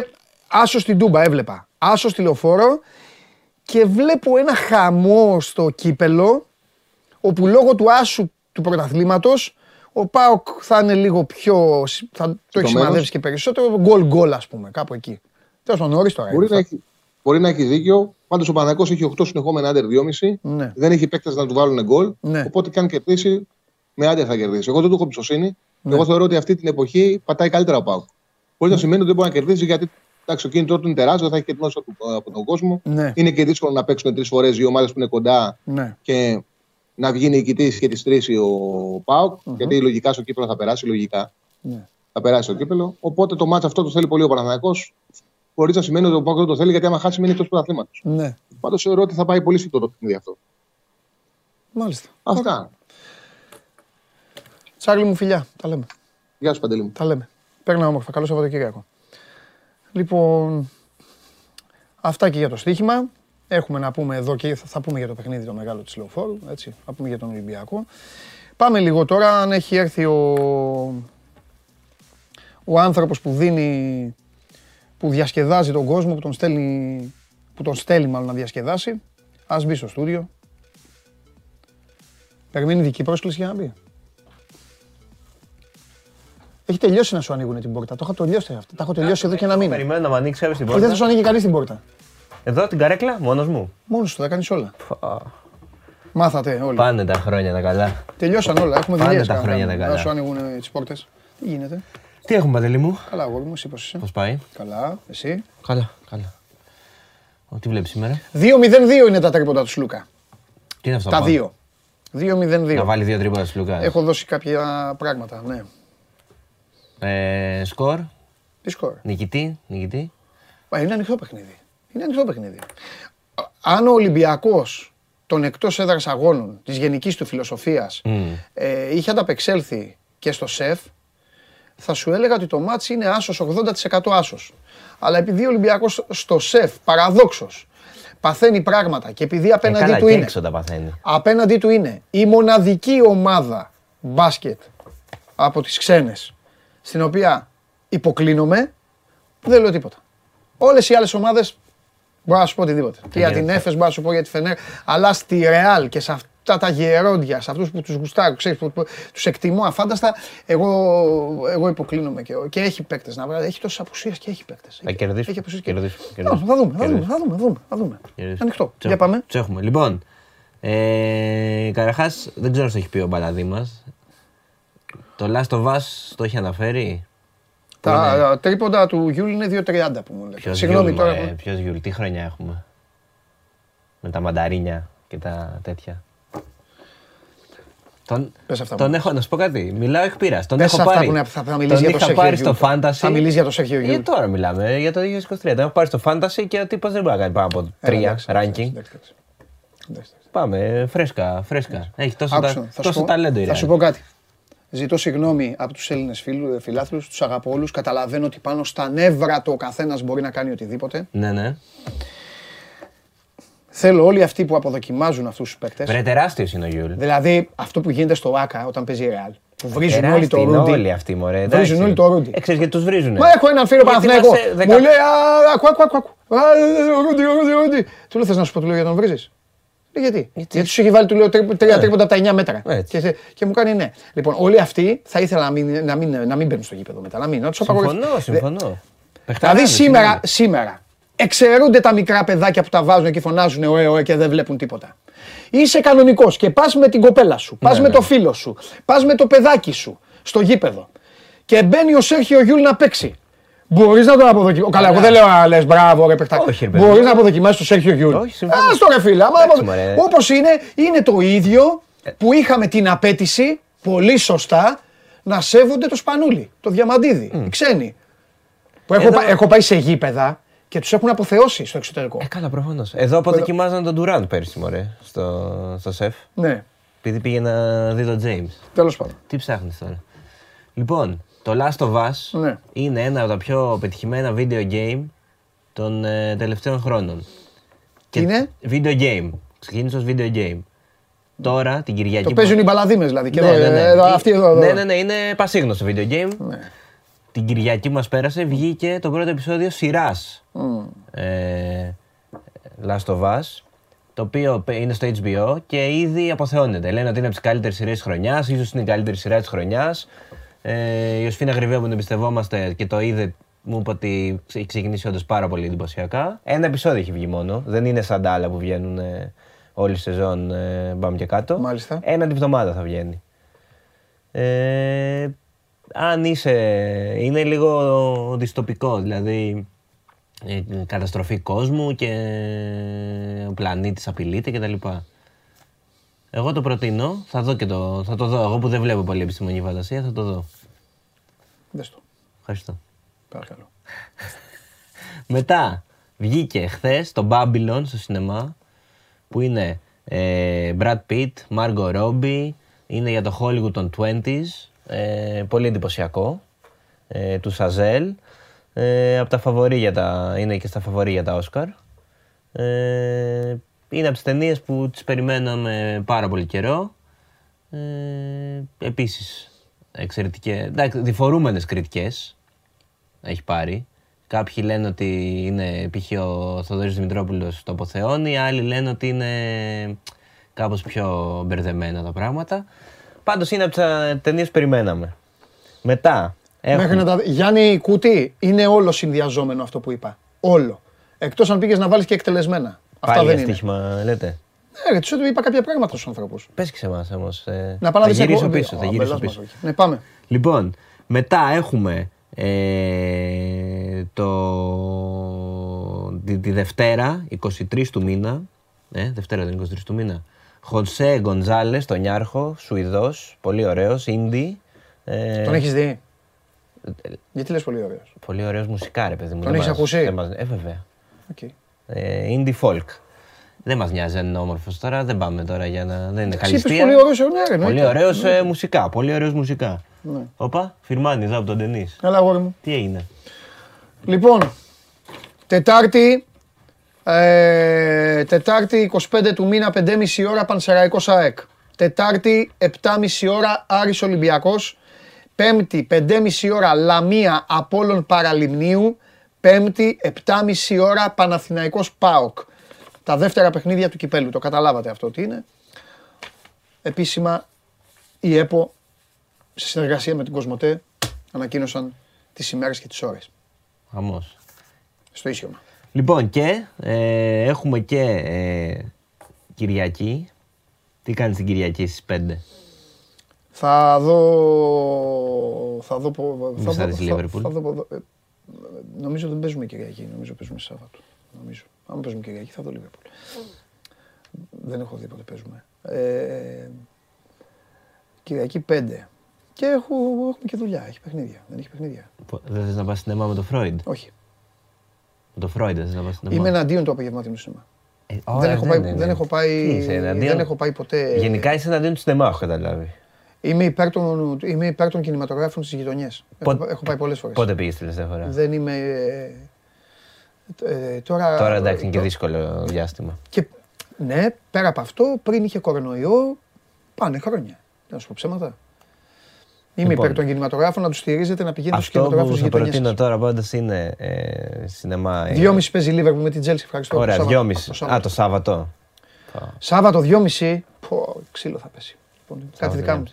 άσο στην Τούμπα έβλεπα. Άσο στη Λεωφόρο και βλέπω ένα χαμό στο κύπελο όπου λόγω του άσου του πρωταθλήματος ο Πάοκ θα είναι λίγο πιο. θα το έχει Σηκωμένος. σημαδέψει και περισσότερο. Γκολ γκολ, ας πούμε, κάπου εκεί. Τέλος πάντων, νωρίς τώρα. Μπορεί είναι να, αυτά. έχει, μπορεί να έχει δίκιο. Πάντως ο Παναθηναϊκός έχει 8 συνεχόμενα under 2,5. Ναι. Δεν έχει παίκτες να του βάλουν γκολ. Ναι. Οπότε και αν κερδίσει, με άντερ θα κερδίσει. Εγώ δεν του έχω εμπιστοσύνη. Εγώ θεωρώ ότι αυτή την εποχή πατάει καλύτερα ο Πάουκ. Μπορεί να σημαίνει ότι δεν μπορεί να κερδίσει γιατί εντάξει, το κίνητρο του είναι τεράστιο, θα έχει και την όσο του- από τον κόσμο. Ναι. Είναι και δύσκολο να παίξουν τρεις φορές οι ομάδες που είναι κοντά Ναι. και να βγει νικητής και τη τρεις ο παουκ Γιατί λογικά στο κύπελο θα περάσει, λογικά. Ναι. Θα περάσει στο κύπελο. Οπότε το μάτσο αυτό το θέλει πολύ ο Παναθηναϊκός Χωρίς να σημαίνει ότι ο Πάουκ δεν το θέλει, γιατί άμα χάσει, μείνει εκτός πρωταθλήματος. ναι. Πάντως θεωρώ ότι θα πάει πολύ στο το παιχνίδι αυτό. Μάλιστα. Αυτά. Τσάρλι μου φιλιά. Τα λέμε. Γεια σου, Παντελή μου. Τα λέμε. Παίρνα όμορφα. Καλό Σαββατοκύριακο. Λοιπόν, αυτά και για το στοίχημα. Έχουμε να πούμε εδώ και θα, θα πούμε για το παιχνίδι το μεγάλο της Λεωφόρου, έτσι. Θα πούμε για τον Ολυμπιακό. Πάμε λίγο τώρα, αν έχει έρθει ο, ο άνθρωπος που δίνει, που διασκεδάζει τον κόσμο, που τον στέλνει, που τον στέλνει μάλλον να διασκεδάσει. Ας μπει στο στούντιο. Περιμένει δική πρόσκληση για να μπει. Έχει τελειώσει να σου ανοίγουν την πόρτα. Το έχω τελειώσει αυτό. Τα έχω τελειώσει εδώ και ένα μήνα. Περιμένω να μου ανοίξει κάποιο την Και δεν θα πόρτα. σου ανοίγει κανείς την πόρτα. Εδώ την καρέκλα, μόνος μου. Μόνος σου θα κάνεις όλα. Μάθατε όλοι. Πάνε τα χρόνια τα καλά. Τελειώσαν όλα. Έχουμε Πάνε δουλειές. τα χρόνια τα καλά. Να σου ανοίγουν τις πόρτες. Τι γίνεται; Τι έχουμε, Παντελή μου, Καλά, αγόρι μου, εσύ πώς είσαι; πώς πάει; Καλά, εσύ; Καλά, καλά. Ο, τι βλέπεις σήμερα; 2-0-2 είναι τα τρίποντα του Σλούκα. Τι είναι αυτό. Τα πάνω; δύο. Να 2-0-2. βάλει δύο τρίποτα στη Λουκά. Έχω δώσει κάποια πράγματα, ναι. Ε, σκορ, Τι σκορ; νικητή, νικητή. Μα είναι ανοιχτό παιχνίδι. Είναι ανοιχτό παιχνίδι. Α- Αν ο Ολυμπιακός των εκτός έδρας αγώνων της γενικής του φιλοσοφίας Μμ. ε, είχε ανταπεξέλθει και στο σεφ, θα σου έλεγα ότι το μάτς είναι άσος, 80% άσος. Αλλά επειδή ο Ολυμπιακός στο σεφ, παραδόξως, παθαίνει πράγματα και επειδή Ε, απέναντί καλά, του και είναι, έξω τα παθαίνει. απέναντί του είναι η μοναδική ομάδα μπάσκετ από τις ξένες, στην οποία υποκλίνομαι, δεν λέω τίποτα. Όλες οι άλλες ομάδες μπορώ να σου πω οτιδήποτε. Και για την γίνεται. Έφες μπορώ να σου πω για τη Φενέρ, αλλά στη Ρεάλ και σε αυτά τα γερόντια, σε αυτούς που τους γουστάρω, ξέρεις, που, που τους εκτιμώ αφάνταστα, εγώ, εγώ υποκλίνομαι και, και έχει παίκτες να βγάλει. Έχει τόσες απουσίες και έχει παίκτες. Θα κερδίσουμε. Έχει απουσίες και- Κερδίσουμε, Θα κερδίσουμε. δούμε, θα δούμε, θα δούμε, Κερδίσουμε. θα δούμε, θα δούμε, θα δούμε. Κερδίσουμε. Ανοιχτό. Τους Για έχουμε. πάμε. Τους έχουμε. Λοιπόν, Ε, Καταρχάς, δεν ξέρω αν το έχει πει ο Μπαλαδί μας. Το Last of Us το έχει αναφέρει; Τα τρίποντα του Γιούλ είναι 2.30 που μου λέτε. Ποιος Συγγνώμη Γιούλ, τώρα. μωρέ, που- ποιος Γιούλ, τι χρονιά έχουμε; Με τα μανταρίνια και τα τέτοια. Τον, Πες αυτά τον που έχω, να σου πω κάτι. Μιλάω εκ πείρας. Τον Πες έχω αυτά πάρει. που είναι- θα- θα μιλήσεις τον για το είχα Σέρχιο πάρει Γιούλ. στο Fantasy. Θα μιλήσεις για το Σέρχιο Γιούλ. Ε, τώρα μιλάμε, ε, για το 2023. Τον έχω πάρει στο Fantasy και ο τύπος δεν μπορεί να κάνει πάνω από Ε, τρία εντάξει, ranking. εντάξει, εντάξει, εντάξει. Εντάξει. Πάμε, ε, φρέσκα, φρέσκα. Έχει τόσο, Άκουσα, τα, θα σου τόσο πω- ταλέντο η Θα Real. σου πω κάτι. Ζητώ συγγνώμη από τους Έλληνες φίλου- φιλάθλους, τους αγαπώ όλους. Καταλαβαίνω ότι πάνω στα νεύρα του ο καθένας μπορεί να κάνει οτιδήποτε. Ναι, ναι. Θέλω όλοι αυτοί που αποδοκιμάζουν αυτούς τους παίκτες. Βρε τεράστιος είναι ο Γιούλ. Δηλαδή αυτό που γίνεται στο ΟΑΚΑ όταν παίζει η Real. Που βρίζουν όλοι Τεράστιοι το είναι Ρούντι. όλοι αυτοί, μωρέ. Βρίζουν εντάξει. όλοι το Ρούντι. Ε, ξέρεις γιατί τους βρίζουνε. Μα έχω έναν φίλο Γιατί Παναθηναϊκό. είμαστε δεκα- Μου λέει «Α, ακού, ακού, ακού, ακού. Α, ο Ρούντι, ο Ρούντι, ο Ρούντι». Του λέω θες να σου πω, του λέω για τον βρίζεις. Λέει, γιατί; Γιατί; Σου έχει βάλει του λέω τρί- τρία τρίποντα από τα 9 μέτρα. Έτσι. Και, σε- και μου κάνει ναι. Λοιπόν, όλοι αυτοί θα ήθελα να μην, να μην, να μην μπαίνουν στο γήπεδο μετά. Να μην, να τους απαγορευτεί. Συμφωνώ, Δε- συμφωνώ. Δηλαδή Παιχταράδες, σήμερα, είναι. σήμερα εξαιρούνται τα μικρά παιδάκια που τα βάζουν και φωνάζουν ωε, ωε και δεν βλέπουν τίποτα. Είσαι κανονικός και πας με την κοπέλα σου, πας Ναι, με ναι. το φίλο σου, πας με το παιδάκι σου στο γήπεδο και μπαίνει ο Σέρχιο Γιούλ να παίξει. Μπορείς να τον αποδοκιμάσει. Καλά, εγώ δεν λέω να λες μπράβο, ρε παιχτάκι. Όχι, ρε παιδί. Μπορείς να αποδοκιμάσεις τον Σέρχιο Γιούλ. Όχι, συμφωνώ. Α το ρε φίλε. Εντάξει, μωρέ. Όπως είναι, είναι το ίδιο που είχαμε την απαίτηση, πολύ σωστά, να σέβονται το Σπανούλι, το Διαμαντίδη, οι ξένοι. Που έχω, Εδώ- πα- έχω πάει σε γήπεδα και τους έχουν αποθεώσει στο εξωτερικό. Ε, καλά, προφανώς. Εδώ αποδοκιμάζαν τον Ντουράντ πέρσι, μωρέ, στο, στο σεφ. Ναι, Επειδή πήγε να δει τον James. τέλος πάντων. Τι ψάχνεις τώρα. Λοιπόν, το Last of Us Ναι. είναι ένα από τα πιο πετυχημένα video game των ε, τελευταίων χρόνων. Τι είναι; Video game. Ξεκίνησε ως video game. Τώρα, την Κυριακή... Το που- παίζουν οι μπαλαδίμες δηλαδή. Και Ναι, εδώ, ναι, ναι. ε, εδώ, αυτοί εδώ. εδώ. Ναι, ναι, ναι, είναι πασίγνωστο video game. Ναι. Την Κυριακή μας πέρασε, βγήκε το πρώτο επεισόδιο σειράς. Ε, Last of Us, το οποίο πε- είναι στο HBO και ήδη αποθεώνεται. Λένε ότι είναι από τις καλύτερες σειρές της χρονιάς, ίσως είναι η καλύτερη σειρά της χρονιάς. Ε, η Ιωσφίνα Γρυβαία που την εμπιστευόμαστε και το είδε, μου είπε ότι έχει ξεκινήσει όντως πάρα πολύ εντυπωσιακά. Ένα επεισόδιο έχει βγει μόνο, δεν είναι σαν τα άλλα που βγαίνουν ε, όλη τη σεζόν ε, μπαμ και κάτω. Μάλιστα. Ένα τη βδομάδα θα βγαίνει. Ε, αν είσαι, είναι λίγο δυστοπικό, δηλαδή ε, καταστροφή κόσμου και ο πλανήτης απειλείται κτλ. Εγώ το προτείνω, θα, δω και το, θα το δω. Εγώ που δεν βλέπω πολύ επιστημονική φαντασία θα το δω. Δες το. Ευχαριστώ. Παρακαλώ. Μετά βγήκε χθες το Babylon στο σινεμά που είναι ε, Brad Pitt, Margot Robbie, είναι για το Hollywood των 20s, ε, πολύ εντυπωσιακό, ε, του Σαζέλ, ε, από τα φαβορί για τα, είναι και στα φαβορί για τα Oscar. Ε, είναι από τις ταινίες που τις περιμέναμε πάρα πολύ καιρό. Ε, επίσης, εξαιρετικές, εντάξει, διφορούμενες κριτικές έχει πάρει. Κάποιοι λένε ότι είναι π.χ. ο Θοδωρής Δημητρόπουλος το αποθεώνει, άλλοι λένε ότι είναι κάπως πιο μπερδεμένα τα πράγματα. Πάντως είναι από τις α, ταινίες που περιμέναμε. Μετά έχουμε... Μέχρι να τα... Γιάννη Κούτη, είναι όλο συνδυαζόμενο αυτό που είπα. Όλο. Εκτός αν πήγες να βάλεις και εκτελεσμένα. Αυτά Πάλι δεν για είναι. στοίχημα, λέτε. Ναι, ρε, του είπα κάποια πράγματα στους ανθρώπους. Πες και σε εμάς όμως. ε, Να πάω να θα δεις γυρίσω εγώ- πίσω, Α, θα γυρίσω μπελάς πίσω. μας, όχι. Ναι, πάμε. Λοιπόν, μετά έχουμε ε, το, τη, τη Δευτέρα, 23 του μήνα, ε, Δευτέρα δεν είναι 23 του μήνα, Χονσέ Γκοντζάλες, τον Νιάρχο, Σουηδός, πολύ ωραίος, Ίντι. Ε, Τον έχεις δει; Γιατί λες πολύ ωραίος; Πολύ ωραίος μουσικά, ρε παιδί μου. Τον δεν έχεις μας- ακούσει; δεν μας- ε, βέβαια. Okay. Ε, indie folk. Δεν μας νοιάζει αν είναι όμορφος τώρα, δεν πάμε τώρα για να... Δεν είναι Είπες καλυστία. πολύ ωραίος, ναι, ρε, Πολύ εννοείται. ωραίος ε, μουσικά, πολύ ωραίος μουσικά. Ναι. Όπα, φυρμάνει εδώ από τον Ντενής. Έλα, αγόρι μου. Τι έγινε; Λοιπόν, Τετάρτη, ε, Τετάρτη 25 του μήνα, 5.30 ώρα, Πανσεραϊκός ΑΕΚ. Τετάρτη, 7.30 ώρα, Άρης Ολυμπιακός. Πέμπτη, 5.30 ώρα, Λαμία Απόλλων Παραλιμνίου. Πέμπτη, 7.30 ώρα, Παναθηναϊκός ΠΑΟΚ. Τα δεύτερα παιχνίδια του κυπέλου, το καταλάβατε αυτό τι είναι. Επίσημα, η ΕΠΟ, σε συνεργασία με την Κοσμοτέ, ανακοίνωσαν τις ημέρες και τις ώρες Χαμός. στο ίσιομα. Λοιπόν και ε, έχουμε και ε, Κυριακή Τι κάνεις την Κυριακή στις 5. Θα δω. Θα δω. πο- Θα θα δω, δεις θα, Liverpool. θα δω ποδο- ε, νομίζω δεν παίζουμε Κυριακή. Νομίζω παίζουμε Σάββατο. Νομίζω. Αν παίζουμε Κυριακή θα δω Liverpool. Δεν έχω δει πότε παίζουμε. Ε, Κυριακή 5. Και έχω, έχουμε και δουλειά. Έχει παιχνίδια. Δεν έχει παιχνίδια. Δεν θες να πας σινεμά με το Φρόιντ; Όχι. Με το Φρόιντ δεν θες να πας σινεμά; Είμαι εναντίον του απογευματινού σινεμά. Ε, δεν, ωραία, έχω πάει, είναι. δεν, έχω πάει, Τι είσαι, εναντίον; δεν έχω πάει ποτέ. Γενικά είσαι εναντίον του σινεμά, έχω καταλάβει. Είμαι υπέρ των, είμαι υπέρ των κινηματογράφων στις γειτονιές. Έχω, Πότε- έχω πάει πολλές φορές. Πότε πήγες τη τελευταία φορά; Δεν είμαι. Ε, ε, τώρα, Τώρα εντάξει είναι και το- δύσκολο διάστημα. Και, ναι, πέρα από αυτό, πριν είχε κορονοϊό, πάνε χρόνια. Να σου πω ψέματα. Είμαι Λοιπόν. υπέρ των κινηματογράφων να τους στηρίζετε να πηγαίνετε στους Αυτό που κινηματογράφους θα γειτονιές. προτείνω τώρα πάντω είναι ε, σινεμά. ε, Δυόμιση παίζει Λίβερπουλ με την Τζέλση. Ευχαριστώ. Ωραία, Το Σάββατο. δυόμιση. Το Α, Σάββατο. το Σάββατο. Σάββατο δυόμιση. Πω, ξύλο θα πέσει. Λοιπόν, κάτι δικά μου.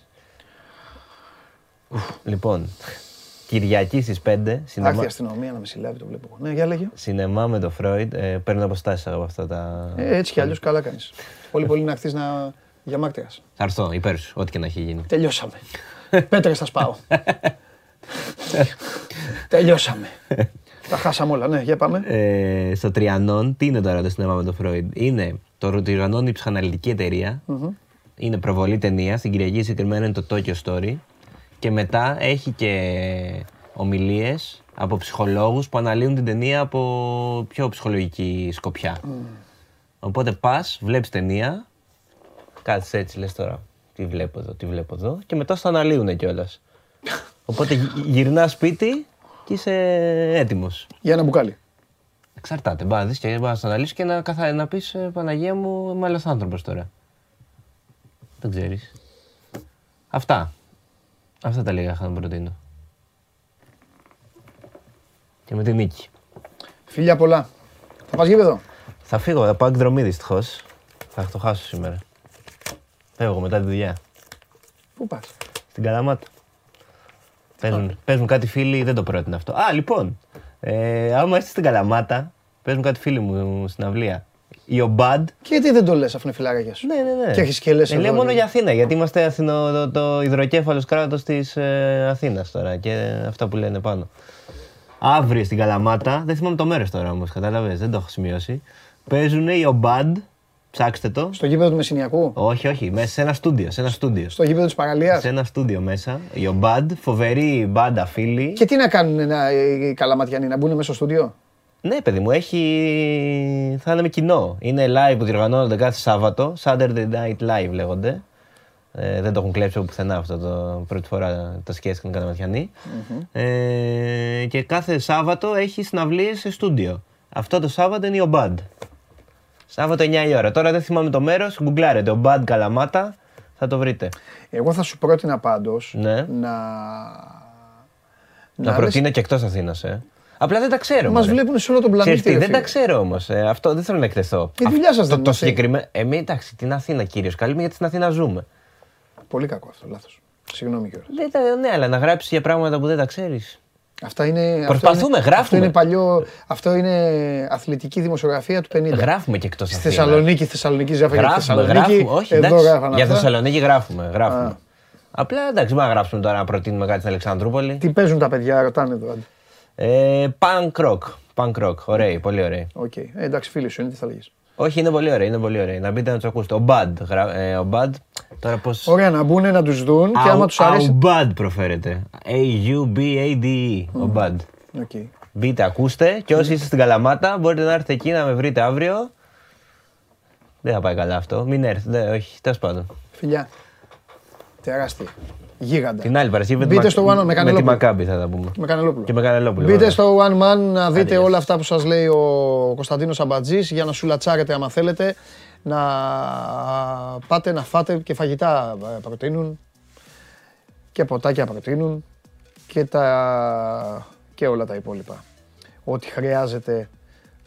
Λοιπόν, Κυριακή στις 5 Θα έρθει η σινεμά, αστυνομία να με συλλάβει, το βλέπω. εγώ. Ναι, για λέγε. σινεμά με το Φρόιντ. Ε, παίρνω αποστάσεις από αυτά τα. Ε, έτσι κι αλλιώς καλά κάνεις. πολύ πολύ να έρθει να... για μάρτυρα. Θα έρθω υπέρ σου, ό,τι και να έχει γίνει. Τελειώσαμε. Πέτρες θα σπάω. Τελειώσαμε. Τα χάσαμε όλα, ναι, για πάμε. Ε, στο Τριανόν, τι είναι τώρα το σινεμά με το Φρόιντ. Είναι το Τριανόν είναι η ψυχαναλυτική εταιρεία. Είναι προβολή ταινίας. Στην Κυριακή συγκεκριμένα είναι το Tokyo Story. Και μετά έχει και ομιλίες από ψυχολόγους που αναλύουν την ταινία από πιο ψυχολογική σκοπιά. Οπότε πας, βλέπεις ταινία, κάτσε έτσι λες τώρα. Τι βλέπω εδώ, τι βλέπω εδώ. Και μετά στο αναλύουν κιόλας. Οπότε γυ- γυρνάς σπίτι και είσαι έτοιμος. Για ένα μπουκάλι. Εξαρτάται. Μπα να δεις και μπα να το αναλύσεις και να, καθα... να πεις «Ε, Παναγία μου είμαι άλλος άνθρωπος τώρα. Δεν ξέρεις. Αυτά. Αυτά τα λίγα είχα να προτείνω. Και με την νίκη. Φιλιά πολλά. Θα πας γήπεδο; Θα φύγω, θα πάω εκδρομή δυστυχώς. Θα το χάσω σήμερα. Φεύγω μετά τη δουλειά. Πού πας; Στην Καλαμάτα. Παίζουν, παίζουν κάτι φίλοι, δεν το πρότεινα αυτό. Α, λοιπόν. Ε, άμα είστε στην Καλαμάτα, παίζουν κάτι φίλοι μου στην αυλία. Η Ομπάντ. Και γιατί δεν το λες αφού είναι φιλάρια σου. Ναι, ναι, ναι. Και έχεις και λες ε, λέω εδώ, μόνο ρε. για Αθήνα, γιατί είμαστε Αθηνο, το, το υδροκέφαλος κράτος της ε, Αθήνας τώρα και αυτά που λένε πάνω. Αύριο στην Καλαμάτα, δεν θυμάμαι το μέρος τώρα όμως, κατάλαβες, δεν το έχω σημειώσει. Παίζουν οι Ομπάντ, ψάξτε το. Στο γήπεδο του Μεσσηνιακού; Όχι, όχι, μέσα σε ένα στούντιο. Σε ένα στούντιο. Στο γήπεδο της παραλίας; Σε ένα στούντιο μέσα. Η Ομπάντ, φοβερή μπάντα φίλη. Και τι να κάνουν να, οι καλαματιανοί, να μπουν μέσα στο στούντιο; Ναι, παιδί μου, έχει. θα είναι με κοινό. Είναι live που διοργανώνονται κάθε Σάββατο. Saturday Night Live λέγονται. Ε, δεν το έχουν κλέψει από πουθενά αυτό το πρώτη φορά τα σκέφτηκαν οι Καλαματιανοί. Ε, και κάθε Σάββατο έχει συναυλίες σε στούντιο. Αυτό το Σάββατο είναι η Ομπάντ. Σάββατο 9 η ώρα. Τώρα δεν θυμάμαι το μέρος. Γκουγκλάρετε. Ομπάντ Καλαμάτα. Θα το βρείτε. Εγώ θα σου πρότεινα πάντως Ναι. να... Να, λες- προτείνω και εκτός Αθήνας. Ε. Απλά δεν τα ξέρω. Μας μωρέ. βλέπουν σε όλο τον Ξέρεις πλανήτη. τι, ρε δεν φίλε. τα ξέρω όμως. αυτό δεν θέλω να εκτεθώ. Η δουλειά σας Αυτό δεν το είναι αυτή. συγκεκριμένο. Εμεί εντάξει, την Αθήνα κυρίω. Καλούμε γιατί στην Αθήνα ζούμε. Πολύ κακό αυτό, λάθος. Συγγνώμη κιόλας. Δεν τα- ναι, αλλά να γράψεις για πράγματα που δεν τα ξέρεις. Αυτά είναι, Προσπαθούμε, αυτό είναι, γράφουμε. Αυτό είναι παλιό, αυτό είναι αθλητική δημοσιογραφία του 50. Γράφουμε και εκτός Στη Αθήνα. Θεσσαλονίκη, Θεσσαλονίκη, γράφει για τη Γράφουμε, Θεσσαλονίκη. γράφουμε. Όχι, εδώ εντάξει, γράφανε για αυτά. Θεσσαλονίκη γράφουμε. γράφουμε. Α. Απλά εντάξει, μην να γράψουμε τώρα να προτείνουμε κάτι στην Αλεξανδρούπολη. Τι παίζουν τα παιδιά, ρωτάνε εδώ. Άντε. Ε, punk rock. Punk rock. Ωραίοι, πολύ ωραίοι. Οκ. Ε, εντάξει, φίλοι σου είναι, τι θα λέγεις. Όχι, είναι πολύ ωραίοι, είναι πολύ ωραίοι. Να μπείτε να τους ακούσετε. Ο Bad. γρα- ε, Aubade. Τώρα πώ. Ωραία, να μπουν να τους δουν και άμα τους αρέσει... Aubade προφέρεται. A-U-B-A-D-E. Aubade. OK. Μπείτε, ακούστε και όσοι είστε στην Καλαμάτα μπορείτε να έρθετε εκεί να με βρείτε αύριο. Δεν θα πάει καλά αυτό. Μην έρθετε, όχι, τέλος πάντων. Φιλιά. Τεράστια. Γίγαντα. Την άλλη Παρασκευή με τη Μπείτε Μακ- στο One Man με με τη Κανελόπουλο. Μακάμπη θα τα πούμε. Με Κανελόπουλο. Και με Κανελόπουλο. Μπείτε βέβαια. στο One Man να δείτε γεια όλα αυτά που σας λέει ο Κωνσταντίνος Αμπατζής για να σου λατσάρετε άμα θέλετε. Να πάτε να φάτε και φαγητά ε, προτείνουν και ποτάκια προτείνουν και, τα... και όλα τα υπόλοιπα. Ό,τι χρειάζεται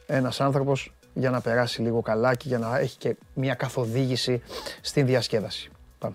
ένας άνθρωπος για να περάσει λίγο καλά και για να έχει και μια καθοδήγηση στην διασκέδαση. Πάμε.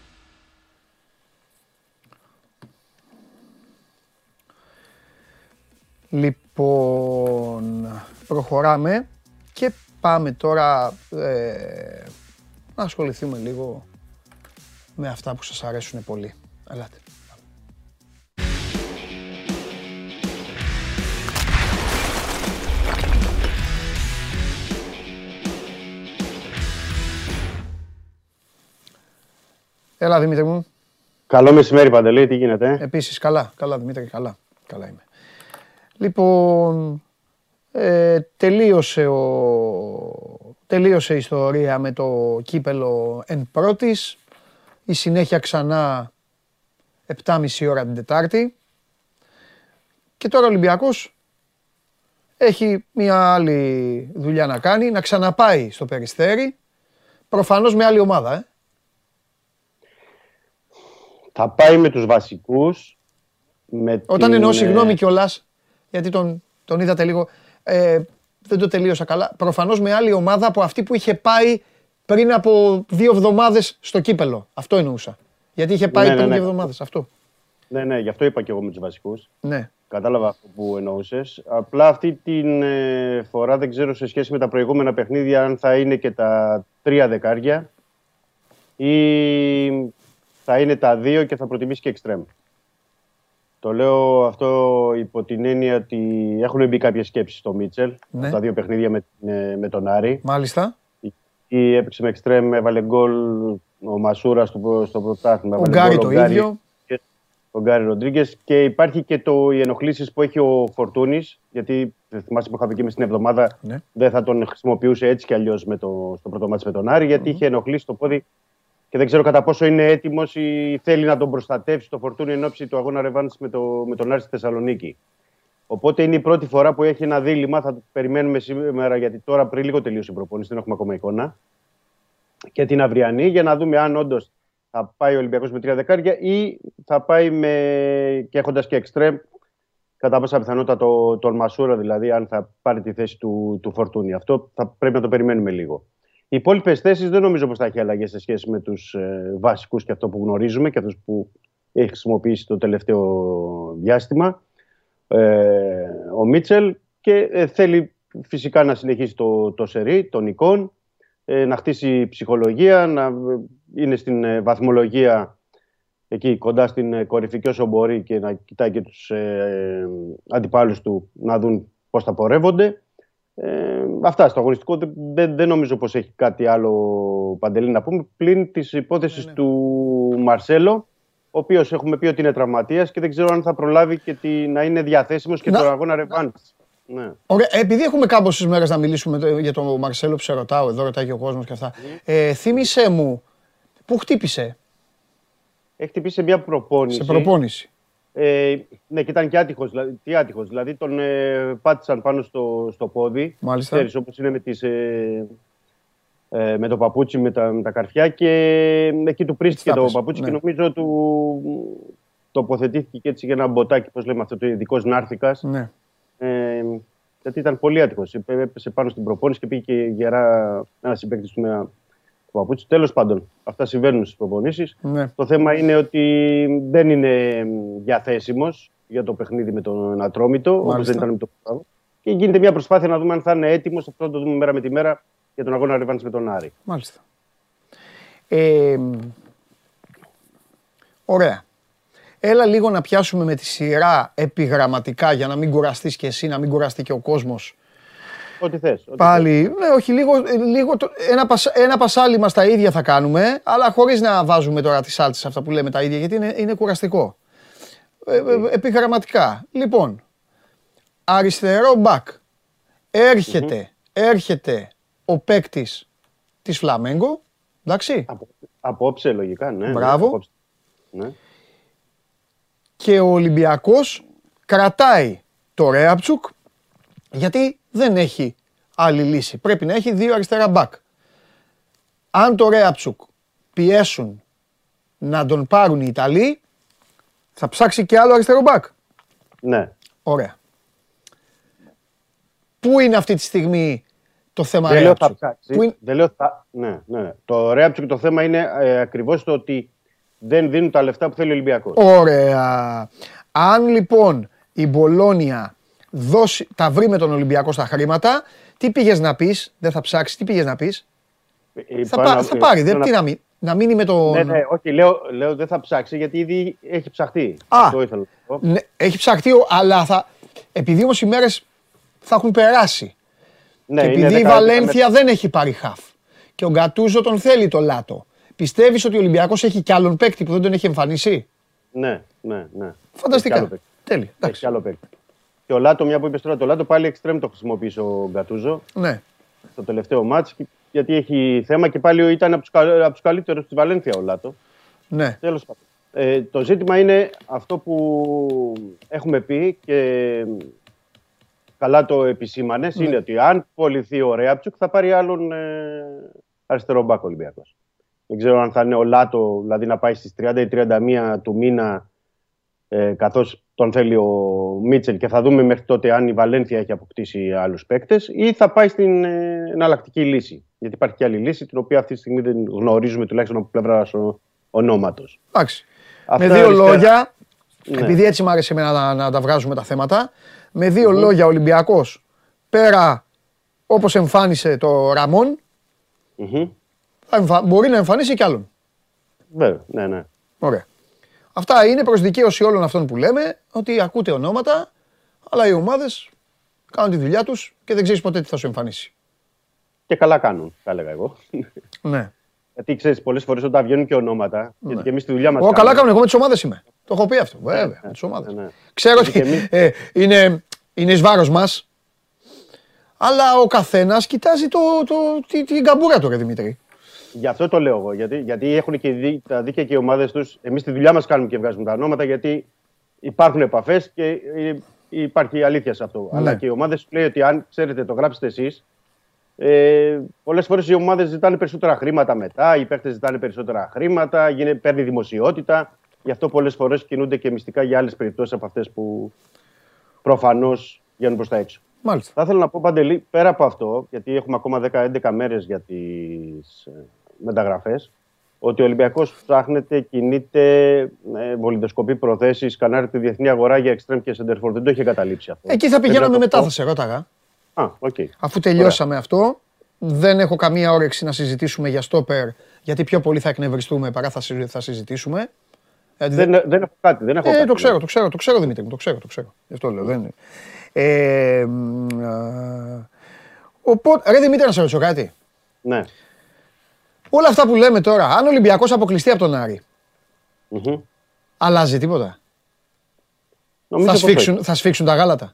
Λοιπόν, προχωράμε και πάμε τώρα ε, να ασχοληθούμε λίγο με αυτά που σας αρέσουν πολύ. Ελάτε. Έλα Δημήτρη μου. Καλό μεσημέρι, Παντελή, τι γίνεται. Επίσης, καλά, καλά Δημήτρη, καλά. Καλά είμαι. Λοιπόν, ε, τελείωσε, ο, τελείωσε η ιστορία με το κύπελο εν πρώτης. Η συνέχεια ξανά 7.30 ώρα την Τετάρτη. Και τώρα ο Ολυμπιακός έχει μια άλλη δουλειά να κάνει, να ξαναπάει στο Περιστέρι. Προφανώς με άλλη ομάδα, ε. Θα πάει με τους βασικούς. Με Όταν την, εννοώ ε, συγγνώμη κιόλας, γιατί τον, τον είδατε λίγο. Ε, δεν το τελείωσα καλά. Προφανώς με άλλη ομάδα από αυτή που είχε πάει πριν από δύο εβδομάδες στο κύπελο. Αυτό εννοούσα. Γιατί είχε πάει Ναι, ναι, πριν ναι. δύο εβδομάδες. Αυτό. Ναι, ναι, γι' αυτό είπα και εγώ με τους βασικούς. Ναι. Κατάλαβα αυτό που εννοούσες. Απλά αυτή την ε, φορά δεν ξέρω σε σχέση με τα προηγούμενα παιχνίδια αν θα είναι και τα τρία δεκάρια ή θα είναι τα δύο και θα προτιμήσει και εξτρέμ. Το λέω αυτό υπό την έννοια ότι έχουν μπει κάποιες σκέψεις στο Μίτσελ, Ναι. τα δύο παιχνίδια με, ε, με τον Άρη. Μάλιστα. Ή έπαιξε με εξτρέμ, έβαλε γκολ ο Μασούρα στο, στο πρωτάθλημα. Ο έβαλε Γκάρι γκολ το ίδιο. και- Ο Γκάρι Ροντρίγκες. Και υπάρχει και το, οι ενοχλήσεις που έχει ο Φορτούνης. Γιατί δεν θυμάσαι που είχα πει και μες την εβδομάδα, Ναι. δεν θα τον χρησιμοποιούσε έτσι κι αλλιώς στο πρώτο μάτι με τον Άρη, γιατί είχε ενοχλήσει το πόδι και δεν ξέρω κατά πόσο είναι έτοιμος ή θέλει να τον προστατεύσει το Φορτούνη εν ώψη του αγώνα Ρεβάνη με, το, με τον Άρη στη Θεσσαλονίκη. Οπότε είναι η πρώτη φορά που έχει ένα δίλημα. Θα το περιμένουμε σήμερα, γιατί τώρα πριν λίγο τελείωσε η προπόνηση, δεν έχουμε ακόμα εικόνα. Και την αυριανή, για να δούμε αν όντως θα πάει ο Ολυμπιακός με τρία δεκάρια ή θα πάει με... και έχοντας και εξτρέμ, κατά πάσα πιθανότητα το, τον Μασούρα, δηλαδή, αν θα πάρει τη θέση του, του Φορτούνη. Αυτό θα πρέπει να το περιμένουμε λίγο. Οι υπόλοιπες θέσεις δεν νομίζω πως θα έχει αλλαγές σε σχέση με τους ε, βασικούς και αυτό που γνωρίζουμε και αυτούς που έχει χρησιμοποιήσει το τελευταίο διάστημα. Ε, ο Μίτσελ και ε, θέλει φυσικά να συνεχίσει το, το σερί των εικόν, ε, να χτίσει ψυχολογία, να ε, είναι στην ε, βαθμολογία εκεί κοντά στην ε, κορυφή και όσο μπορεί και να κοιτάει και τους ε, αντιπάλους του να δουν πώς θα πορεύονται. Ε, αυτά στο αγωνιστικό δεν, δεν, δεν νομίζω πως έχει κάτι άλλο παντελή να πούμε πλην της υπόθεσης του Μαρσέλο ο οποίος έχουμε πει ότι είναι τραυματίας και δεν ξέρω αν θα προλάβει και τη, να είναι διαθέσιμος και Να- τον αγώνα ρεβάνης. Ναι. Ωραία, επειδή έχουμε κάμποσε μέρες να μιλήσουμε το- για τον Μαρσέλο που σε ρωτάω, εδώ ρωτάει και ο κόσμος και αυτά. Ε, θύμισε μου, πού χτύπησε; Έχει χτυπήσει σε μια προπόνηση. σε προπόνηση. Ε, ναι, και ήταν και άτυχος, δηλαδή, τι άτυχος. Δηλαδή τον ε, πάτησαν πάνω στο, στο πόδι. Μάλιστα. Ξέρεις, όπως είναι με, τις, ε, ε, με το παπούτσι, με τα, με τα καρφιά και εκεί του πρίστηκε το Θάπες, παπούτσι ναι. και νομίζω του τοποθετήθηκε και έτσι για ένα μποτάκι, πώς λέμε αυτό το ειδικό νάρθικας. Ναι. Ε, γιατί ήταν πολύ άτυχος. Έπεσε πάνω στην προπόνηση και πήγε και γερά ένα συμπαίκτη του με ένα παπούτσι. Τέλος πάντων, αυτά συμβαίνουν στις προπονήσεις. Ναι. Το θέμα είναι ότι δεν είναι διαθέσιμος για το παιχνίδι με τον Ατρόμητο, όπως Μάλιστα. δεν ήταν με το Παπάδο. Και γίνεται μια προσπάθεια να δούμε αν θα είναι έτοιμος. Αυτό θα το δούμε μέρα με τη μέρα για τον αγώνα Ρεβάνη με τον Άρη. Μάλιστα. Ε, ωραία. Έλα λίγο να πιάσουμε με τη σειρά επιγραμματικά για να μην κουραστείς και εσύ, να μην κουραστεί και ο κόσμος. Ό,τι θες. Πάλι, ναι, όχι, λίγο, ε, λίγο το- ένα, πασ, ένα πασάλι μας τα ίδια θα κάνουμε, αλλά χωρίς να βάζουμε τώρα τις σάλτσες αυτά που λέμε τα ίδια, γιατί είναι, είναι κουραστικό. Ε, ε, επιγραμματικά. Λοιπόν, αριστερό μπακ. Έρχεται, έρχεται ο παίκτης της Φλαμέγκο, εντάξει, Από, απόψε, λογικά, ναι. ναι, Μπράβο. απόψε. Ναι. και ο Ολυμπιακός κρατάει το Ρέαψουκ, γιατί δεν έχει άλλη λύση. Πρέπει να έχει δύο αριστερά μπακ. Αν το Ρέαψουκ πιέσουν να τον πάρουν οι Ιταλοί, θα ψάξει και άλλο αριστερό μπακ. Ναι. Ωραία. Πού είναι αυτή τη στιγμή το θέμα Δεν λέω θα Ρέαψου. ψάξει. Πού είναι... Δεν λέω θα... ναι, ναι, ναι. Το Ρέαψου και το θέμα είναι ε, ακριβώς το ότι δεν δίνουν τα λεφτά που θέλει ο Ολυμπιακός. Ωραία. Αν λοιπόν η Μπολόνια δώσει, τα βρει με τον Ολυμπιακό στα χρήματα, τι πήγες να πεις, δεν θα ψάξεις, τι πήγες να πεις, Ε, θα, πάω πά- να- θα ε, πάρει, θέλω δεν, τι να, μείνει, να μείνει με τον... Ναι, ναι, όχι, λέω, λέω δεν θα ψάξει γιατί ήδη έχει ψαχτεί. Α. Αυτό ήθελα να πω. Ναι, έχει ψαχτεί, ο- αλλά θα, επειδή όμως οι μέρες θα έχουν περάσει Ναι, και είναι επειδή η 10 Βαλένθια δεν έχει πάρει χαφ και ο Γκατούζο τον θέλει το Λάτο, πιστεύεις ότι ο Ολυμπιακός έχει κι άλλον παίκτη που δεν τον έχει εμφανίσει; Ναι, ναι, ναι. Έχει κι Φανταστικά. άλλο παίκτη. Τέλεια. Έχει Εντάξει. κι άλλο παίκτη. Και ο Λάτο, μια που είπες τώρα, το Λάτο πάλι εξτρέμ το χρησιμοποίησε ο Γκατούζο Ναι. στο τελευταίο μάτς γιατί έχει θέμα και πάλι ήταν από τους, κα- από τους καλύτερους της Βαλένθια ο Λάτο. Ναι. Τέλος πάντων. Ε, το ζήτημα είναι αυτό που έχουμε πει και καλά το επισήμανες Ναι. είναι ότι αν πωληθεί ο Ρέαπτσουκ θα πάρει άλλον ε, αριστερό μπακ ο Ολυμπιακός. Δεν ξέρω αν θα είναι ο Λάτο, δηλαδή να πάει στις 30 ή 31 του μήνα ε, καθώς τον θέλει ο Μίτσελ και θα δούμε μέχρι τότε αν η Βαλένθια έχει αποκτήσει άλλους παίκτες ή θα πάει στην ε, εναλλακτική λύση. Γιατί υπάρχει και άλλη λύση την οποία αυτή τη στιγμή δεν γνωρίζουμε τουλάχιστον από πλευρά ονόματος. Εντάξει. Αυτά με δύο αριστερά. λόγια, Ναι. επειδή έτσι μου άρεσε εμένα να, να τα βγάζουμε τα θέματα, με δύο λόγια ο Ολυμπιακός πέρα όπως εμφάνισε το Ραμόν, Μμμ. θα εμφα- μπορεί να εμφανίσει κι άλλον. Βέβαια, ναι, ναι. Ωραία. Αυτά είναι προς δικαίωση όλων αυτών που λέμε, ότι ακούτε ονόματα, αλλά οι ομάδες κάνουν τη δουλειά τους και δεν ξέρεις ποτέ τι θα σου εμφανίσει. Και καλά κάνουν, θα έλεγα εγώ. Ναι. Γιατί ξέρεις, πολλές φορές όταν βγαίνουν και ονόματα, γιατί και εμείς τη δουλειά μας. Εγώ καλά κάνω, εγώ με τις ομάδες είμαι. Το έχω πει αυτό, βέβαια, με τις ομάδες. ναι, ναι. Ξέρω Και ότι εμείς- ε, είναι, είναι εις βάρος μας, αλλά ο καθένας κοιτάζει το, το, τη- την καμπούρα του, ρε Δημήτρη. Γι' αυτό το λέω εγώ. Γιατί, γιατί έχουν και δι- τα δίκαια και οι ομάδες τους. Εμείς τη δουλειά μας κάνουμε και βγάζουμε τα ονόματα, γιατί υπάρχουν επαφές και ε, υπάρχει αλήθεια σε αυτό. Ναι. Αλλά και οι ομάδες σου λέει ότι αν ξέρετε, το γράψετε εσείς. Ε, Πολλές φορές οι ομάδες ζητάνε περισσότερα χρήματα μετά, οι παίχτε ζητάνε περισσότερα χρήματα, γίνεται, παίρνει δημοσιότητα. Γι' αυτό πολλές φορές κινούνται και μυστικά για άλλες περιπτώσεις από αυτές που προφανώς βγαίνουν προς τα έξω. Μάλιστα. Θα ήθελα να πω παντελή, πέρα από αυτό, γιατί έχουμε ακόμα 10-11 μέρες για τις μεταγραφές, ότι ο Ολυμπιακός ψάχνεται, κινείται, ε, βολιδοσκοπεί προθέσεις, σκανάρει τη διεθνή αγορά για εξτρέμ και σέντερ φορ. Δεν το είχε καταλήψει αυτό. Εκεί θα Πρέπει πηγαίναμε να το μετά, πω. θα σε ρώταγα. Α, οκ. Αφού τελειώσαμε αυτό, δεν έχω καμία όρεξη να συζητήσουμε για στόπερ, γιατί πιο πολύ θα εκνευριστούμε παρά θα, συζη- θα συζητήσουμε. Γιατί Δεν, δεν έχω κάτι. Δεν έχω Ε, κάτι. το ξέρω, το ξέρω, το ξέρω Δημήτρη μου, το ξέρω, το ξέρω. Γι' αυτό λέω, δεν είναι. Ε, μ, α, οπότε, ρε Δημήτρη, να σε ρωτήσω κάτι. Ναι. Όλα αυτά που λέμε τώρα, αν ο Ολυμπιακός αποκλειστεί από τον Άρη, Μμμ. αλλάζει τίποτα. Νομίζω Θα πως σφίξουν, θα σφίξουν τα γάλατα.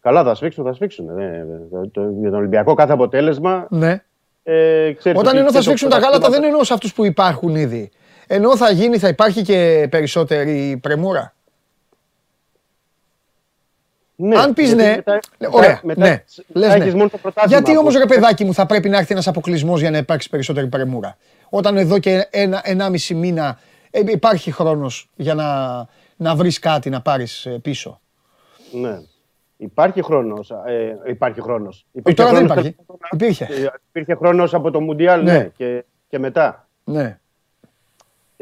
Καλά, θα σφίξουν, θα σφίξουν. Ε, το- το- για τον Ολυμπιακό κάθε αποτέλεσμα. Ναι. Ε, ξέρεις Όταν ότι εννοώ θα και το σφίξουν τα γάλατα, πρωτάθλημα- δεν εννοώ σε αυτούς που υπάρχουν ήδη. Ενώ θα γίνει, θα υπάρχει και περισσότερη πρεμούρα. Ναι, Αν πεις γιατί ναι, μετά- ωραία, μετά ναι, θα λες έχεις ναι. μόνο το πρωτάθλημα Γιατί που- όμως ρε παιδάκι μου θα πρέπει να έρθει ένας αποκλεισμός για να υπάρξει περισσότερη πρεμούρα. Όταν εδώ και ένα, ενάμιση μήνα ε, υπάρχει χρόνος για να, να βρεις κάτι να πάρεις ε, πίσω. Ναι. Υπάρχει χρόνος. Ε, υπάρχει χρόνος. Όχι, τώρα δεν χρόνος υπάρχει. τέλος πάντων, Υπήρχε. ε, Υπήρχε χρόνος από το Μουντιάλ Ναι. ναι. και, και μετά. Ναι.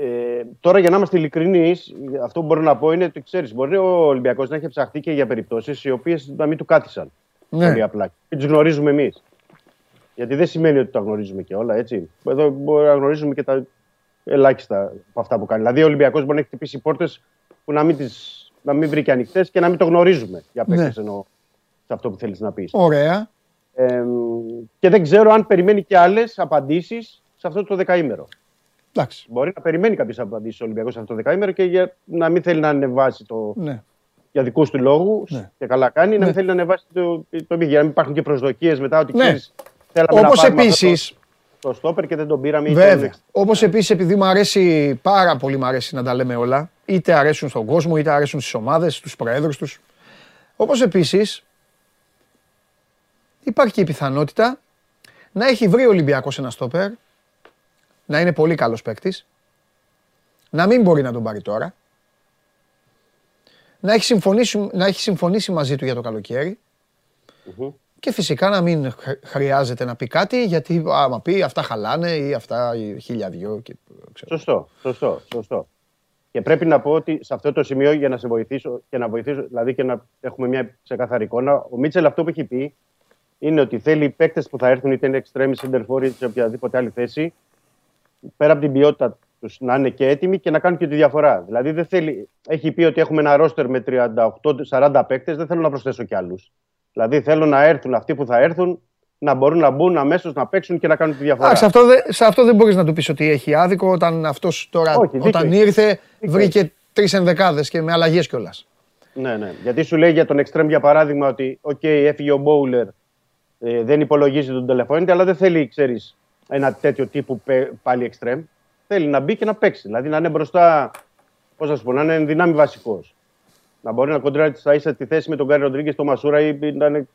Ε, τώρα για να είμαστε ειλικρινείς, αυτό που μπορώ να πω είναι ότι ξέρεις, μπορεί ο Ολυμπιακός να έχει ψαχτεί και για περιπτώσεις οι οποίες να μην του κάθισαν. Ναι. Πολύ απλά. Και τι γνωρίζουμε εμείς. Γιατί δεν σημαίνει ότι τα γνωρίζουμε και όλα, έτσι. Εδώ μπορεί να γνωρίζουμε και τα ελάχιστα από αυτά που κάνει. Δηλαδή, ο Ολυμπιακός μπορεί να έχει χτυπήσει πόρτες που να μην, τις, να μην βρήκε ανοιχτές και να μην το γνωρίζουμε. Για Ναι. παίκτες εννοώ σε αυτό που θέλεις να πεις. Ωραία. Ε, και δεν ξέρω αν περιμένει και άλλες απαντήσεις σε αυτό το δεκαήμερο. Εντάξει. Μπορεί να περιμένει κάποιε απαντήσει ο Ολυμπιακός σε αυτό το δεκαήμερο και για να μην θέλει να ανεβάσει το. Ναι. για δικούς του λόγους. Ναι. Και καλά κάνει, Ναι. να μην θέλει να ανεβάσει το, το επίπεδο. Για να μην υπάρχουν και προσδοκίες μετά ότι Ναι. ξέρεις, θέλαμε Όπως να πάρουμε αυτό επίσης, Το, το στόπερ και δεν τον πήραμε. ή Βέβαια. τον- Όπως επίσης, επειδή μου αρέσει πάρα πολύ μου αρέσει να τα λέμε όλα, είτε αρέσουν στον κόσμο, είτε αρέσουν στις ομάδες, στους προέδρους τους. Όπως επίσης, υπάρχει και η πιθανότητα να έχει βρει ο Ολυμπιακός ένα στόπερ, να είναι πολύ καλός παίκτης να μην μπορεί να τον πάρει τώρα. Να έχει συμφωνήσει, να έχει συμφωνήσει μαζί του για το καλοκαιρι Και φυσικά να μην χρ- χρειάζεται να πει κάτι, γιατί άμα πει αυτά χαλάνε ή αυτά χίλια δυο. Και, ξέρω. Σωστό, σωστό, σωστό. Και πρέπει να πω ότι σε αυτό το σημείο για να σε βοηθήσω και να βοηθήσω, δηλαδή και να έχουμε μια ξεκάθαρη εικόνα, ο Μίτσελ αυτό που έχει πει είναι ότι θέλει οι παίκτες που θα έρθουν είτε είναι extreme center for είτε σε οποιαδήποτε άλλη θέση, πέρα από την ποιότητα τους να είναι και έτοιμοι και να κάνουν και τη διαφορά. Δηλαδή δεν θέλει, έχει πει ότι έχουμε ένα ρόστερ με 38-40 παίκτες, δεν θέλω να προσθέσω κι άλλους. Δηλαδή θέλω να έρθουν αυτοί που θα έρθουν να μπορούν να μπουν αμέσως να παίξουν και να κάνουν τη διαφορά. Εντάξει, αυτό, δε- σε αυτό δεν μπορείς να του πεις ότι έχει άδικο όταν αυτός τώρα Όχι, δίκιο όταν έχεις. ήρθε Δίκιο βρήκε τρεις ενδεκάδες και με αλλαγές κιόλας. Ναι, ναι. Γιατί σου λέει για τον εξτρέμ για παράδειγμα ότι οκ, έφυγε ο Μπόουλερ, ε, δεν υπολογίζει τον Ντε λα Φουέντε, αλλά δεν θέλει, ξέρεις, ένα τέτοιο τύπου πε- πάλι εξτρέμ. Θέλει να μπει και να παίξει. Δηλαδή να είναι μπροστά, πώς να σου πω, να είναι εν δυνάμει βασικός. Να μπορεί να κοντράρει στα ίσα τη θέση με τον Γκάρι Ροντρίγκες στο Μασούρα ή να είναι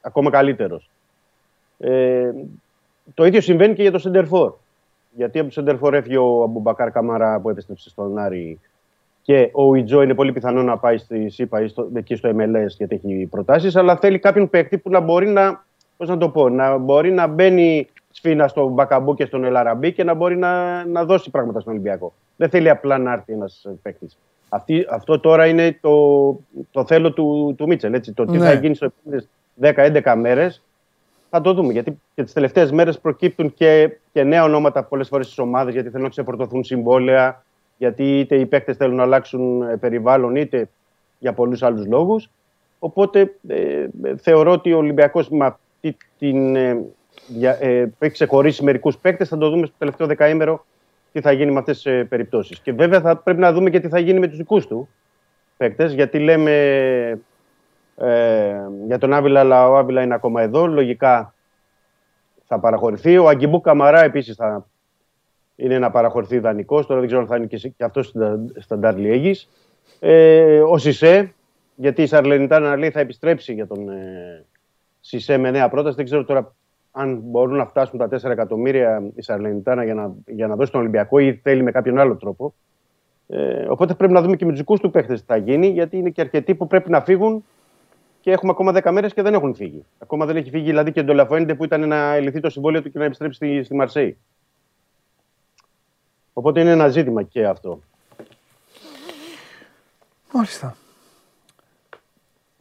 ακόμα καλύτερος. Ε, το ίδιο συμβαίνει και για το σέντερ φορ. Γιατί από το σέντερ φορ έφυγε ο Αμπουμπακάρ Καμάρα που επέστρεψε στον Άρη και ο Ουί Τζο είναι πολύ πιθανό να πάει στη ΣΥΠΑ ή στο, εκεί στο MLS γιατί έχει προτάσεις. Αλλά θέλει κάποιον παίκτη που να μπορεί να, πώς να το πω, να μπορεί να μπαίνει σφήνα στον Μπακαμπού και στον Ελ Αραμπί και να μπορεί να, να δώσει πράγματα στον Ολυμπιακό. Δεν θέλει απλά να έρθει ένας παίκτης. Αυτό τώρα είναι το, το θέλω του, του Μίτσελ. Έτσι. Το τι Ναι. θα γίνει στι επόμενες 10-11 μέρες θα το δούμε. Γιατί και τις τελευταίες μέρες προκύπτουν και, και νέα ονόματα πολλές φορές στις ομάδες γιατί θέλουν να ξεφορτωθούν συμβόλαια, γιατί είτε οι παίκτες θέλουν να αλλάξουν ε, περιβάλλον, είτε για πολλούς άλλους λόγους. Οπότε ε, ε, θεωρώ ότι ο Ολυμπιακός με αυτή την. Ε, για, ε, που έχει ξεχωρίσει μερικούς παίκτες, θα το δούμε στο τελευταίο δεκαήμερο τι θα γίνει με αυτές τις περιπτώσεις. Και βέβαια θα πρέπει να δούμε και τι θα γίνει με τους δικούς του παίκτες, γιατί λέμε ε, για τον Άβυλα, αλλά ο Άβυλα είναι ακόμα εδώ. Λογικά θα παραχωρηθεί. Ο Αγκιμπού Καμαρά επίσης θα είναι να παραχωρηθεί δανεικός. Τώρα δεν ξέρω αν θα είναι και, και αυτός στα Ντάρλι Αίγη. Ε, ο Σισε, γιατί η Σαρλενιτάνα λέει θα επιστρέψει για τον ε, Σισε με νέα πρόταση. Δεν ξέρω τώρα αν μπορούν να φτάσουν τα 4 εκατομμύρια η Σαρλενιτάνα για να, για να δώσει τον Ολυμπιακό ή θέλει με κάποιον άλλο τρόπο. Ε, οπότε πρέπει να δούμε και με τους δικούς του παίχτες τι θα γίνει, γιατί είναι και αρκετοί που πρέπει να φύγουν και έχουμε ακόμα 10 μέρες και δεν έχουν φύγει. Ακόμα δεν έχει φύγει δηλαδή και ο Ντολαφουέντε που ήταν να ελυθεί το συμβόλαιο του και να επιστρέψει στη, στη Μαρσέη. Οπότε είναι ένα ζήτημα και αυτό. Μάλιστα.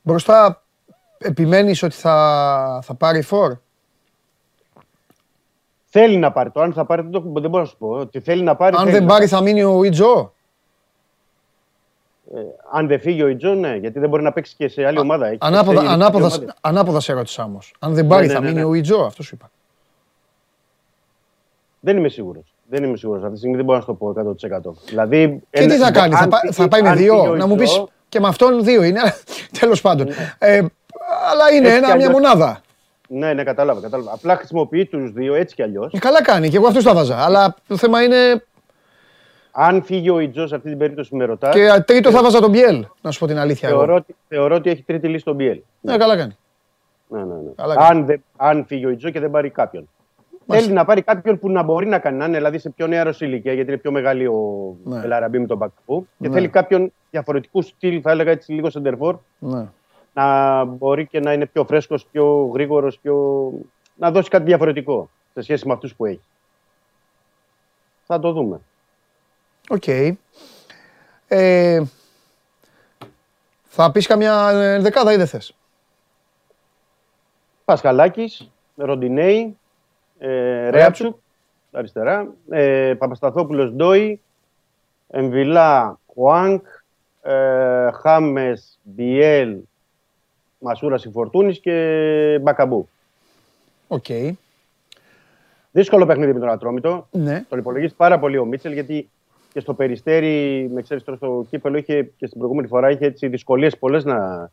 Μπροστά επιμένεις ότι θα, θα πάρει φόρ. Θέλει να πάρει. Το αν θα πάρει δεν, το, δεν μπορώ να σου πω. Ότι θέλει να πάρει. Αν θέλει δεν να πάρει θα μείνει ο Ιτζό. Ε, αν δεν φύγει ο Ιτζό, ναι, γιατί δεν μπορεί να παίξει και σε άλλη ομάδα. Έχει Ανάποδα, παίξει ανάποδα, σε άλλη ομάδα. ανάποδα σε ρώτησα όμως. Αν δεν πάρει ναι, θα ναι, μείνει ναι. ο Ιτζό, αυτός σου είπα. Δεν είμαι σίγουρος. Δεν είμαι σίγουρος. Αυτή τη στιγμή δεν μπορώ να σου το πω 100%. Δηλαδή, Και ένα- τι θα κάνει, θα, αν πά- φύγει- θα πάει με αν φύγει δύο. ο Να μου πεις Ιτζό, και με αυτόν δύο είναι. Τέλος πάντων. Ε, αλλά είναι Έτσι κι ένα, μια αλλιώς. μονάδα. Ναι, ναι, κατάλαβα, κατάλαβα. Απλά χρησιμοποιεί τους δύο έτσι κι αλλιώς. Ε, Καλά κάνει και εγώ αυτούς τα βάζα. Αλλά το θέμα είναι. Αν φύγει ο Ιτζός σε αυτή την περίπτωση που με ρωτά, Και τρίτο θα βάζα τον Μπιέλ, να σου πω την αλήθεια. εγώ. θεωρώ, ότι, θεωρώ ότι έχει τρίτη λύση στον Μπιέλ. Ναι, καλά κάνει. Ναι, ναι, ναι. Καλά κάνει. αν, δεν- αν φύγει ο Ιτζό και δεν πάρει κάποιον. Θέλει να πάρει κάποιον που να μπορεί να κάνει, να είναι δηλαδή σε πιο νεαρό ηλικία, γιατί είναι πιο μεγάλη ο Ναι. Ελαραμπή με τον Μπακπού. Και Ναι. θέλει κάποιον διαφορετικού στυλ, θα έλεγα έτσι λίγο σεντερφόρ, Ναι. Να μπορεί και να είναι πιο φρέσκος, πιο γρήγορος, πιο... να δώσει κάτι διαφορετικό σε σχέση με αυτούς που έχει. Θα το δούμε. Οκ. Ε, θα πεις καμιά ε, δεκάδα ή δεν θες; Πασχαλάκης, Ροντινέι, ε, Ρέαμπτσιουκ, αριστερά, ε, Παπασταθόπουλος Ντόι, Εμβιλά, Χουάνγκ, ε, Χάμες, Μπιέλ, Μασούρας Φορτούνης και Μπακαμπού. Οκ. Δύσκολο παιχνίδι με τον Ατρόμητο. Ναι. Τον υπολογίζει πάρα πολύ ο Μίτσελ γιατί και στο περιστέρι, με ξέρεις τώρα στο κύπελο, είχε και στην προηγούμενη φορά είχε έτσι δυσκολίες πολλές να.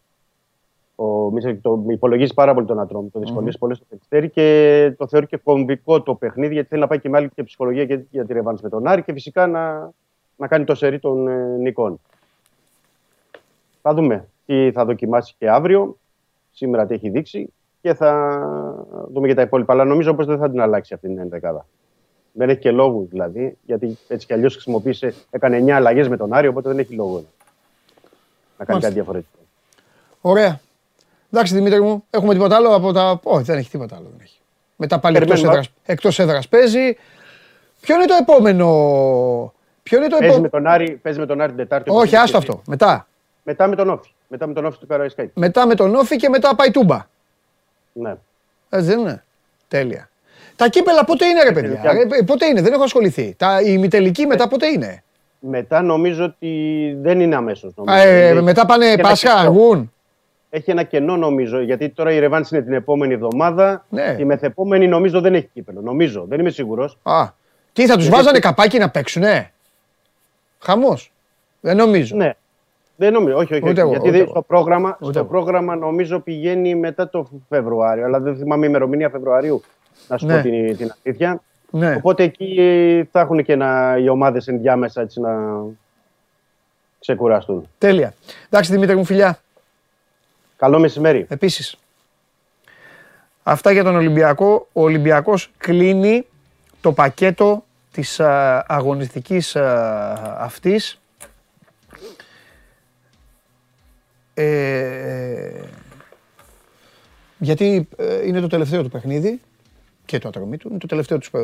Ο Μίτσελ το υπολογίζει πάρα πολύ τον Ατρόμητο. Δυσκολίες πολλές στο περιστέρι και το θεωρεί και κομβικό το παιχνίδι γιατί θέλει να πάει και με άλλη και ψυχολογία και για τη ρεβάνς με τον Άρη και φυσικά να, να κάνει το σερί των ε, νικών. Θα δούμε τι θα δοκιμάσει και αύριο. Σήμερα τι έχει δείξει και θα δούμε και τα υπόλοιπα. Αλλά νομίζω πως δεν θα την αλλάξει αυτή την ενδεκάδα. Δεν έχει και λόγους δηλαδή, γιατί έτσι κι αλλιώς χρησιμοποίησε, έκανε 9 αλλαγές με τον Άρη, οπότε δεν έχει λόγο να κάνει Μάλιστα. κάτι διαφορετικό. Ωραία. Εντάξει Δημήτρη μου, έχουμε τίποτα άλλο από τα. Όχι, δεν έχει τίποτα άλλο. Δεν έχει. Μετά πάλι εκτός Περιμένουμε. έδρας, εκτός έδρας παίζει. Ποιο είναι το επόμενο. Ποιο είναι το Παίζει επόμενο. με τον Άρη, παίζει με τον Άρη την Τετάρτη. όπως Όχι, είπες άστο και εσύ. αυτό. Μετά. Μετά με τον Όφη. Μετά με τον Όφη του Καραϊσκάκη. Μετά με τον Όφη και μετά πάει τούμπα. Ναι. Έτσι δεν είναι. Τέλεια. Τα κύπελα πότε είναι, ρε παιδιά; Τελικά. Ρε, πότε είναι, δεν έχω ασχοληθεί. Τα, η ημιτελική μετά πότε είναι; Μετά νομίζω ότι δεν είναι αμέσως. Α, ε, μετά πάνε Πάσχα, αργούν. Έχει ένα κενό νομίζω, γιατί τώρα η Ρεβάνς είναι την επόμενη εβδομάδα. Ναι. Η μεθεπόμενη νομίζω δεν έχει κύπελο. Νομίζω, δεν είμαι σίγουρος. Α, τι θα τους Γιατί- βάζανε καπάκι να παίξουνε; Χαμός. Δεν νομίζω. Ναι. Δεν νομίζω, όχι, όχι. Ούτε όχι. εγώ, γιατί ούτε δεν- εγώ. στο, πρόγραμμα, Ούτε στο εγώ. πρόγραμμα νομίζω πηγαίνει μετά το Φεβρουάριο, αλλά δεν θυμάμαι η ημερομηνία Φεβρουαρίου, να σου Ναι. πω την, την αλήθεια. Ναι. Οπότε εκεί ε, θα έχουν και να, οι ομάδες ενδιάμεσα έτσι να ξεκουραστούν. Τέλεια. Εντάξει Δημήτρη μου φιλιά. Καλό μεσημέρι. Επίσης. Αυτά για τον Ολυμπιακό. Ο Ολυμπιακός κλείνει το πακέτο της α, αγωνιστικής α, αυτής. Ε, γιατί ε, είναι το τελευταίο του παιχνίδι και το ατρομή του. Είναι το, τελευταίο τους, ε,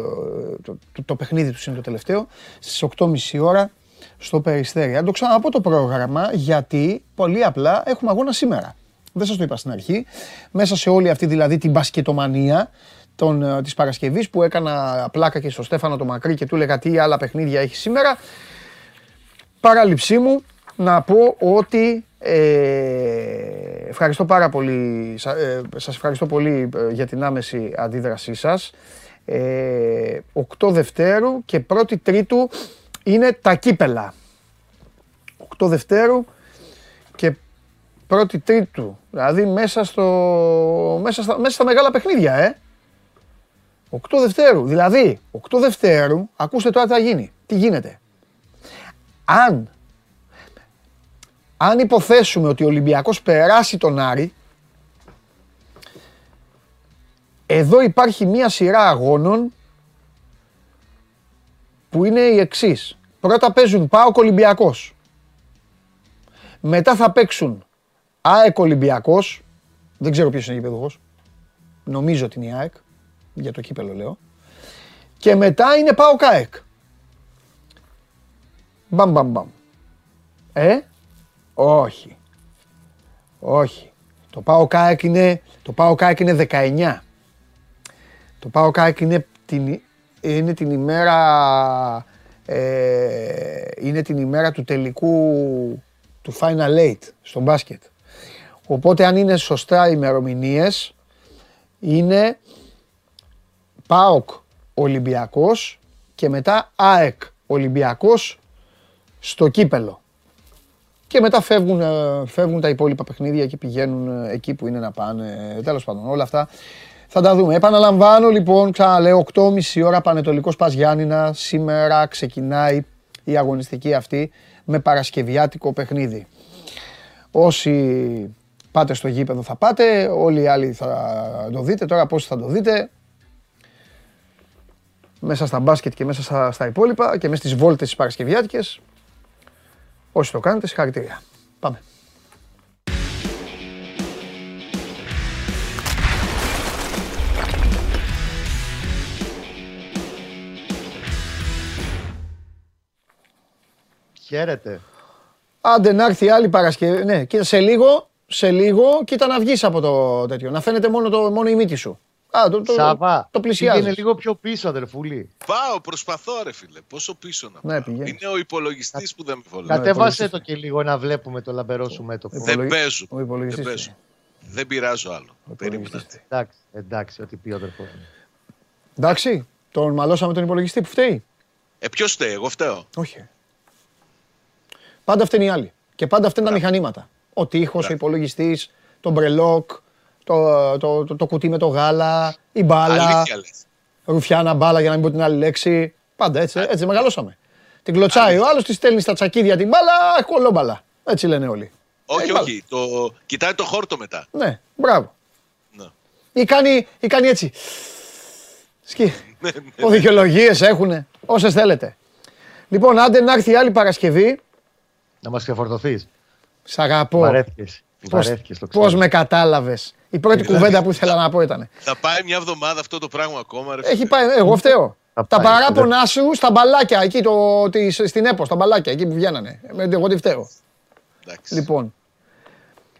το, το, το παιχνίδι τους είναι το τελευταίο. Στις 8.30 ώρα στο Περιστέρι. Αν το ξαναπώ το πρόγραμμα γιατί πολύ απλά έχουμε αγώνα σήμερα. Δεν σας το είπα στην αρχή. Μέσα σε όλη αυτή δηλαδή την μπασκετομανία των, ε, της Παρασκευής που έκανα πλάκα και στο Στέφανο το Μακρύ και του έλεγα τι άλλα παιχνίδια έχει σήμερα. Παράληψή μου να πω ότι ε, ευχαριστώ πάρα πολύ, σα- ε, σας ευχαριστώ πολύ ε, για την άμεση αντίδρασή σας. Ε, 8 Δευτέρου και 1η Τρίτου είναι τα κύπελα. 8 Δευτέρου και 1η Τρίτου. Δηλαδή μέσα, στο, μέσα, στα, μέσα στα μεγάλα παιχνίδια, ε. 8 Δευτέρου. Δηλαδή, 8 Δευτέρου, ακούστε τώρα τι θα γίνει. Τι γίνεται. Αν, αν υποθέσουμε ότι ο Ολυμπιακός περάσει τον Άρη, εδώ υπάρχει μία σειρά αγώνων που είναι η εξής. Πρώτα παίζουν ΠΑΟΚ Ολυμπιακός. Μετά θα παίξουν ΑΕΚ Ολυμπιακός. Δεν ξέρω ποιος είναι γηπεδούχος. Νομίζω ότι είναι η ΑΕΚ. Για το κύπελο λέω. Και μετά είναι ΠΑΟΚ ΑΕΚ. Μπαμ μπαμ μπαμ. Ε, όχι. Όχι. Το ΠΑΟΚ ΑΕΚ είναι, το ΠΑΟΚ ΑΕΚ είναι 19. Το ΠΑΟΚ ΑΕΚ είναι την, είναι την ημέρα ε, είναι την ημέρα του τελικού του Final Eight στο μπάσκετ. Οπότε αν είναι σωστά οι ημερομηνίες είναι ΠΑΟΚ Ολυμπιακός και μετά ΑΕΚ Ολυμπιακός στο κύπελο. Και μετά φεύγουν, ε, φεύγουν τα υπόλοιπα παιχνίδια και πηγαίνουν ε, εκεί που είναι να πάνε. Τέλος πάντων, όλα αυτά θα τα δούμε. Επαναλαμβάνω λοιπόν, ξαναλέω, 8.30 ώρα Πανετολικός Πας Γιάννηνα. Σήμερα ξεκινάει η αγωνιστική αυτή με παρασκευιάτικο παιχνίδι. Όσοι πάτε στο γήπεδο θα πάτε, όλοι οι άλλοι θα το δείτε. Τώρα πόσοι θα το δείτε, μέσα στα μπάσκετ και μέσα στα, στα υπόλοιπα και μέσα στις βόλτες τις παρασκευιάτικες. Όσοι το κάνετε, συγχαρητήρια. Πάμε. Χαίρετε. Άντε να έρθει άλλη Παρασκευή. Ναι, κοίτα, σε λίγο, σε λίγο, κοίτα να βγεις από το τέτοιο. Να φαίνεται μόνο, το, μόνο η μύτη σου. Α, το, το, Σάβα, το πλησιάζεις. πήγαινε λίγο πιο πίσω, αδερφούλη. Πάω, προσπαθώ ρε φίλε. Πόσο πίσω να Ναι, πάω. πηγαίνεις. Είναι ο υπολογιστής που δεν με βολεύει. Κατέβασε υπολογιστής. το και λίγο να βλέπουμε το λαμπερό σου μέτωπο. Δεν υπολογι- παίζω. ο υπολογιστής Δεν παίζω. είναι. Δεν πειράζω άλλο. Ο Περίμενα. υπολογιστής. Εντάξει, εντάξει, ό,τι πει ο αδερφός μου. Εντάξει, τον μαλώσαμε τον υπολογιστή που φταίει. Ε, ποιος φταίει, εγώ φταίω. Όχι. Πάντα φταίνει οι άλλοι. Και πάντα φταίνουν τα μηχανήματα. Ο τείχος, ο υπολογιστής, το μπρελόκ, το, το, το, το κουτί με το γάλα, η μπάλα, Αλήθεια λες. ρουφιάνα μπάλα για να μην πω την άλλη λέξη. Πάντα έτσι, έτσι μεγαλώσαμε. Την κλωτσάει ο άλλος, τη στέλνει στα τσακίδια την μπάλα, κολόμπαλα. Έτσι λένε όλοι. Όχι, Ε, όχι. Το... Κοιτάει το χόρτο μετά. Ναι, μπράβο. Ναι. Ή κάνει, ή κάνει έτσι. Σκι. Δικαιολογίε έχουν. Όσες θέλετε. Λοιπόν, άντε να έρθει η άλλη Παρασκευή. Να μας ξεφορτωθείς. Σ' αγαπώ. Βαρέθηκε. Πώς, Βαρέθηκες, το πώς ξέρω. με κατάλαβες; Η πρώτη κουβέντα που ήθελα να πω ήταν. Θα πάει μια εβδομάδα αυτό το πράγμα ακόμα. Ρε. Έχει πάει, εγώ φταίω. Θα Τα πάει, παράπονά σου στα μπαλάκια, εκεί το, της- στην ΕΠΟ, στα μπαλάκια, εκεί που βγαίνανε. Ε, Εγώ τι φταίω. Εντάξει. Λοιπόν,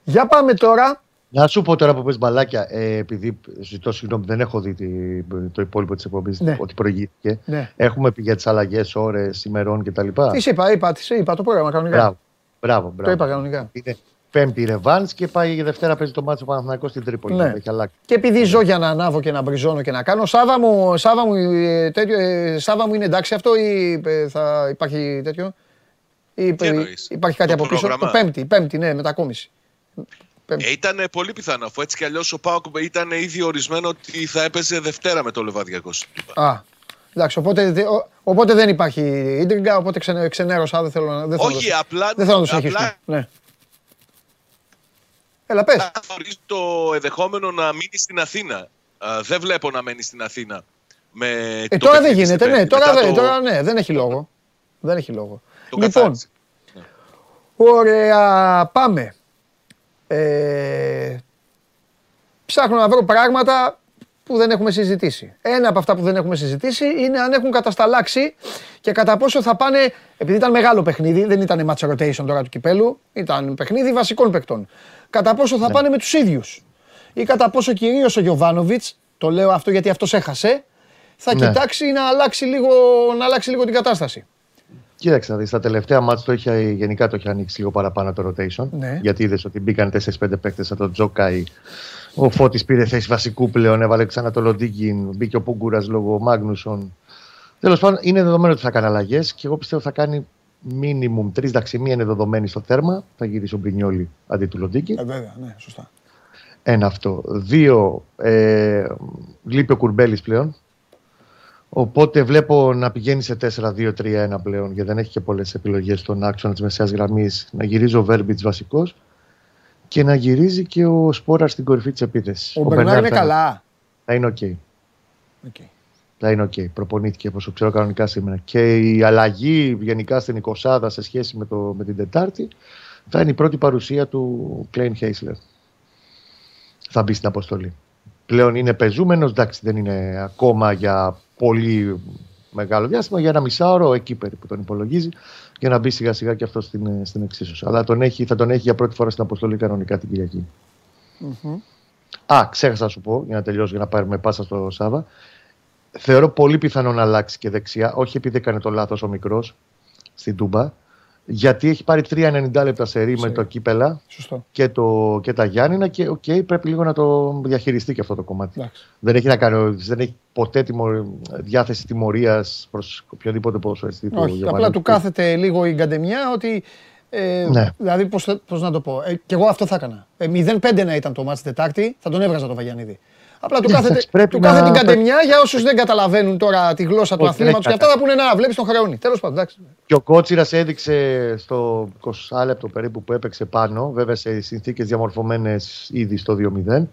για πάμε τώρα. Να σου πω τώρα που πες μπαλάκια, ε, επειδή ζητώ συγγνώμη, δεν έχω δει τη- το υπόλοιπο της εκπομπής Ναι. ότι προηγήθηκε. Ναι. Έχουμε πει για τις αλλαγές, ώρες, ημερών κτλ. Τις σε είπα, είπα, τις σε είπα το πρόγραμμα κανονικά. Μπράβο. Μπράβο, μπράβο. Το είπα κανονικά. Είναι πέμπτη ρεβάνς και πάει η Δευτέρα παίζει το μάτσο Παναθηναϊκός στην Τρίπολη. Ναι. Έχει αλλάξει. Και επειδή ζω για να ανάβω και να μπριζώνω και να κάνω, Σάβα μου, Σάβα μου, ε, τέτοιο, ε, Σάβα μου είναι εντάξει αυτό ή ε, θα υπάρχει τέτοιο; Ή, Τι ε, εννοείς; υπάρχει κάτι Το από πίσω; πρόγραμμα; Το πέμπτη, πέμπτη, ναι, μετακόμιση. Ε, ήταν πολύ πιθανό, αφού έτσι κι αλλιώς ο Πάοκ ήταν ήδη ορισμένο ότι θα έπαιζε Δευτέρα με το Λεβαδιακό. Α, εντάξει, οπότε, δε- ο- οπότε δεν υπάρχει ίντριγκα, οπότε ξενε, ξενέρωσα, δεν θέλω να δεν θέλω να Όχι, το- απλά, δεν θέλω να το συνεχίσουμε. απλά Ναι. Έλα, πες. χωρίς το ενδεχόμενο να μείνει στην Αθήνα. Α, δεν βλέπω να μένει στην Αθήνα. Με Ε, το τώρα δεν παιχνίδι γίνεται, στην ναι, Πέμπτη. τώρα, Μετά δεν, το- τώρα ναι, δεν έχει λόγο. Δεν έχει λόγο. το λοιπόν, καθάρισε. ωραία, πάμε. Ε, ψάχνω να βρω πράγματα που δεν έχουμε συζητήσει. Ένα από αυτά που δεν έχουμε συζητήσει είναι αν έχουν κατασταλάξει και κατά πόσο θα πάνε, επειδή ήταν μεγάλο παιχνίδι, δεν ήταν match rotation τώρα του κυπέλου, ήταν παιχνίδι βασικών παικτών. Κατά πόσο θα πάνε με τους ίδιους ή κατά πόσο κυρίως ο Γιωβάνοβιτς, το λέω αυτό γιατί αυτός έχασε, θα Ναι. κοιτάξει να αλλάξει, λίγο, να αλλάξει λίγο την κατάσταση. Κοίταξε να δεις, στα τελευταία μάτς το είχε, γενικά το είχε ανοίξει λίγο παραπάνω το rotation. Ναι. Γιατί είδες ότι μπήκαν 4-5 παίκτες σαν τον Τζόκαη. Ο Φώτης πήρε θέση βασικού πλέον, έβαλε ξανά το Λοντίγκιν, μπήκε ο Πούγκουρας λόγω Μάγνουσον. Τέλος πάντων, είναι δεδομένο ότι θα κάνει αλλαγές και εγώ πιστεύω θα κάνει minimum τρεις. Εντάξει, μία είναι δεδομένη στο θέρμα. Θα γυρίσει ο Μπρινιόλη αντί του Λοντίγκιν. Ε, βέβαια, ναι, σωστά. Ένα αυτό. Δύο, ε, λείπει ο Κουρμπέλης πλέον. Οπότε βλέπω να πηγαίνει σε 4-2-3-1 πλέον γιατί δεν έχει και πολλές επιλογές στον άξονα της μεσαίας γραμμής. Να γυρίζει ο Βέρμπιτς βασικός και να γυρίζει και ο Σπόραρ στην κορυφή της επίθεσης. Ο Μπερνάρ Μπερνάρ είναι θα- καλά. Θα είναι OK. OK. Θα είναι οκ. Προπονήθηκε όπως ξέρω κανονικά σήμερα. Και η αλλαγή γενικά στην 20 σε σχέση με, το, με την Τετάρτη θα είναι η πρώτη παρουσία του Κλέιν Χέισλερ. Θα μπει στην αποστολή. Πλέον είναι πεζούμενος, εντάξει, δεν είναι ακόμα για πολύ μεγάλο διάστημα, για ένα μισάωρο εκεί περίπου τον υπολογίζει, για να μπει σιγά σιγά και αυτό στην, στην εξίσωση. Αλλά τον έχει, θα τον έχει για πρώτη φορά στην αποστολή κανονικά την Κυριακή. Α, ξέχασα να σου πω, για να τελειώσω, για να πάρουμε πάσα στο Σάβα. Θεωρώ πολύ πιθανό να αλλάξει και δεξιά, όχι επειδή έκανε το λάθος ο μικρός στην Τούμπα, γιατί έχει πάρει 3,90 λεπτά σε ρί με Σε- το κύπελα Σωστό. και, το, και τα Γιάννηνα και οκ, πρέπει λίγο να το διαχειριστεί και αυτό το κομμάτι. Εντάξει. Δεν έχει, να κάνει, δεν έχει ποτέ τιμω, διάθεση τιμωρίας προς οποιοδήποτε ποδοσφαιριστή του. Όχι, απλά Γιωβάνοβιτς. του κάθεται λίγο η γκαντεμιά ότι. Ε, Ναι. Δηλαδή, πώς, θα- πώς να το πω. Ε, και εγώ αυτό θα έκανα. Ε, 0-5 να ήταν το μάτς Τετάρτη, θα τον έβγαζα το Βαγιανίδη. Απλά του κάθεται, Εντάξει, πρέπει του κάθεται να- την γκαντεμιά για όσους δεν καταλαβαίνουν τώρα τη γλώσσα του Όχι, δεν αθλήματο. Και έχει αυτά θα πούνε να βλέπεις τον χρεώνει. Τέλος πάντων, εντάξει. Και ο Κότσιρας έδειξε στο 20 λεπτό περίπου που έπαιξε πάνω, βέβαια σε συνθήκες διαμορφωμένες ήδη στο 2-0,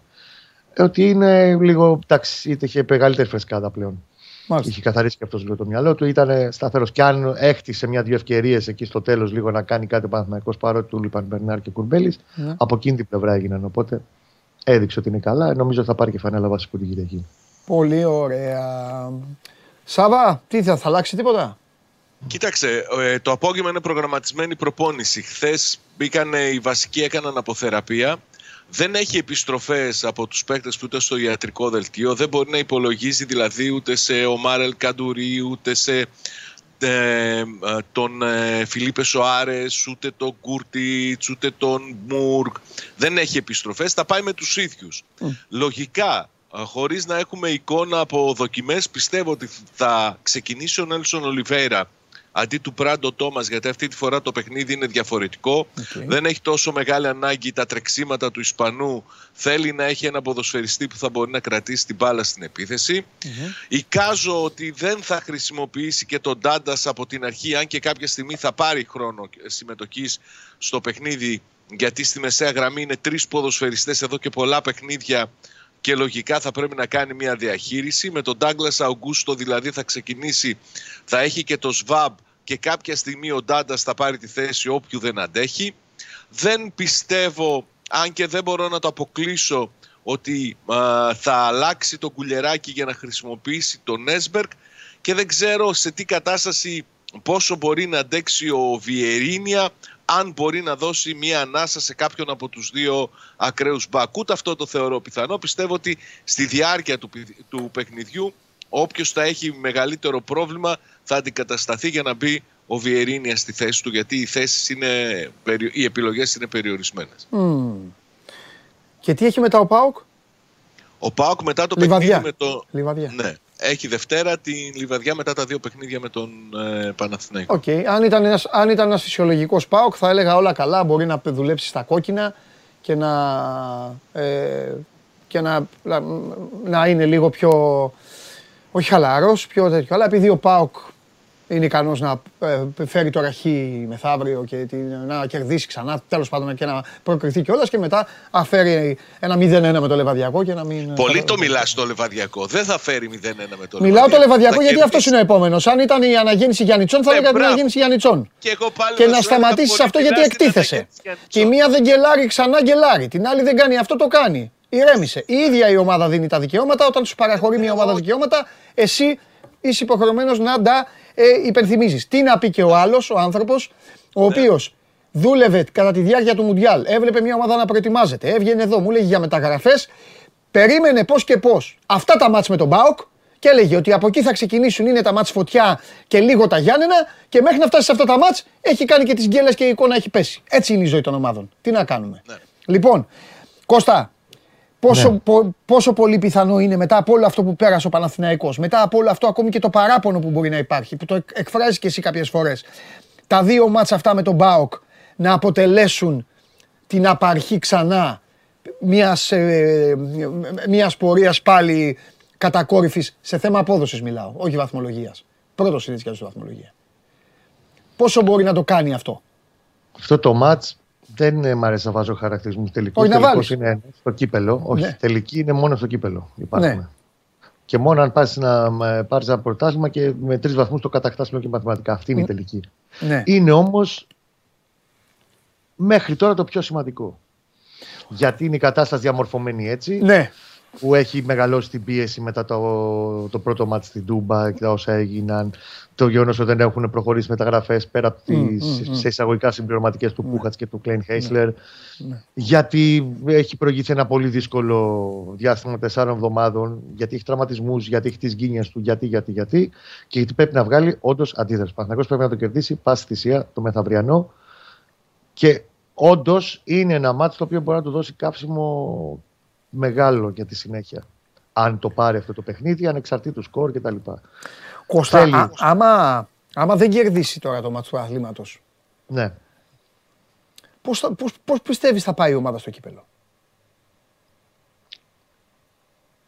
ε, ότι είναι λίγο. Εντάξει, είτε είχε μεγαλύτερη φρεσκάδα πλέον. Μάλιστα. Είχε καθαρίσει και αυτός λίγο το μυαλό του. Ήταν σταθερός. Και αν έχτισε μια-δύο ευκαιρίες εκεί στο τέλος λίγο να κάνει κάτι ο Παναθηναϊκός παρότι του λείπαν Μπερνάρ και Κουρμπέλης, Ναι. από εκείνη την πλευρά έγιναν. Οπότε έδειξε ότι είναι καλά. Νομίζω θα πάρει και φανέλα βασικού την Κυριακή. Πολύ ωραία. Σάβα, τι θα, θα αλλάξει τίποτα; Κοίταξε, ε, το απόγευμα είναι προγραμματισμένη προπόνηση. Χθες μπήκαν ε, οι βασικοί, έκαναν αποθεραπεία. Δεν έχει επιστροφές από τους παίκτες ούτε στο ιατρικό δελτίο. Δεν μπορεί να υπολογίζει δηλαδή ούτε σε ο Μάρελ Καντουρί, ούτε σε ε, ε, τον ε, Φιλίπε Σοάρες, ούτε τον Κούρτιτς, ούτε τον Μουρκ. Δεν έχει επιστροφές, θα πάει με τους ίδιους. Λογικά, ε, χωρίς να έχουμε εικόνα από δοκιμές, πιστεύω ότι θα ξεκινήσει ο Νέλσον Ολιβέηρα αντί του Πράντο Τόμας, γιατί αυτή τη φορά το παιχνίδι είναι διαφορετικό. Δεν έχει τόσο μεγάλη ανάγκη τα τρεξίματα του Ισπανού. Θέλει να έχει ένα ποδοσφαιριστή που θα μπορεί να κρατήσει την μπάλα στην επιθεση Εικάζω ότι δεν θα χρησιμοποιήσει και τον Ντάντας από την αρχή, αν και κάποια στιγμή θα πάρει χρόνο συμμετοχής στο παιχνίδι, γιατί στη μεσαία γραμμή είναι τρεις ποδοσφαιριστές εδώ και πολλά παιχνίδια και λογικά θα πρέπει να κάνει μια διαχείριση. Με τον Douglas Αουγκούστο δηλαδή θα ξεκινήσει, θα έχει και το ΣΒΑΜ και κάποια στιγμή ο Ντάντας θα πάρει τη θέση όποιου δεν αντέχει. Δεν πιστεύω, αν και δεν μπορώ να το αποκλείσω, ότι α, θα αλλάξει το κουλεράκι για να χρησιμοποιήσει τον Έσμπερκ και δεν ξέρω σε τι κατάσταση πόσο μπορεί να αντέξει ο Βιερίνια αν μπορεί να δώσει μία ανάσα σε κάποιον από τους δύο ακραίους μπακ. Ούτε αυτό το θεωρώ πιθανό. Πιστεύω ότι στη διάρκεια του, του παιχνιδιού όποιος θα έχει μεγαλύτερο πρόβλημα θα αντικατασταθεί για να μπει ο Βιερίνια στη θέση του γιατί οι, θέσεις είναι, οι επιλογές είναι περιορισμένες. Και τι έχει μετά ο Πάουκ; Ο Πάουκ μετά το Λιβαδιά. παιχνίδι με το... Λιβαδιά. Ναι. Έχει Δευτέρα την Λιβαδιά μετά τα δύο παιχνίδια με τον ε, Παναθηναϊκό. Οκ. Αν ήταν ένας, αν ήταν ένας φυσιολογικός ΠΑΟΚ θα έλεγα όλα καλά, μπορεί να δουλέψει στα κόκκινα και να, ε, και να, να, να είναι λίγο πιο, όχι χαλαρός, πιο τέτοιο. Αλλά επειδή ο ΠΑΟΚ είναι ικανός να ε, φέρει το ραχή μεθαύριο και την, να κερδίσει ξανά, τέλος πάντων και να προκριθεί κιόλας και μετά να φέρει ένα 0-1 με το Λεβαδειακό και να μην. Πολύ το μιλάς στο Λεβαδειακό. Δεν θα φέρει 0-1 με το Λεβαδειακό. Μιλάω το Λεβαδειακό Θα γιατί αυτός κερδίσει. είναι ο επόμενος. Αν ήταν η αναγέννηση Γιάννητσών, θα Ε, έλεγα την μπράβο. αναγέννηση Γιάννητσών. Και, εγώ πάλι Και θα να σου έλεγα σταματήσεις πολύ αυτό γιατί μιλάς την εκτίθεσαι. αναγέννηση Γιάννητσών. Τη μία δεν γκελάρει, ξανά γκελάρει. Την άλλη δεν κάνει αυτό, το κάνει. Ηρέμησε. Η ίδια η ομάδα δίνει τα δικαιώματα. Όταν σου παραχωρεί μια ομάδα δικαιώματα, εσύ είσαι υποχρεωμένος να τα ε, υπενθυμίζεις. Τι να πει και ο άλλος, ο άνθρωπος, ο οποίος δούλευε κατά τη διάρκεια του Μουντιάλ, έβλεπε μια ομάδα να προετοιμάζεται, έβγαινε εδώ, μου λέγει για μεταγραφές, περίμενε πώς και πώς αυτά τα μάτς με τον Μπάουκ και έλεγε ότι από εκεί θα ξεκινήσουν είναι τα μάτς φωτιά και λίγο τα Γιάννενα και μέχρι να φτάσει σε αυτά τα μάτς έχει κάνει και τις γκέλες και η εικόνα έχει πέσει. Έτσι είναι η ζωή των ομάδων. Τι να κάνουμε. Λοιπόν, Κώστα, πόσο, πο- πόσο πολύ πιθανό είναι μετά από όλο αυτό που πέρασε ο Παναθηναϊκός, μετά από όλο αυτό ακόμη και το παράπονο που μπορεί να υπάρχει, που το εκ- εκφράζεις και εσύ κάποιες φορές, τα δύο μάτς αυτά με τον Μπάοκ να αποτελέσουν την απαρχή ξανά μιας, ε, μιας πορείας πάλι κατακόρυφης σε θέμα απόδοσης μιλάω, όχι βαθμολογίας. Πρώτος είναι της βαθμολογία. Πόσο μπορεί να το κάνει αυτό; Αυτό το μάτς δεν ε, μ' αρέσει να βάζω χαρακτηρισμούς τελικού. Όχι, να βάλεις. είναι ένας στο κύπελο. Όχι, Ναι. τελική είναι μόνο στο κύπελο. Υπάρχουν. Ναι. Και μόνο αν πάρει να πάρεις ένα πρωτάθλημα και με τρεις βαθμούς το κατακτάς και μαθηματικά. Αυτή είναι η τελική. Ναι. Είναι όμως μέχρι τώρα το πιο σημαντικό. Γιατί είναι η κατάσταση διαμορφωμένη έτσι. Ναι. Που έχει μεγαλώσει την πίεση μετά το, το πρώτο μάτι στην Τούμπα και τα όσα έγιναν. Το γεγονός ότι δεν έχουν προχωρήσει μεταγραφές πέρα από τις Μμ, μμ, μμ. σε εισαγωγικά συμπληρωματικές του Κούχατ και του Κλέιν Χέισλερ. Ναι. Γιατί έχει προηγηθεί ένα πολύ δύσκολο διάστημα τεσσάρων εβδομάδων, γιατί έχει τραυματισμούς, γιατί έχει τις γκίνιε του, γιατί, γιατί, γιατί. Και γιατί πρέπει να βγάλει όντως αντίδραση. Ο Παναθηναϊκός πρέπει να το κερδίσει πάση θυσία το μεθαυριανό. Και όντως είναι ένα μάτι το οποίο μπορεί να του δώσει κάψιμο μεγάλο για τη συνέχεια. Αν το πάρει αυτό το παιχνίδι, ανεξαρτήτου σκορ κτλ. Κώστα, Θέλει. α- άμα, άμα δεν κερδίσει τώρα το μάτς του αθλήματος, Ναι. πώς, θα- πώς, πώς πιστεύεις θα πάει η ομάδα στο κύπελο;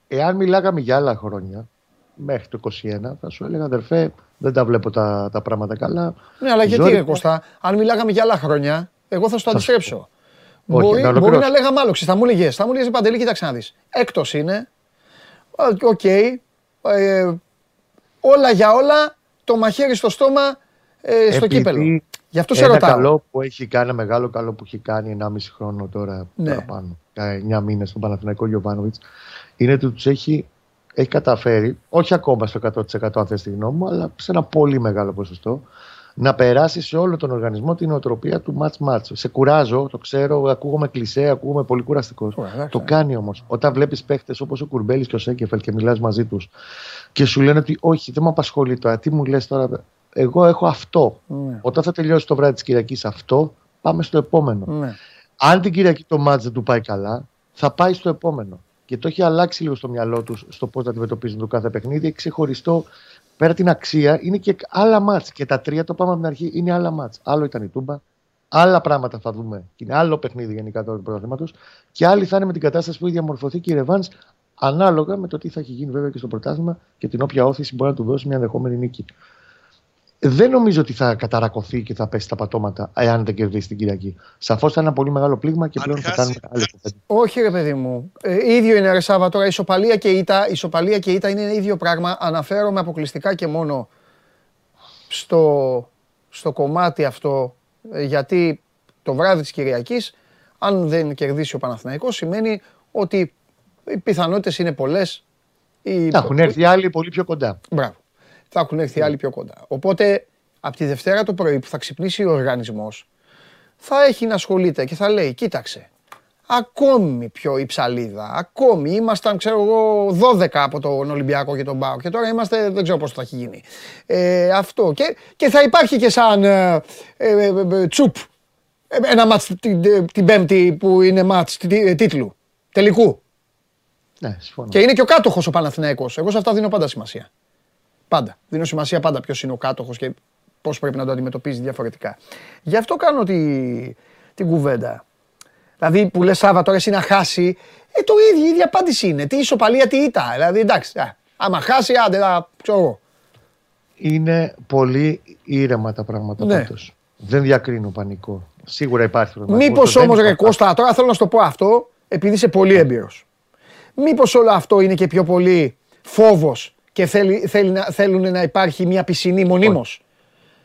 Εάν μιλάγαμε για άλλα χρόνια, μέχρι το 21, θα σου έλεγα αδερφέ, δεν τα βλέπω τα, τα πράγματα καλά. Ναι, αλλά γιατί, Ζόρι- ρε Κώστα, αν μιλάγαμε για άλλα χρόνια, εγώ θα σου το Θα σου αντιστρέψω. Όχι, Μπορεί, να μπορεί ολοκληρώσω. να λέγαμε άλλο, ξέρεις, θα μου έλεγες, θα μου έλεγες Παντελή, κοίταξε να δεις. Έκτος είναι, Α, οκ, ε, όλα για όλα, το μαχαίρι στο στόμα ε, στο Επειδή κύπελο. Γι' αυτό σε ένα ρωτάω. καλό που έχει κάνει, ένα μεγάλο καλό που έχει κάνει 1,5 χρόνο τώρα Ναι. παραπάνω, 9 μήνες στον Παναθηναϊκό Γιωβάνοβιτς, είναι ότι τους έχει, έχει καταφέρει, όχι ακόμα στο 100% αν θες τη γνώμη μου, αλλά σε ένα πολύ μεγάλο ποσοστό, να περάσει σε όλο τον οργανισμό την οτροπία του match-match. Σε κουράζω, το ξέρω, ακούγομαι κλεισέ, ακούγομαι πολύ κουραστικός. Ωραία, εντάξει, Το ναι. κάνει όμως. Όταν βλέπεις παίχτες όπως ο Κουρμπέλης και ο Σέκεφελ και μιλάς μαζί τους και σου λένε ότι όχι, δεν με απασχολεί τώρα, τι μου λες τώρα. Εγώ έχω αυτό. Ναι. Όταν θα τελειώσει το βράδυ της Κυριακής αυτό, πάμε στο επόμενο. Ναι. Αν την Κυριακή το μάτς δεν του πάει καλά, θα πάει στο επόμενο. Και το έχει αλλάξει λίγο στο μυαλό τους στο πώς να αντιμετωπίζουν το κάθε παιχνίδι. Έχει ξεχωριστό πέρα την αξία, είναι και άλλα μάτς. Και τα τρία το πάμε από την αρχή είναι άλλα μάτς. Άλλο ήταν η Τούμπα, άλλα πράγματα θα δούμε. Και είναι άλλο παιχνίδι γενικά τώρα του πρωταθλήματος. Και άλλοι θα είναι με την κατάσταση που έχει διαμορφωθεί και η Ρεβάν ανάλογα με το τι θα έχει γίνει βέβαια και στο πρωτάθλημα και την όποια όθηση μπορεί να του δώσει μια ενδεχόμενη νίκη. Δεν νομίζω ότι θα καταρακωθεί και θα πέσει στα πατώματα εάν δεν κερδίσει την Κυριακή. Σαφώς θα είναι ένα πολύ μεγάλο πλήγμα και Αν πλέον θα χάσει- κάνουμε άλλη κουβέντα. Όχι ρε παιδί μου. Ε, ίδιο είναι ρε Σάβα τώρα. Ισοπαλία και ήττα, ισοπαλία και ήττα είναι ίδιο πράγμα. Αναφέρομαι αποκλειστικά και μόνο στο, στο κομμάτι αυτό. ε, γιατί το βράδυ της Κυριακής, αν δεν κερδίσει ο Παναθηναϊκός, σημαίνει ότι οι πιθανότητες είναι πολλές. Οι... Θα έχουν έρθει άλλοι πολύ πιο κοντά. Μπράβο. Θα έχουν έρθει άλλοι πιο κοντά. Οπότε, από τη Δευτέρα το πρωί που θα ξυπνήσει ο οργανισμός, θα έχει να ασχολείται και θα λέει, κοίταξε, ακόμη πιο η ψαλίδα, ακόμη, ήμασταν, ξέρω εγώ, 12 από τον Ολυμπιακό και τον Πάο και τώρα είμαστε, δεν ξέρω πώς θα έχει γίνει. Ε, αυτό. Και, και θα υπάρχει και σαν ε, ε, ε, ε, τσουπ, ε, ένα μάτς την, την, την Πέμπτη που είναι μάτς τι- τι- τίτλου, τελικού. Ναι, συμφωνώ. Και είναι και ο κάτοχος ο Παναθηναϊκός. Εγώ σε αυτά δίνω πάντα σημασία. Πάντα. Δίνω σημασία πάντα ποιος είναι ο κάτοχος και πώς πρέπει να το αντιμετωπίζει διαφορετικά. Γι' αυτό κάνω τη, την κουβέντα. Δηλαδή που λες Σάβα τώρα εσύ να χάσει, ε, το ίδιο, η ίδια απάντηση είναι. Τι ισοπαλία, τι ήττα. Δηλαδή εντάξει, α, άμα χάσει, άντε, α, ξέρω εγώ. Είναι πολύ ήρεμα τα πράγματα Ναι. πάντως. Δεν διακρίνω πανικό. Σίγουρα υπάρχει προβληματισμός. Μήπως Δεν όμως, ρε υπάρχει. Κώστα, τώρα θέλω να σου το πω αυτό, επειδή είσαι πολύ έμπειρος. Μήπως όλο αυτό είναι και πιο πολύ φόβος και θέλει, θέλει να, θέλουν να υπάρχει μια πισινή μονίμως.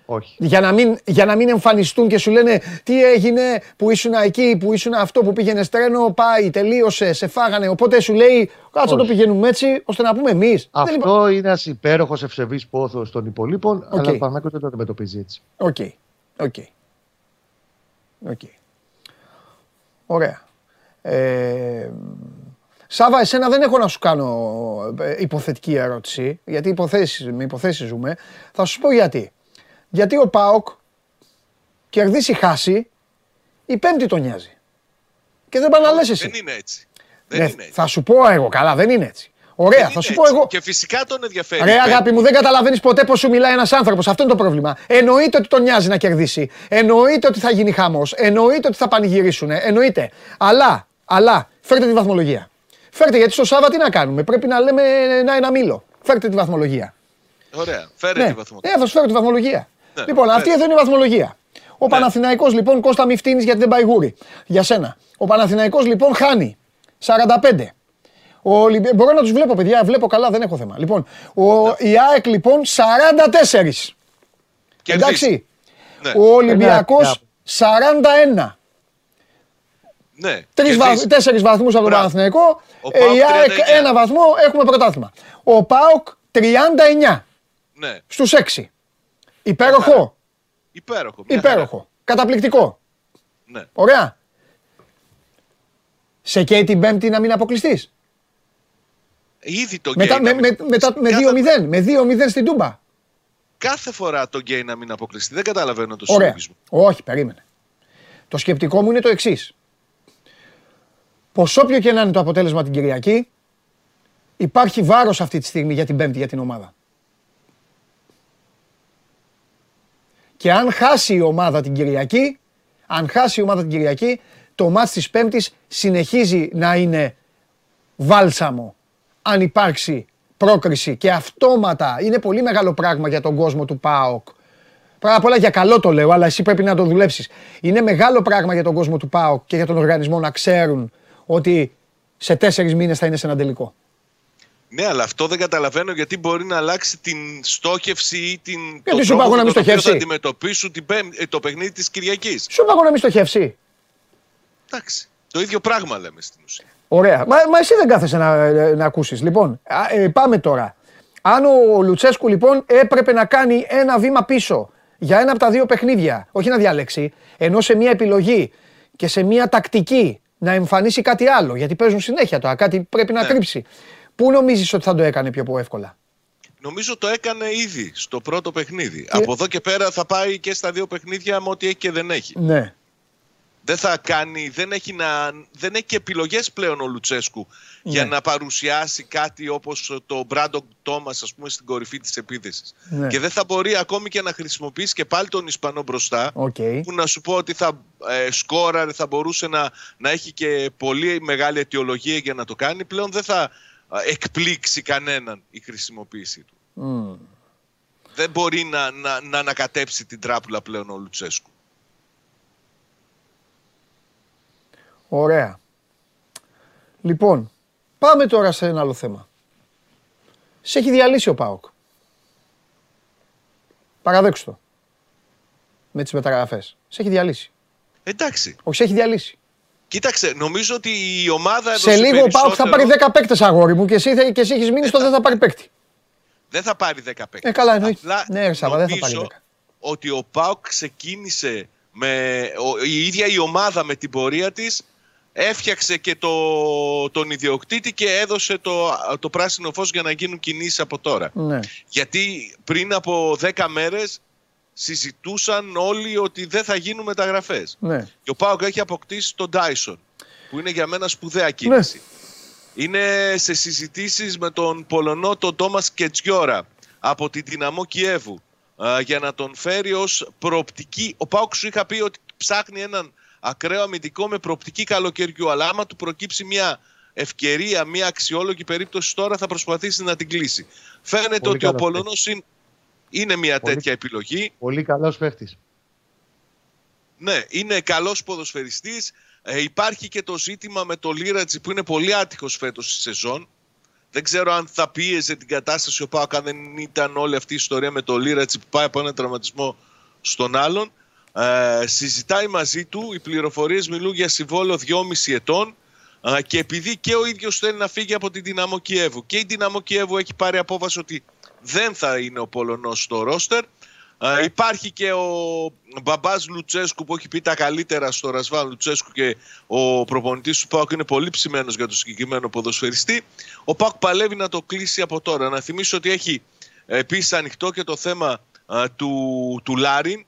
Όχι. Για να, μην, για να μην εμφανιστούν και σου λένε τι έγινε που ήσουν εκεί, που ήσουν αυτό που πήγαινε τρένο, πάει, τελείωσε, σε φάγανε. Οπότε σου λέει, κάτσε να το Όχι. πηγαίνουμε έτσι, ώστε να πούμε εμείς. Αυτό είναι ένας υπέροχος ευσεβής πόθος των υπολείπων, Οκ. αλλά ο Παναγιώτης δεν το αντιμετωπίζει έτσι. Οκ. OK. OK. Ωραία. Ε, Σάβα, εσένα δεν έχω να σου κάνω ε, υποθετική ερώτηση, γιατί υποθέσεις, με υποθέσεις ζούμε. Θα σου πω γιατί. Γιατί ο ΠΑΟΚ κερδίσει χάσει, η πέμπτη τον νοιάζει. Και δεν πα να λες εσύ. Δεν είναι έτσι. Δεν Ναι, είναι έτσι. θα σου πω εγώ, καλά, δεν είναι έτσι. Ωραία, Δεν θα σου είναι πω έτσι. εγώ. Και φυσικά τον ενδιαφέρει. Ρε η αγάπη μου, δεν καταλαβαίνεις ποτέ πώς σου μιλάει ένας άνθρωπος. Αυτό είναι το πρόβλημα. Εννοείται ότι τον νοιάζει να κερδίσει. Εννοείται ότι θα γίνει χαμός. Εννοείται ότι θα πανηγυρίσουν. Εννοείται. Αλλά, αλλά, φέρτε τη βαθμολογία. Φέρτε γιατί στο Σάββα τι να κάνουμε; Πρέπει να λέμε ένα, ένα μήλο. Φέρτε τη βαθμολογία. Ωραία. Φέρε Ναι, τη βαθμολογία. ναι, θα σου φέρω τη βαθμολογία. Ναι, λοιπόν, αυτή φέρε. εδώ είναι η βαθμολογία. Ο Παναθηναϊκός λοιπόν, Κώστα μη φτύνεις γιατί δεν πάει γούρι. Για σένα. Ο Παναθηναϊκός λοιπόν χάνει 45. Ο Ολυμπι... Μπορώ να τους βλέπω παιδιά, βλέπω καλά, δεν έχω θέμα. Λοιπόν, ο... η ΑΕΚ λοιπόν 44. Κερδίζει. Εντάξει. Ναι. Ο Ολυμπιακός 41. Ναι. Τρεις Κερδίζει. βαθ... Τέσσερις βαθμούς από τον Μπράβο. Παναθηναϊκό. Ο Ε, ΠΑΟΚ η ΑΕΚ 39. ένα βαθμό, έχουμε πρωτάθλημα. Ο ΠΑΟΚ 39 Ναι. στους 6. Υπέροχο. Υπέροχο. μια χαρά. Υπέροχο. Καταπληκτικό. Ναι. Ωραία. Σε καίει την Πέμπτη να μην αποκλειστείς; Ήδη το Μετά, γκέι με, να με, μην μετά, με αποκλειστεί. 2-0. Με 2-0 στην Τούμπα. Κάθε φορά το γκέι να μην αποκλειστεί. Δεν καταλαβαίνω το Ωραία. συλλογισμό. Όχι, περίμενε. Το σκεπτικό μου είναι το εξής. Πως όποιο και να είναι το αποτέλεσμα την Κυριακή, υπάρχει βάρος αυτή τη στιγμή για την Πέμπτη για την ομάδα. Και αν χάσει η ομάδα την Κυριακή, αν χάσει η ομάδα την Κυριακή, το μάτς της Πέμπτης συνεχίζει να είναι βάλσαμο αν υπάρξει πρόκριση και αυτόματα είναι πολύ μεγάλο πράγμα για τον κόσμο του ΠΑΟΚ. Πρώτα απ' όλα για καλό το λέω, αλλά εσύ πρέπει να το δουλέψεις. Είναι μεγάλο πράγμα για τον κόσμο του ΠΑΟΚ και για τον οργανισμό να ξέρουν ότι σε τέσσερις μήνες θα είναι σε ένα τελικό. Ναι, αλλά αυτό δεν καταλαβαίνω γιατί μπορεί να αλλάξει την στόχευση ή την. Γιατί τον σου είπα εγώ τρόπο να με μην τον οποίο στοχεύσει. Θα αντιμετωπίσουν την πέμ- ε, το παιχνίδι της Κυριακής. Σου είπα εγώ να μην στοχεύσει. Εντάξει. Το ίδιο πράγμα λέμε στην ουσία. Ωραία. Μα, μα εσύ δεν κάθεσαι να, να ακούσεις. Λοιπόν, α, ε, πάμε τώρα. Αν ο Λουτσέσκου λοιπόν έπρεπε να κάνει ένα βήμα πίσω για ένα από τα δύο παιχνίδια, όχι να διαλέξει, ενώ σε μια επιλογή και σε μια τακτική να εμφανίσει κάτι άλλο, γιατί παίζουν συνέχεια τώρα, κάτι πρέπει να Ναι. κρύψει. Πού νομίζεις ότι θα το έκανε πιο εύκολα; Νομίζω το έκανε ήδη στο πρώτο παιχνίδι. Από εδώ και πέρα θα πάει και στα δύο παιχνίδια με ό,τι έχει και δεν έχει. Ναι. Δεν θα κάνει, δεν έχει, να, δεν έχει και επιλογές πλέον ο Λουτσέσκου για Ναι. να παρουσιάσει κάτι όπως το Μπράντον Τόμας ας πούμε στην κορυφή της επίθεσης. Ναι. Και δεν θα μπορεί ακόμη και να χρησιμοποιήσει και πάλι τον Ισπανό μπροστά Οκ. που να σου πω ότι θα ε, σκόραρε, θα μπορούσε να, να έχει και πολύ μεγάλη αιτιολογία για να το κάνει. Πλέον δεν θα ε, εκπλήξει κανέναν η χρησιμοποίησή του. Μμμ. Δεν μπορεί να, να, να ανακατέψει την τράπουλα πλέον ο Λουτσέσκου. Ωραία. Λοιπόν, πάμε τώρα σε ένα άλλο θέμα. Σε έχει διαλύσει ο ΠΑΟΚ. Παραδέξου το. Με τις μεταγραφές. Σε έχει διαλύσει. Εντάξει. Όχι, σε έχει διαλύσει. Κοίταξε, νομίζω ότι η ομάδα έδωσε Σε λίγο ο ΠΑΟΚ θα πάρει περισσότερο- 10 παίκτες αγόρι μου και εσύ, θα- και εσύ έχεις μείνει στο δεν θα πάρει παίκτη. Δεν θα πάρει 10 παίκτες. Ε, καλά, εννοείται. Απλά Ναι, ρε Σάβα, δεν θα πάρει νομίζω 10. ότι ο ΠΑΟΚ ξεκίνησε με ο- η ίδια η ομάδα με την πορεία της έφτιαξε και το, τον ιδιοκτήτη και έδωσε το, το πράσινο φως για να γίνουν κινήσεις από τώρα. Ναι. Γιατί πριν από 10 μέρες συζητούσαν όλοι ότι δεν θα γίνουν μεταγραφές. Ναι. Και ο Πάοκ έχει αποκτήσει τον Dyson, που είναι για μένα σπουδαία κίνηση. Είναι σε συζητήσεις με τον Πολωνό τον Τόμας Κετζιόρα από την Δυναμό Κιέβου α, για να τον φέρει ως προοπτική. Ο Πάοκ σου είχα πει ότι ψάχνει έναν ακραίο αμυντικό με προοπτική καλοκαιριού, αλλά άμα του προκύψει μια ευκαιρία, μια αξιόλογη περίπτωση τώρα θα προσπαθήσει να την κλείσει. Φαίνεται Πολύ ότι ο καλός Πολωνός είναι, είναι μια Πολύ- τέτοια επιλογή. Πολύ καλός παίχτη. Ναι, είναι καλός ποδοσφαιριστής. Ε, υπάρχει και το ζήτημα με το Λίρατζι που είναι πολύ άτυχος φέτος στη σεζόν. Δεν ξέρω αν θα πίεζε την κατάσταση ο Πάοκ αν δεν ήταν όλη αυτή η ιστορία με το Λίρατζι που πάει από έναν τραυματισμό στον άλλον. Ε, συζητάει μαζί του, οι πληροφορίες μιλούν για συμβόλαιο 2,5 ετών ε, και επειδή και ο ίδιος θέλει να φύγει από την Δυναμό Κιέβου και η Δυναμό Κιέβου έχει πάρει απόφαση ότι δεν θα είναι ο Πολωνός στο ρόστερ ε, υπάρχει και ο μπαμπάς Λουτσέσκου που έχει πει τα καλύτερα στο Ρασβάν Λουτσέσκου και ο προπονητής του Πάουκ είναι πολύ ψημένος για το συγκεκριμένο ποδοσφαιριστή. Ο Πάουκ παλεύει να το κλείσει από τώρα. Να θυμίσω ότι έχει επίσης ανοιχτό και το θέμα ε, του, του Λάριν ε,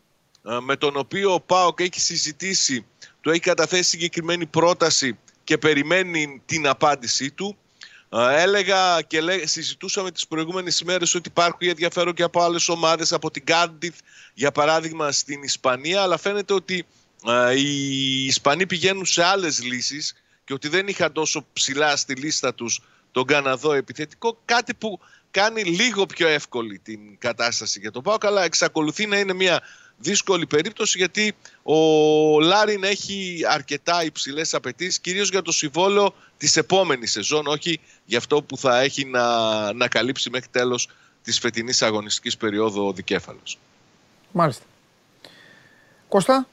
με τον οποίο ο Πάοκ έχει συζητήσει, του έχει καταθέσει συγκεκριμένη πρόταση και περιμένει την απάντησή του. Ε, Έλεγα και λέ, συζητούσαμε τις προηγούμενες ημέρες ότι υπάρχουν ενδιαφέρον και από άλλες ομάδες, από την Κάρντιθ για παράδειγμα στην Ισπανία, αλλά φαίνεται ότι ε, οι Ισπανοί πηγαίνουν σε άλλες λύσεις και ότι δεν είχαν τόσο ψηλά στη λίστα τους τον Καναδό επιθετικό, κάτι που κάνει λίγο πιο εύκολη την κατάσταση για τον ΠΑΟΚ, αλλά εξακολουθεί να είναι μια δύσκολη περίπτωση γιατί ο Λάριν έχει αρκετά υψηλές απαιτήσεις, κυρίως για το συμβόλαιο της επόμενης σεζόν, όχι για αυτό που θα έχει να, να καλύψει μέχρι τέλος της φετινής αγωνιστικής περίοδου ο Δικέφαλος. Μάλιστα. Κώστα;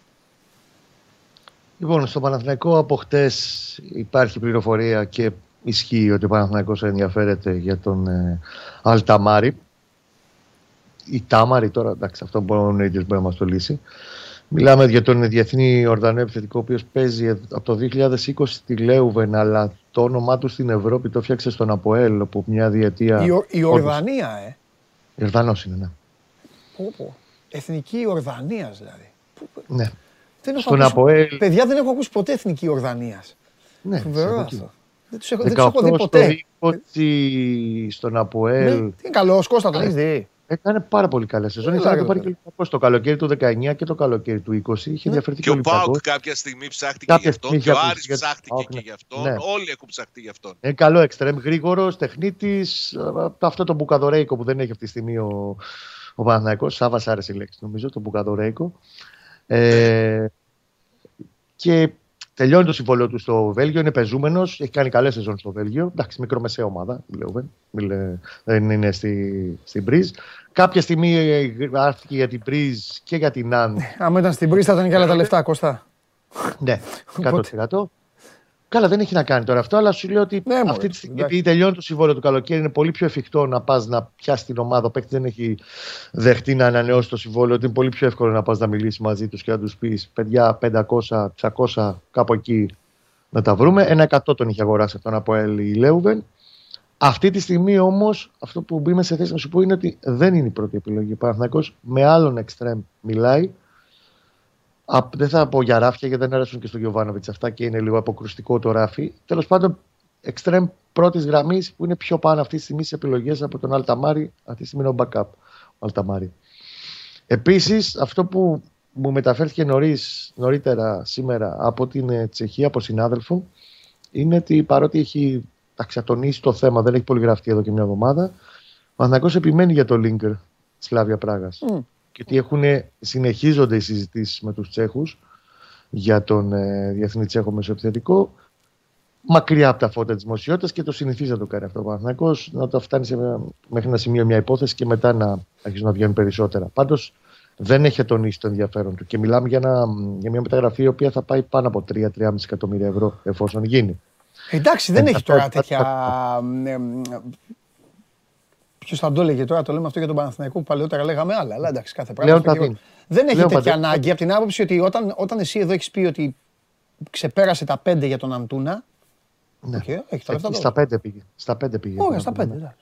Λοιπόν, στο Παναθηναϊκό από χτες υπάρχει πληροφορία και ισχύει ότι ο Παναθηναϊκός ενδιαφέρεται για τον ε, Αλταμάρη. Η Τάμαρη τώρα, εντάξει, αυτό μπορεί ο ίδιος μπορεί να μας το λύσει. Μιλάμε για τον διεθνή Ορδανό επιθετικό, ο οποίος παίζει από το 2020 στη Λέουβεν, αλλά το όνομά του στην Ευρώπη το φτιάξε στον Αποέλ από μια διετία. Η, Ο- η Ορδανία, ε. Ιορδανός είναι, ναι. Πω, πω. Εθνική Ορδανίας δηλαδή. ναι. Δεν έχω Στον ακούσει- Αποέλ. Παιδιά δεν έχω ακούσει ποτέ Εθνική Ορδανίας. Ναι, Φοβερό σε αυτό. εκεί. Δεν τους έχω, δεν τους 18 έχω δει στο ποτέ. 20 στον Ναι, Αποέλ. τι είναι καλός, Κώστα, τον έχεις δει; Έκανε πάρα πολύ καλές σεζόν. Έλα, Ήθελα να ρε, το πάρει τώρα. και ο Ολυμπιακός το καλοκαίρι του 19 και το καλοκαίρι του 20. Είχε διαφορετική Και ο Ολυμπιακός. Πάοκ κάποια στιγμή ψάχτηκε Κάποια γι' αυτόν στιγμή και ο είχε Άρης ακουστεί για τον ψάχτηκε ΠΑΟΚ, και ναι. γι' αυτόν. Ναι. Όλοι έχουν ψαχτεί γι' αυτόν. Είναι καλό εξτρέμ, γρήγορος, τεχνίτης. Αυτό το μπουκαδορέικο που δεν έχει αυτή τη στιγμή ο, ο Παναθηναϊκός. Σάβας άρεσε η λέξη, νομίζω, το μπουκαδορέικο. Ε, και τελειώνει το συμβόλαιο του στο Βέλγιο. Είναι πεζούμενος. Έχει κάνει καλές σεζόν στο Βέλγιο. Εντάξει, μικρομεσαία ομάδα. Λέω, μιλε- δεν είναι στη, στην Πρίζ. Κάποια στιγμή ε, γράφτηκε για την Πρίζ και για την Ναν. Άμα ήταν στην Πρίστα ήταν και άλλα τα λεφτά, Κώστα. Ναι, 100%. Καλά, δεν έχει να κάνει τώρα αυτό, αλλά σου λέω ότι Ναι, μωρέ, αυτή τη στιγμή, εντάξει. επειδή τελειώνει το συμβόλαιο του καλοκαίρι, είναι πολύ πιο εφικτό να πας να πιάσεις την ομάδα. Ο παίκτης δεν έχει δεχτεί να ανανεώσει το συμβόλαιο. Ότι είναι πολύ πιο εύκολο να πας να μιλήσεις μαζί τους και να τους πεις: Παιδιά, 500, 600, κάπου εκεί να τα βρούμε. Ένα 100 τον είχε αγοράσει αυτόν από η Λέουβεν. Αυτή τη στιγμή όμως, αυτό που είμαι σε θέση να σου πω είναι ότι δεν είναι η πρώτη επιλογή. Ο Παναθηναϊκός με άλλον εξτρέμ μιλάει. Α, δεν θα πω για ράφια γιατί δεν αρέσουν και στον Γιωβάνοβιτς αυτά και είναι λίγο αποκρουστικό το ράφι. Τέλος πάντων, εξτρέμ πρώτης γραμμής που είναι πιο πάνω αυτή τη στιγμή σε επιλογές από τον Αλταμάρη. Αυτή τη στιγμή είναι ο backup ο Αλταμάρη. Επίσης, αυτό που μου μεταφέρθηκε νωρίς, νωρίτερα σήμερα από την ε, Τσεχία, από συνάδελφο, είναι ότι παρότι έχει αξιατονίσει το θέμα, δεν έχει πολύ γραφτεί εδώ και μια εβδομάδα, ο Παναθηναϊκός επιμένει για το Linker Σλάβια Πράγας. Μμ. Και ότι έχουν, συνεχίζονται οι συζητήσεις με τους Τσέχους για τον ε, διεθνή Τσέχο μεσοεπιθετικό μακριά από τα φώτα της δημοσιότητας και το συνηθίζει να το κάνει αυτό ο Παναθηναϊκός να το φτάνει σε, μέχρι ένα σημείο μια υπόθεση και μετά να αρχίσουν να βγαίνουν περισσότερα. Πάντως δεν έχει τονίσει το ενδιαφέρον του και μιλάμε για, ένα, για μια μεταγραφή η οποία θα πάει πάνω από 3-3,5 εκατομμύρια ευρώ εφόσον γίνει. Εντάξει, δεν Ε, έχει αυτό- τώρα αυτό- τέτοια. Ποιος θα το έλεγε τώρα, το λέμε αυτό για τον Παναθηναϊκό που παλαιότερα λέγαμε άλλα. Αλλά εντάξει, κάθε πράγμα. Πλέον στο τα γύρο. δίνει. Δεν έχει Πλέον τέτοια πατέ- ανάγκη από την άποψη ότι όταν, όταν εσύ εδώ έχεις πει ότι ξεπέρασε τα 5 για τον Αντούνα. Ναι. οκ, έχεις τα λεφτά Στα τώρα. πέντε πήγε. Στα πέντε πήγε. Ωραία, στα 5. Ναι.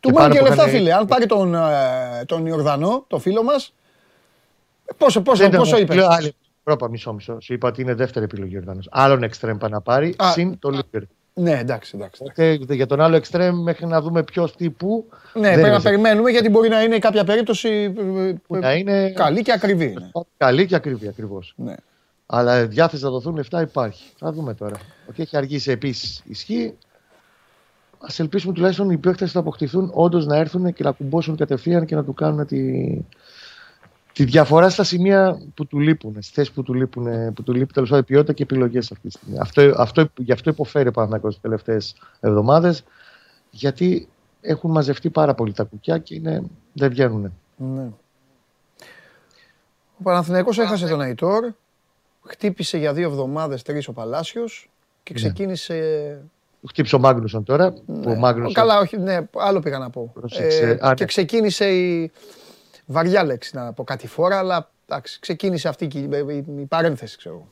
Του πάνω πάνε και που λεφτά, είχαν- φίλε. Αν πάρει τον, ε, τον Ιορδανό, το φίλο μας. Πόσο, πόσο, Δεν πόσο ήταν- είπες; λέω άλλη- Πρόπα, μισό, μισό. Σου είπα ότι είναι δεύτερη επιλογή ο Ιορδάνος. Άλλον εξτρέμ πάει να πάρει, Α. συν το Λίβερ. Ναι, εντάξει, εντάξει. Και για τον άλλο εξτρέμ μέχρι να δούμε ποιος τι που. Ναι, δεν πρέπει να είναι σε- περιμένουμε γιατί μπορεί να είναι κάποια περίπτωση ε, που ε, να είναι καλή και ακριβή. είναι. καλή και ακριβή ακριβώς. Ναι. Αλλά διάθεση να δοθούν λεφτά υπάρχει. Θα δούμε τώρα. Ότι έχει αργήσει επίσης ισχύει. Α ελπίσουμε τουλάχιστον οι παίχτε θα αποκτηθούν όντως να έρθουν και να κουμπώσουν κατευθείαν και να του κάνουν τη, τη διαφορά στα σημεία που του λείπουν, στις θέσεις που του λείπουν, που του λείπει τέλος πάντων η ποιότητα και επιλογές αυτή τη στιγμή. Αυτό, αυτό, γι' αυτό υποφέρει ο Παναθηναϊκός τις τελευταίες εβδομάδες, γιατί έχουν μαζευτεί πάρα πολύ τα κουκιά και είναι, δεν βγαίνουν. Ναι. Ο Παναθηναϊκός έχασε τον Αϊτόρ, χτύπησε για δύο εβδομάδες τρεις ο Παλάσιος και Ναι. ξεκίνησε... Χτύψε ο Μάγνουσον τώρα. που Ναι. Ο Μάγνουσον Καλά, όχι, ναι, άλλο πήγα να πω. Πρόσεξε. Α, και ναι. ξεκίνησε η βαριά λέξη να πω κάτι φορά, αλλά εντάξει, ξεκίνησε αυτή και η, η, η παρένθεση, ξέρω εγώ.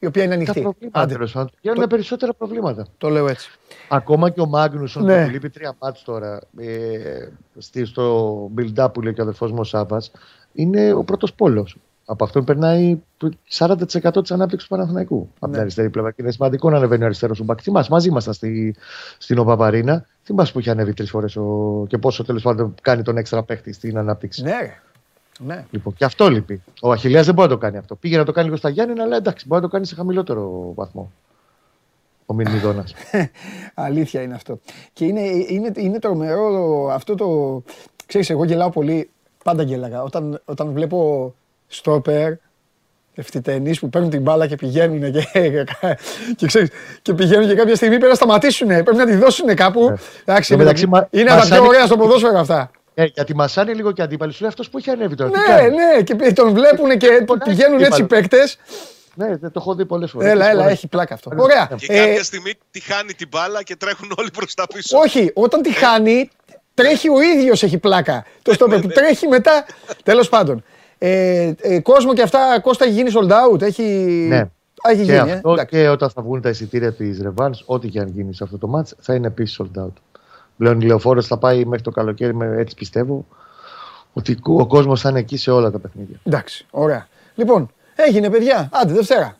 Η οποία είναι τα ανοιχτή. προβλήματα Άντε, τέλος πάντων. Βγαίνουν Το- περισσότερα προβλήματα. το λέω έτσι. Ακόμα και ο Μάγνουσον Ναι. που του λείπει τρία μάτς τώρα ε, στη- στο build-up που λέει και ο αδερφός μου ο Σάβας είναι ο πρώτος πόλος. Από αυτόν περνάει το 40% της ανάπτυξης του Παναθηναϊκού. Από Ναι. την αριστερή πλευρά. Και είναι σημαντικό να ανεβαίνει ο αριστερός σου μπακ. Θυμάσαι, μαζί ήμασταν στη, στην Οπαπαρίνα. Θυμάσαι που είχε ανέβει τρεις φορές ο, και πόσο τέλος πάντων κάνει τον έξτρα παίχτη στην ανάπτυξη. Ναι, ρε. Ναι. Λοιπόν, και αυτό λείπει. Ο Αχιλιάς δεν μπορεί να το κάνει αυτό. Πήγε να το κάνει λίγο στα Γιάννη, αλλά εντάξει, μπορεί να το κάνει σε χαμηλότερο βαθμό. Ο Μινμιδόνας. Αλήθεια είναι αυτό. Και είναι, είναι, είναι τρομερό αυτό το. Ξέρεις, εγώ γελάω πολύ. Πάντα γέλαγα. Όταν, όταν βλέπω στόπερ, ευθυτενείς που παίρνουν την μπάλα και πηγαίνουν και, και, ξέρεις, και πηγαίνουν και κάποια στιγμή πρέπει να σταματήσουν. Πρέπει να τη δώσουν κάπου. Εντάξει, Εν είναι, μεταξύ, τα- μα- είναι από τα πιο μασάνε- ωραία στο ποδόσφαιρο αυτά. Ε, γιατί μασάνε λίγο και αντίπαλοι. Σου λέει αυτός που έχει ανέβει τώρα. τι ναι, κάνει; ναι, και τον βλέπουν και πηγαίνουν έτσι οι παίκτες. Ναι, δεν το έχω δει πολλές φορές. Έλα, έλα, έχει πλάκα αυτό. Ωραία. Και Ε, κάποια στιγμή τη χάνει την μπάλα και τρέχουν όλοι προς τα πίσω. Όχι, όταν τη χάνει, τρέχει ο ίδιος έχει πλάκα. Το στόπερ του τρέχει μετά. Τέλος πάντων. Ε, ε, κόσμο και αυτά, Κώστα έχει γίνει sold out. Έχει, Ναι. Α, έχει Και γίνει. ε. αυτό Εντάξει. και όταν θα βγουν τα εισιτήρια της Ρεβάν, ό,τι και αν γίνει σε αυτό το match, θα είναι επίσης sold out. Πλέον η λεωφόρος θα πάει μέχρι το καλοκαίρι, με- έτσι πιστεύω, ότι ο κόσμος θα είναι εκεί σε όλα τα παιχνίδια. Εντάξει, ωραία. Λοιπόν, έγινε παιδιά. Άντε, Δευτέρα.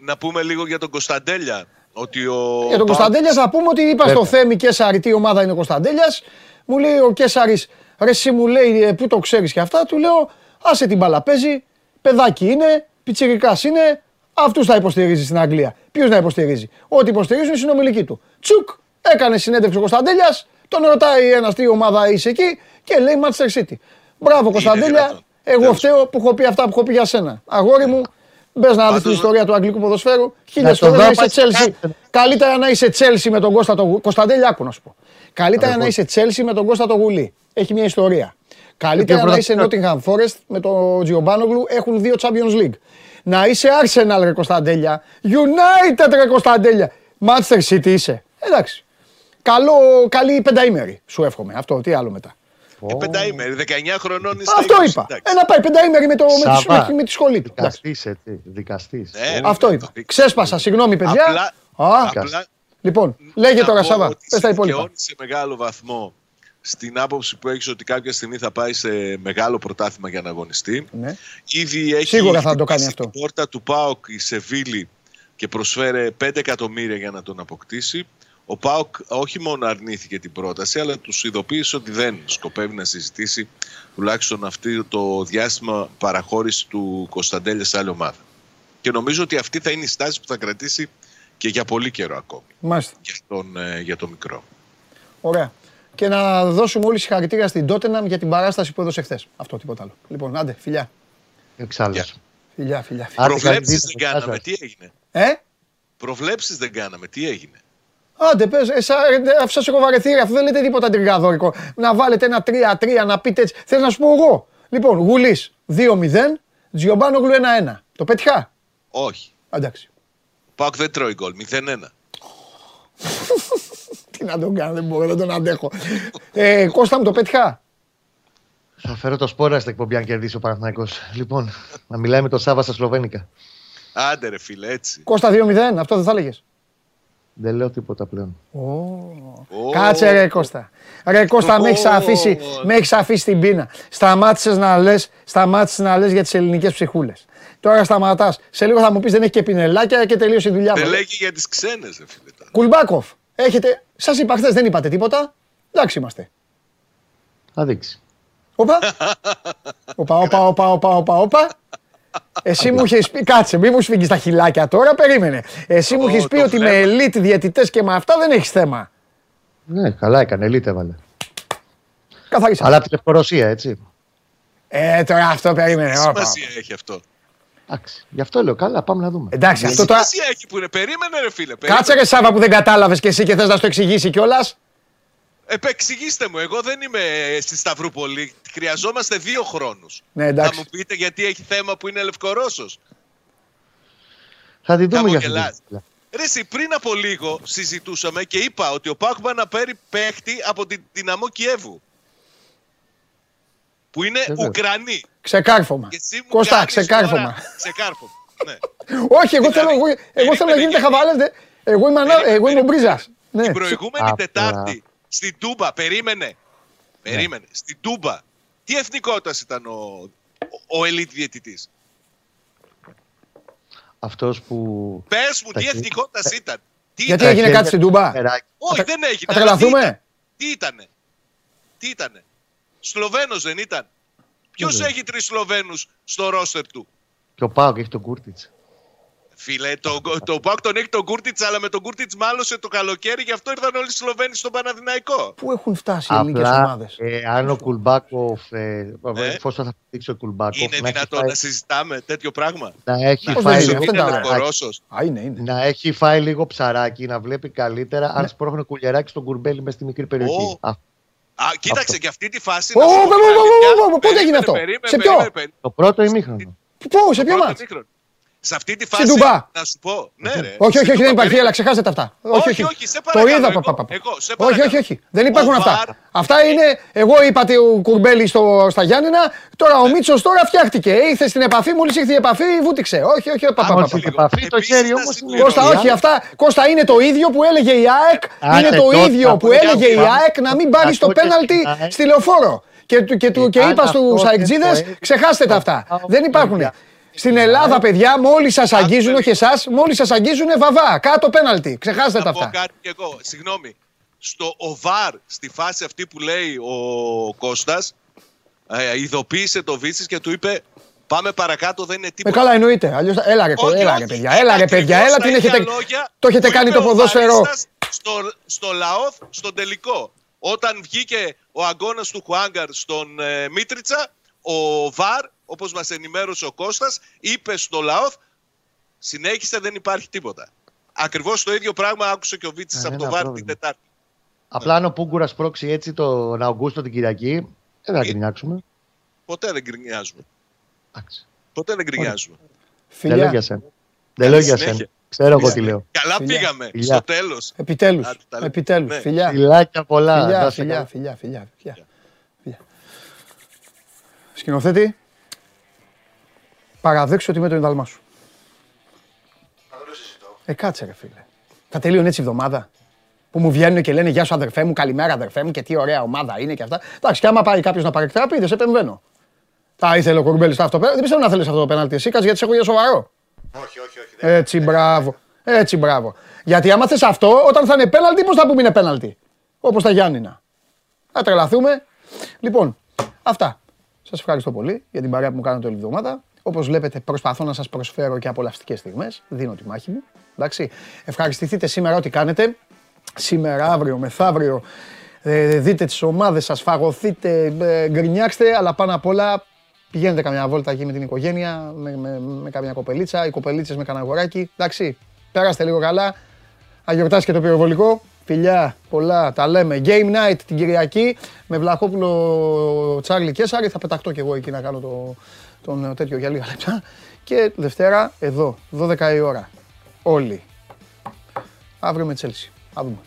Να πούμε λίγο για τον Κωνσταντέλια. Ότι ο Για τον Πάοκ- Κωνσταντέλιας θα πούμε ότι είπα στο Θέμη Κέσσαρη τι ομάδα είναι ο Κωνσταντέλιας. Μου λέει ο Κέσσαρη, ρε εσύ μου λέει «Ε, πού το ξέρεις και αυτά. Του λέω, άσε την μπάλα παίζει, παιδάκι είναι, πιτσιρικάς είναι, αυτούς θα υποστηρίζει στην Αγγλία. Ποιους να υποστηρίζει; Ό,τι υποστηρίζουν οι συνομιλικοί του. Τσουκ, έκανε συνέντευξη ο Κωνσταντέλιας, τον ρωτάει ένας τι ομάδα είσαι εκεί και λέει Manchester City. Μπράβο Κωνσταντέλια, δυνατόν. εγώ Τέλος. φταίω που έχω πει αυτά που έχω πει για σένα. Αγόρι μου, μπες να δεις Πάντως- την ιστορία του αγγλικού ποδοσφαίρου. Χίλιε το φορέ δω, να είσαι πάει Τσέλσι. κάτω. Καλύτερα να είσαι Τσέλσι με τον Κώστα το Γουλή. Κωνσταντέλια, άκου να σου πω. Καλύτερα να είσαι Τσέλσι με τον Κώστα το Γουλή. Έχει μια ιστορία. Καλύτερα να είσαι Nottingham Forest με τον Τζιομπάνογλου. Έχουν δύο Champions League. Να είσαι Arsenal, ρε Κωνσταντέλια. United, ρε Κωνσταντέλια. Manchester City είσαι. Εντάξει. Καλό, καλή πενταήμερη σου εύχομαι. Αυτό, τι άλλο μετά. Ε, πενταήμερη, 19 χρονών είσαι. Αυτό είπα. Ε, να πάει πενταήμερη με, το, με, τη, Σαββά. με, με τη σχολή του. Εντάξει. Δικαστής, έτσι. Δικαστής. Ναι, Αυτό είπα. Ξέσπασα, συγγνώμη παιδιά. Απλά, Α, απλά λοιπόν, λέγε να τώρα πω Σάβα, ότι πες τα υπόλοιπα. δικαιώνει σε μεγάλο βαθμό στην άποψη που έχεις ότι κάποια στιγμή θα πάει σε μεγάλο πρωτάθλημα για να αγωνιστεί. Ναι. Ήδη έχει Σίγουρα θα το κάνει χτυπήσει αυτό. την πόρτα του ΠΑΟΚ η Σεβίλη και προσφέρε 5 εκατομμύρια για να τον αποκτήσει. Ο ΠΑΟΚ όχι μόνο αρνήθηκε την πρόταση, αλλά τους ειδοποίησε ότι δεν σκοπεύει να συζητήσει τουλάχιστον αυτό το διάστημα παραχώρηση του Κωνσταντέλια σε άλλη ομάδα. Και νομίζω ότι αυτή θα είναι η στάση που θα κρατήσει και για πολύ καιρό ακόμη Μάλιστα. για τον, ε, για τον μικρό. Ωραία. Και να δώσουμε όλοι συγχαρητήρια στην Τότεναμ για την παράσταση που έδωσε χθες. Αυτό τίποτα άλλο. Λοιπόν, άντε, φιλιά. Εξάλλου. Γεια. Φιλιά, φιλιά. φιλιά. Άντε, Προβλέψεις καλή δεν δύναμη. κάναμε. Τι έγινε; Ε, Προβλέψεις δεν κάναμε. Τι έγινε; άντε, πες, εσά, ε, αφού σας έχω βαρεθεί, ρε, αφού δεν λέτε τίποτα τριγκαδόρικο. Να βάλετε ένα 3-3, να πείτε έτσι. Θέλω να σου πω εγώ; Λοιπόν, Γουλής 2-0, Τζιομπάνογλου 1-1. Το πέτυχα; Όχι. Εντάξει. Πάοκ δεν τρώει γκολ. 0-1. Τι να τον κάνω, δεν μπορώ, δεν τον αντέχω. Ε, Κώστα μου, το πέτυχα; Θα φέρω το σπόρα στην εκπομπή αν κερδίσει ο Παναθηναϊκός. Λοιπόν, να μιλάει με τον Σάβα στα Σλοβένικα. Άντε ρε φίλε, έτσι. Κώστα 2-0, αυτό δεν θα έλεγες; Δεν λέω τίποτα πλέον. Ω, Κάτσε ρε Κώστα. Ρε Κώστα, με έχεις αφήσει, με έχεις αφήσει την πείνα. Σταμάτησες να λες, σταμάτησες να λες για τις ελληνικές ψυχούλες. Τώρα σταματάς. Σε λίγο θα μου πεις δεν έχει και πινελάκια και τελείωσε η δουλειά Δεν μου. λέει και για τις ξένες, ρε φίλε. τώρα. Κουλμπάκοφ, έχετε, σας είπα χθες δεν είπατε τίποτα. Εντάξει είμαστε. Θα δείξει. Όπα. Όπα, όπα, όπα, όπα, όπα, όπα. Εσύ μου είχες πει, κάτσε, μη μου σφίγγεις τα χιλάκια τώρα, περίμενε. Εσύ μου Ω, είχες πει το ότι με βλέμμα. elite διαιτητές και με αυτά δεν έχεις θέμα. Ναι, καλά έκανε. Ελίτ έβαλε. Καθαρίσα. Αλλά από τη Λευκορωσία, έτσι. Ε, τώρα αυτό περίμενε. Τι όπα, όπα. σημασία έχει αυτό. Εντάξει. Γι' αυτό λέω καλά, πάμε να δούμε. Εντάξει, Τι αυτό τώρα. σημασία έχει που είναι. Περίμενε ρε φίλε. Κάτσε περίμενε. ρε Σάβα που δεν κατάλαβες και εσύ και θες να στο εξηγήσει κιόλας. Επεξηγήστε μου, εγώ δεν είμαι στη Σταυρούπολη. Χρειαζόμαστε δύο χρόνους. Ναι, Θα εντάξει. μου πείτε γιατί έχει θέμα που είναι Λευκορώσος. Θα την δούμε για Χαμογελάς. αυτό. Ρε εσύ, πριν από λίγο συζητούσαμε και είπα ότι ο Πάκουμπα να παίρνει παίχτη από την Δυναμό Κιέβου. Που είναι Βεβαίως. Ουκρανοί. Ξεκάρφωμα. Και εσύ μου Κώστα, κάνεις ξεκάρφωμα. τώρα- Ξεκάρφωμα. ναι. Όχι, εγώ θέλω, εγώ, εγώ θέλω να Περίμενε, γίνετε γιατί- χαβάλες. δε- Εγώ είμαι, ανα- Περίμενε, εγώ είμαι ο περίμενε. Μπρίζας. Ναι. Την προηγούμενη Απλά. Τετάρτη στην Τούμπα, περίμενε. Περίμενε. Στην Τούμπα, τι εθνικότητας ήταν ο, ο, ο ελίτ διαιτητής; Αυτός που... Πες μου, Τα τι χέρια- εθνικότητας ήταν; Τι Γιατί ήταν; έγινε κάτι στην Τούμπα; Περάκι. Όχι, Α, δεν έγινε. θα αλλά τρελαθούμε; Τι ήταν. Τι ήτανε; Τι ήτανε; Σλοβαίνος δεν ήταν; Ποιος Βέβαια. έχει τρεις Σλοβαίνους στο ρόστερ του; Και ο ΠΑΟΚ έχει τον Κούρτιτς. Φίλε, το, το ΠΑΟΚ τον έχει τον Κούρτιτς, αλλά με τον Κούρτιτς μάλωσε το καλοκαίρι, γι' αυτό ήρθαν όλοι οι Σλοβαίνοι στον Παναθηναϊκό. Πού έχουν φτάσει οι ελληνικές Απλά, ομάδες; ε, αν ο Κουλμπάκοφ, ε, Ναι. εφόσον θα δείξει ο Κουλμπάκοφ, Είναι να έχει δυνατόν φάει- να συζητάμε τέτοιο πράγμα; να έχει Πώς φάει δεν είναι, λίγο αυτό είναι τα ψαράκι. ωραία. Ρώσος. Α, είναι, είναι. Να έχει φάει λίγο ψαράκι, να βλέπει καλύτερα Ναι. αν σπρώχνει Κουλιεράκης τον Κουρμπέλη μες στη μικρή περιοχή. Ω. Α, Α, κοίταξε και αυτή τη φάση. Ω, να σου πω παι, την παι, παι, αλήθεια. παι, παι, πότε Περίμενε, έγινε αυτό; περίμενε, Σε ποιο; περίμενε, περίμενε. το πρώτο ημίχρονο. Πού, σε ποιο Πρώτο μάτς; μήχρονο. Σε αυτή τη Στην φάση, Τουμπά. να σου πω, ναι ρε. Όχι, όχι, Στην όχι, δεν Τουμπά, υπάρχει, περίμενε. αλλά ξεχάσετε τα αυτά. Όχι, όχι, σε Το παρακαλώ, είδα, εγώ- πα, πα, πα. εγώ, σε Όχι, παρακαλώ. όχι, όχι. Δεν υπάρχουν Ο αυτά. Βαρ- Αυτά είναι, εγώ είπα ο Κουρμπέλη στο, στα Γιάννηνα, τώρα ο Μίτσος τώρα φτιάχτηκε. Ήρθε στην επαφή, μόλις ήρθε η επαφή, βούτυξε. Όχι, όχι, πα, πα, Αν πα, όχι πα. στην επαφή, το Επίσης, χέρι να όμως συμπληρώσω. είναι... Κώστα, η όχι, άλλη. αυτά. Κώστα είναι το ίδιο που έλεγε η ΑΕΚ. Άντε, Είναι το τότε, ίδιο που από έλεγε η μια ΑΕΚ να μην πάρει Ακούτε το πέναλτι στην ΑΕΚ. στη λεωφόρο. Και, του- και, του- και αν είπα αυτό στου δεν αεξίδε, το έλεγε, ξεχάστε τα το αυτά. πάω Δεν υπάρχουν. Παιδιά. Στην Ελλάδα, παιδιά, μόλις σας αγγίζουν, όχι εσάς, μόλις σας αγγίζουν, βαβά. Κάτω πέναλτι. Ξεχάστε τα Να πω αυτά. κάτι κι εγώ. Συγγνώμη. Στο ΟΒΑΡ, στη φάση αυτή που λέει ο Κώστας, ε, ειδοποίησε το Βίτσις και του είπε πάμε παρακάτω, δεν είναι Με τίποτα. καλά εννοείται. Αλλιώς, έλα ρε, Όχι, έλα όχι, ρε παιδιά, είναι έλα ρε ακριβώς παιδιά, έλα τα την ίδια έχετε, λόγια το έχετε που κάνει είπε το ο ποδόσφαιρο. Βαρίστας Στο, στο Λαόθ, στον τελικό. Όταν βγήκε ο αγώνας του Χουάγκαρ στον ε, Μίτριτσα, ο Βαρ, όπως μας ενημέρωσε ο Κώστας, είπε στο Λαόθ, συνέχισε δεν υπάρχει τίποτα. Ακριβώς το ίδιο πράγμα άκουσε και ο Βίτσις από το Κανένα Βαρ την πρόβλημα. Τετάρτη. Απλά αν ο Πούγκουρας πρόξει έτσι τον Αυγούστο την Κυριακή, δεν θα Ε, γκρινιάξουμε. Ποτέ δεν γκρινιάζουμε. Εντάξει. Ποτέ δεν γκρινιάζουμε. Δεν λέω για Φιλιά, σένα. Δεν λέω για συνέχεια. σένα. Ξέρω εγώ τι λέω. Καλά Φιλιά. πήγαμε Φιλιά. στο τέλος. επιτέλους, Άντε, τα λέμε. επιτέλους, Ναι. φιλιά. Φιλάκια πολλά. Φιλιά, Να είστε φιλιά, καλά. φιλιά, φιλιά, φιλιά. φιλιά. Σκηνοθέτη, παραδέξου ότι είμαι το εντάλμα σου. Ε, κάτσε ρε φίλε. Θα τελείωνε έτσι η εβδομάδα. Που μου βγαίνουν και λένε Γεια σου αδερφέ μου, καλημέρα αδερφέ μου και τι ωραία ομάδα είναι και αυτά. Εντάξει, και άμα πάει κάποιος να παρεκτραπεί, δεν σε επεμβαίνω. Τα ήθελε ο Κουρμπέλης αυτό. Δεν πιστεύω να θέλεις αυτό το πέναλτι. Εσύ κάτσε γιατί σε έχω για σοβαρό. Όχι, όχι, όχι. δεν- Έτσι, μπράβο. Έτσι, μπράβο. Γιατί άμα θες αυτό, όταν θα είναι πέναλτι, πώς θα πούμε είναι πέναλτι; Όπως τα Γιάννηνα. Θα τρελαθούμε. Λοιπόν, αυτά. Σας ευχαριστώ πολύ για την παρέα που μου κάνετε όλη τη εβδομάδα. Όπως βλέπετε, προσπαθώ να σας προσφέρω και απολαυστικές στιγμές. Δίνω τη μάχη μου. Εντάξει. Ευχαριστηθείτε σήμερα ό,τι κάνετε. Σήμερα, αύριο, μεθαύριο. ε, δείτε τις ομάδες σας, φαγωθείτε, ε, γκρινιάξτε, αλλά πάνω απ' όλα πηγαίνετε καμιά βόλτα εκεί με την οικογένεια, με, με, με καμιά κοπελίτσα, οι κοπελίτσες με κανένα αγοράκι. Εντάξει, πέραστε λίγο καλά. Αγιορτάσει και το πυροβολικό. Φιλιά, πολλά, τα λέμε. Game night την Κυριακή με Βλαχόπουλο Τσάρλι Κέσαρη. Θα πεταχτώ κι εγώ εκεί να κάνω το, τον τέτοιο για λίγα λεπτά. Και Δευτέρα εδώ, 12 η ώρα. Όλοι. Αύριο με Τσέλσι. Θα δούμε.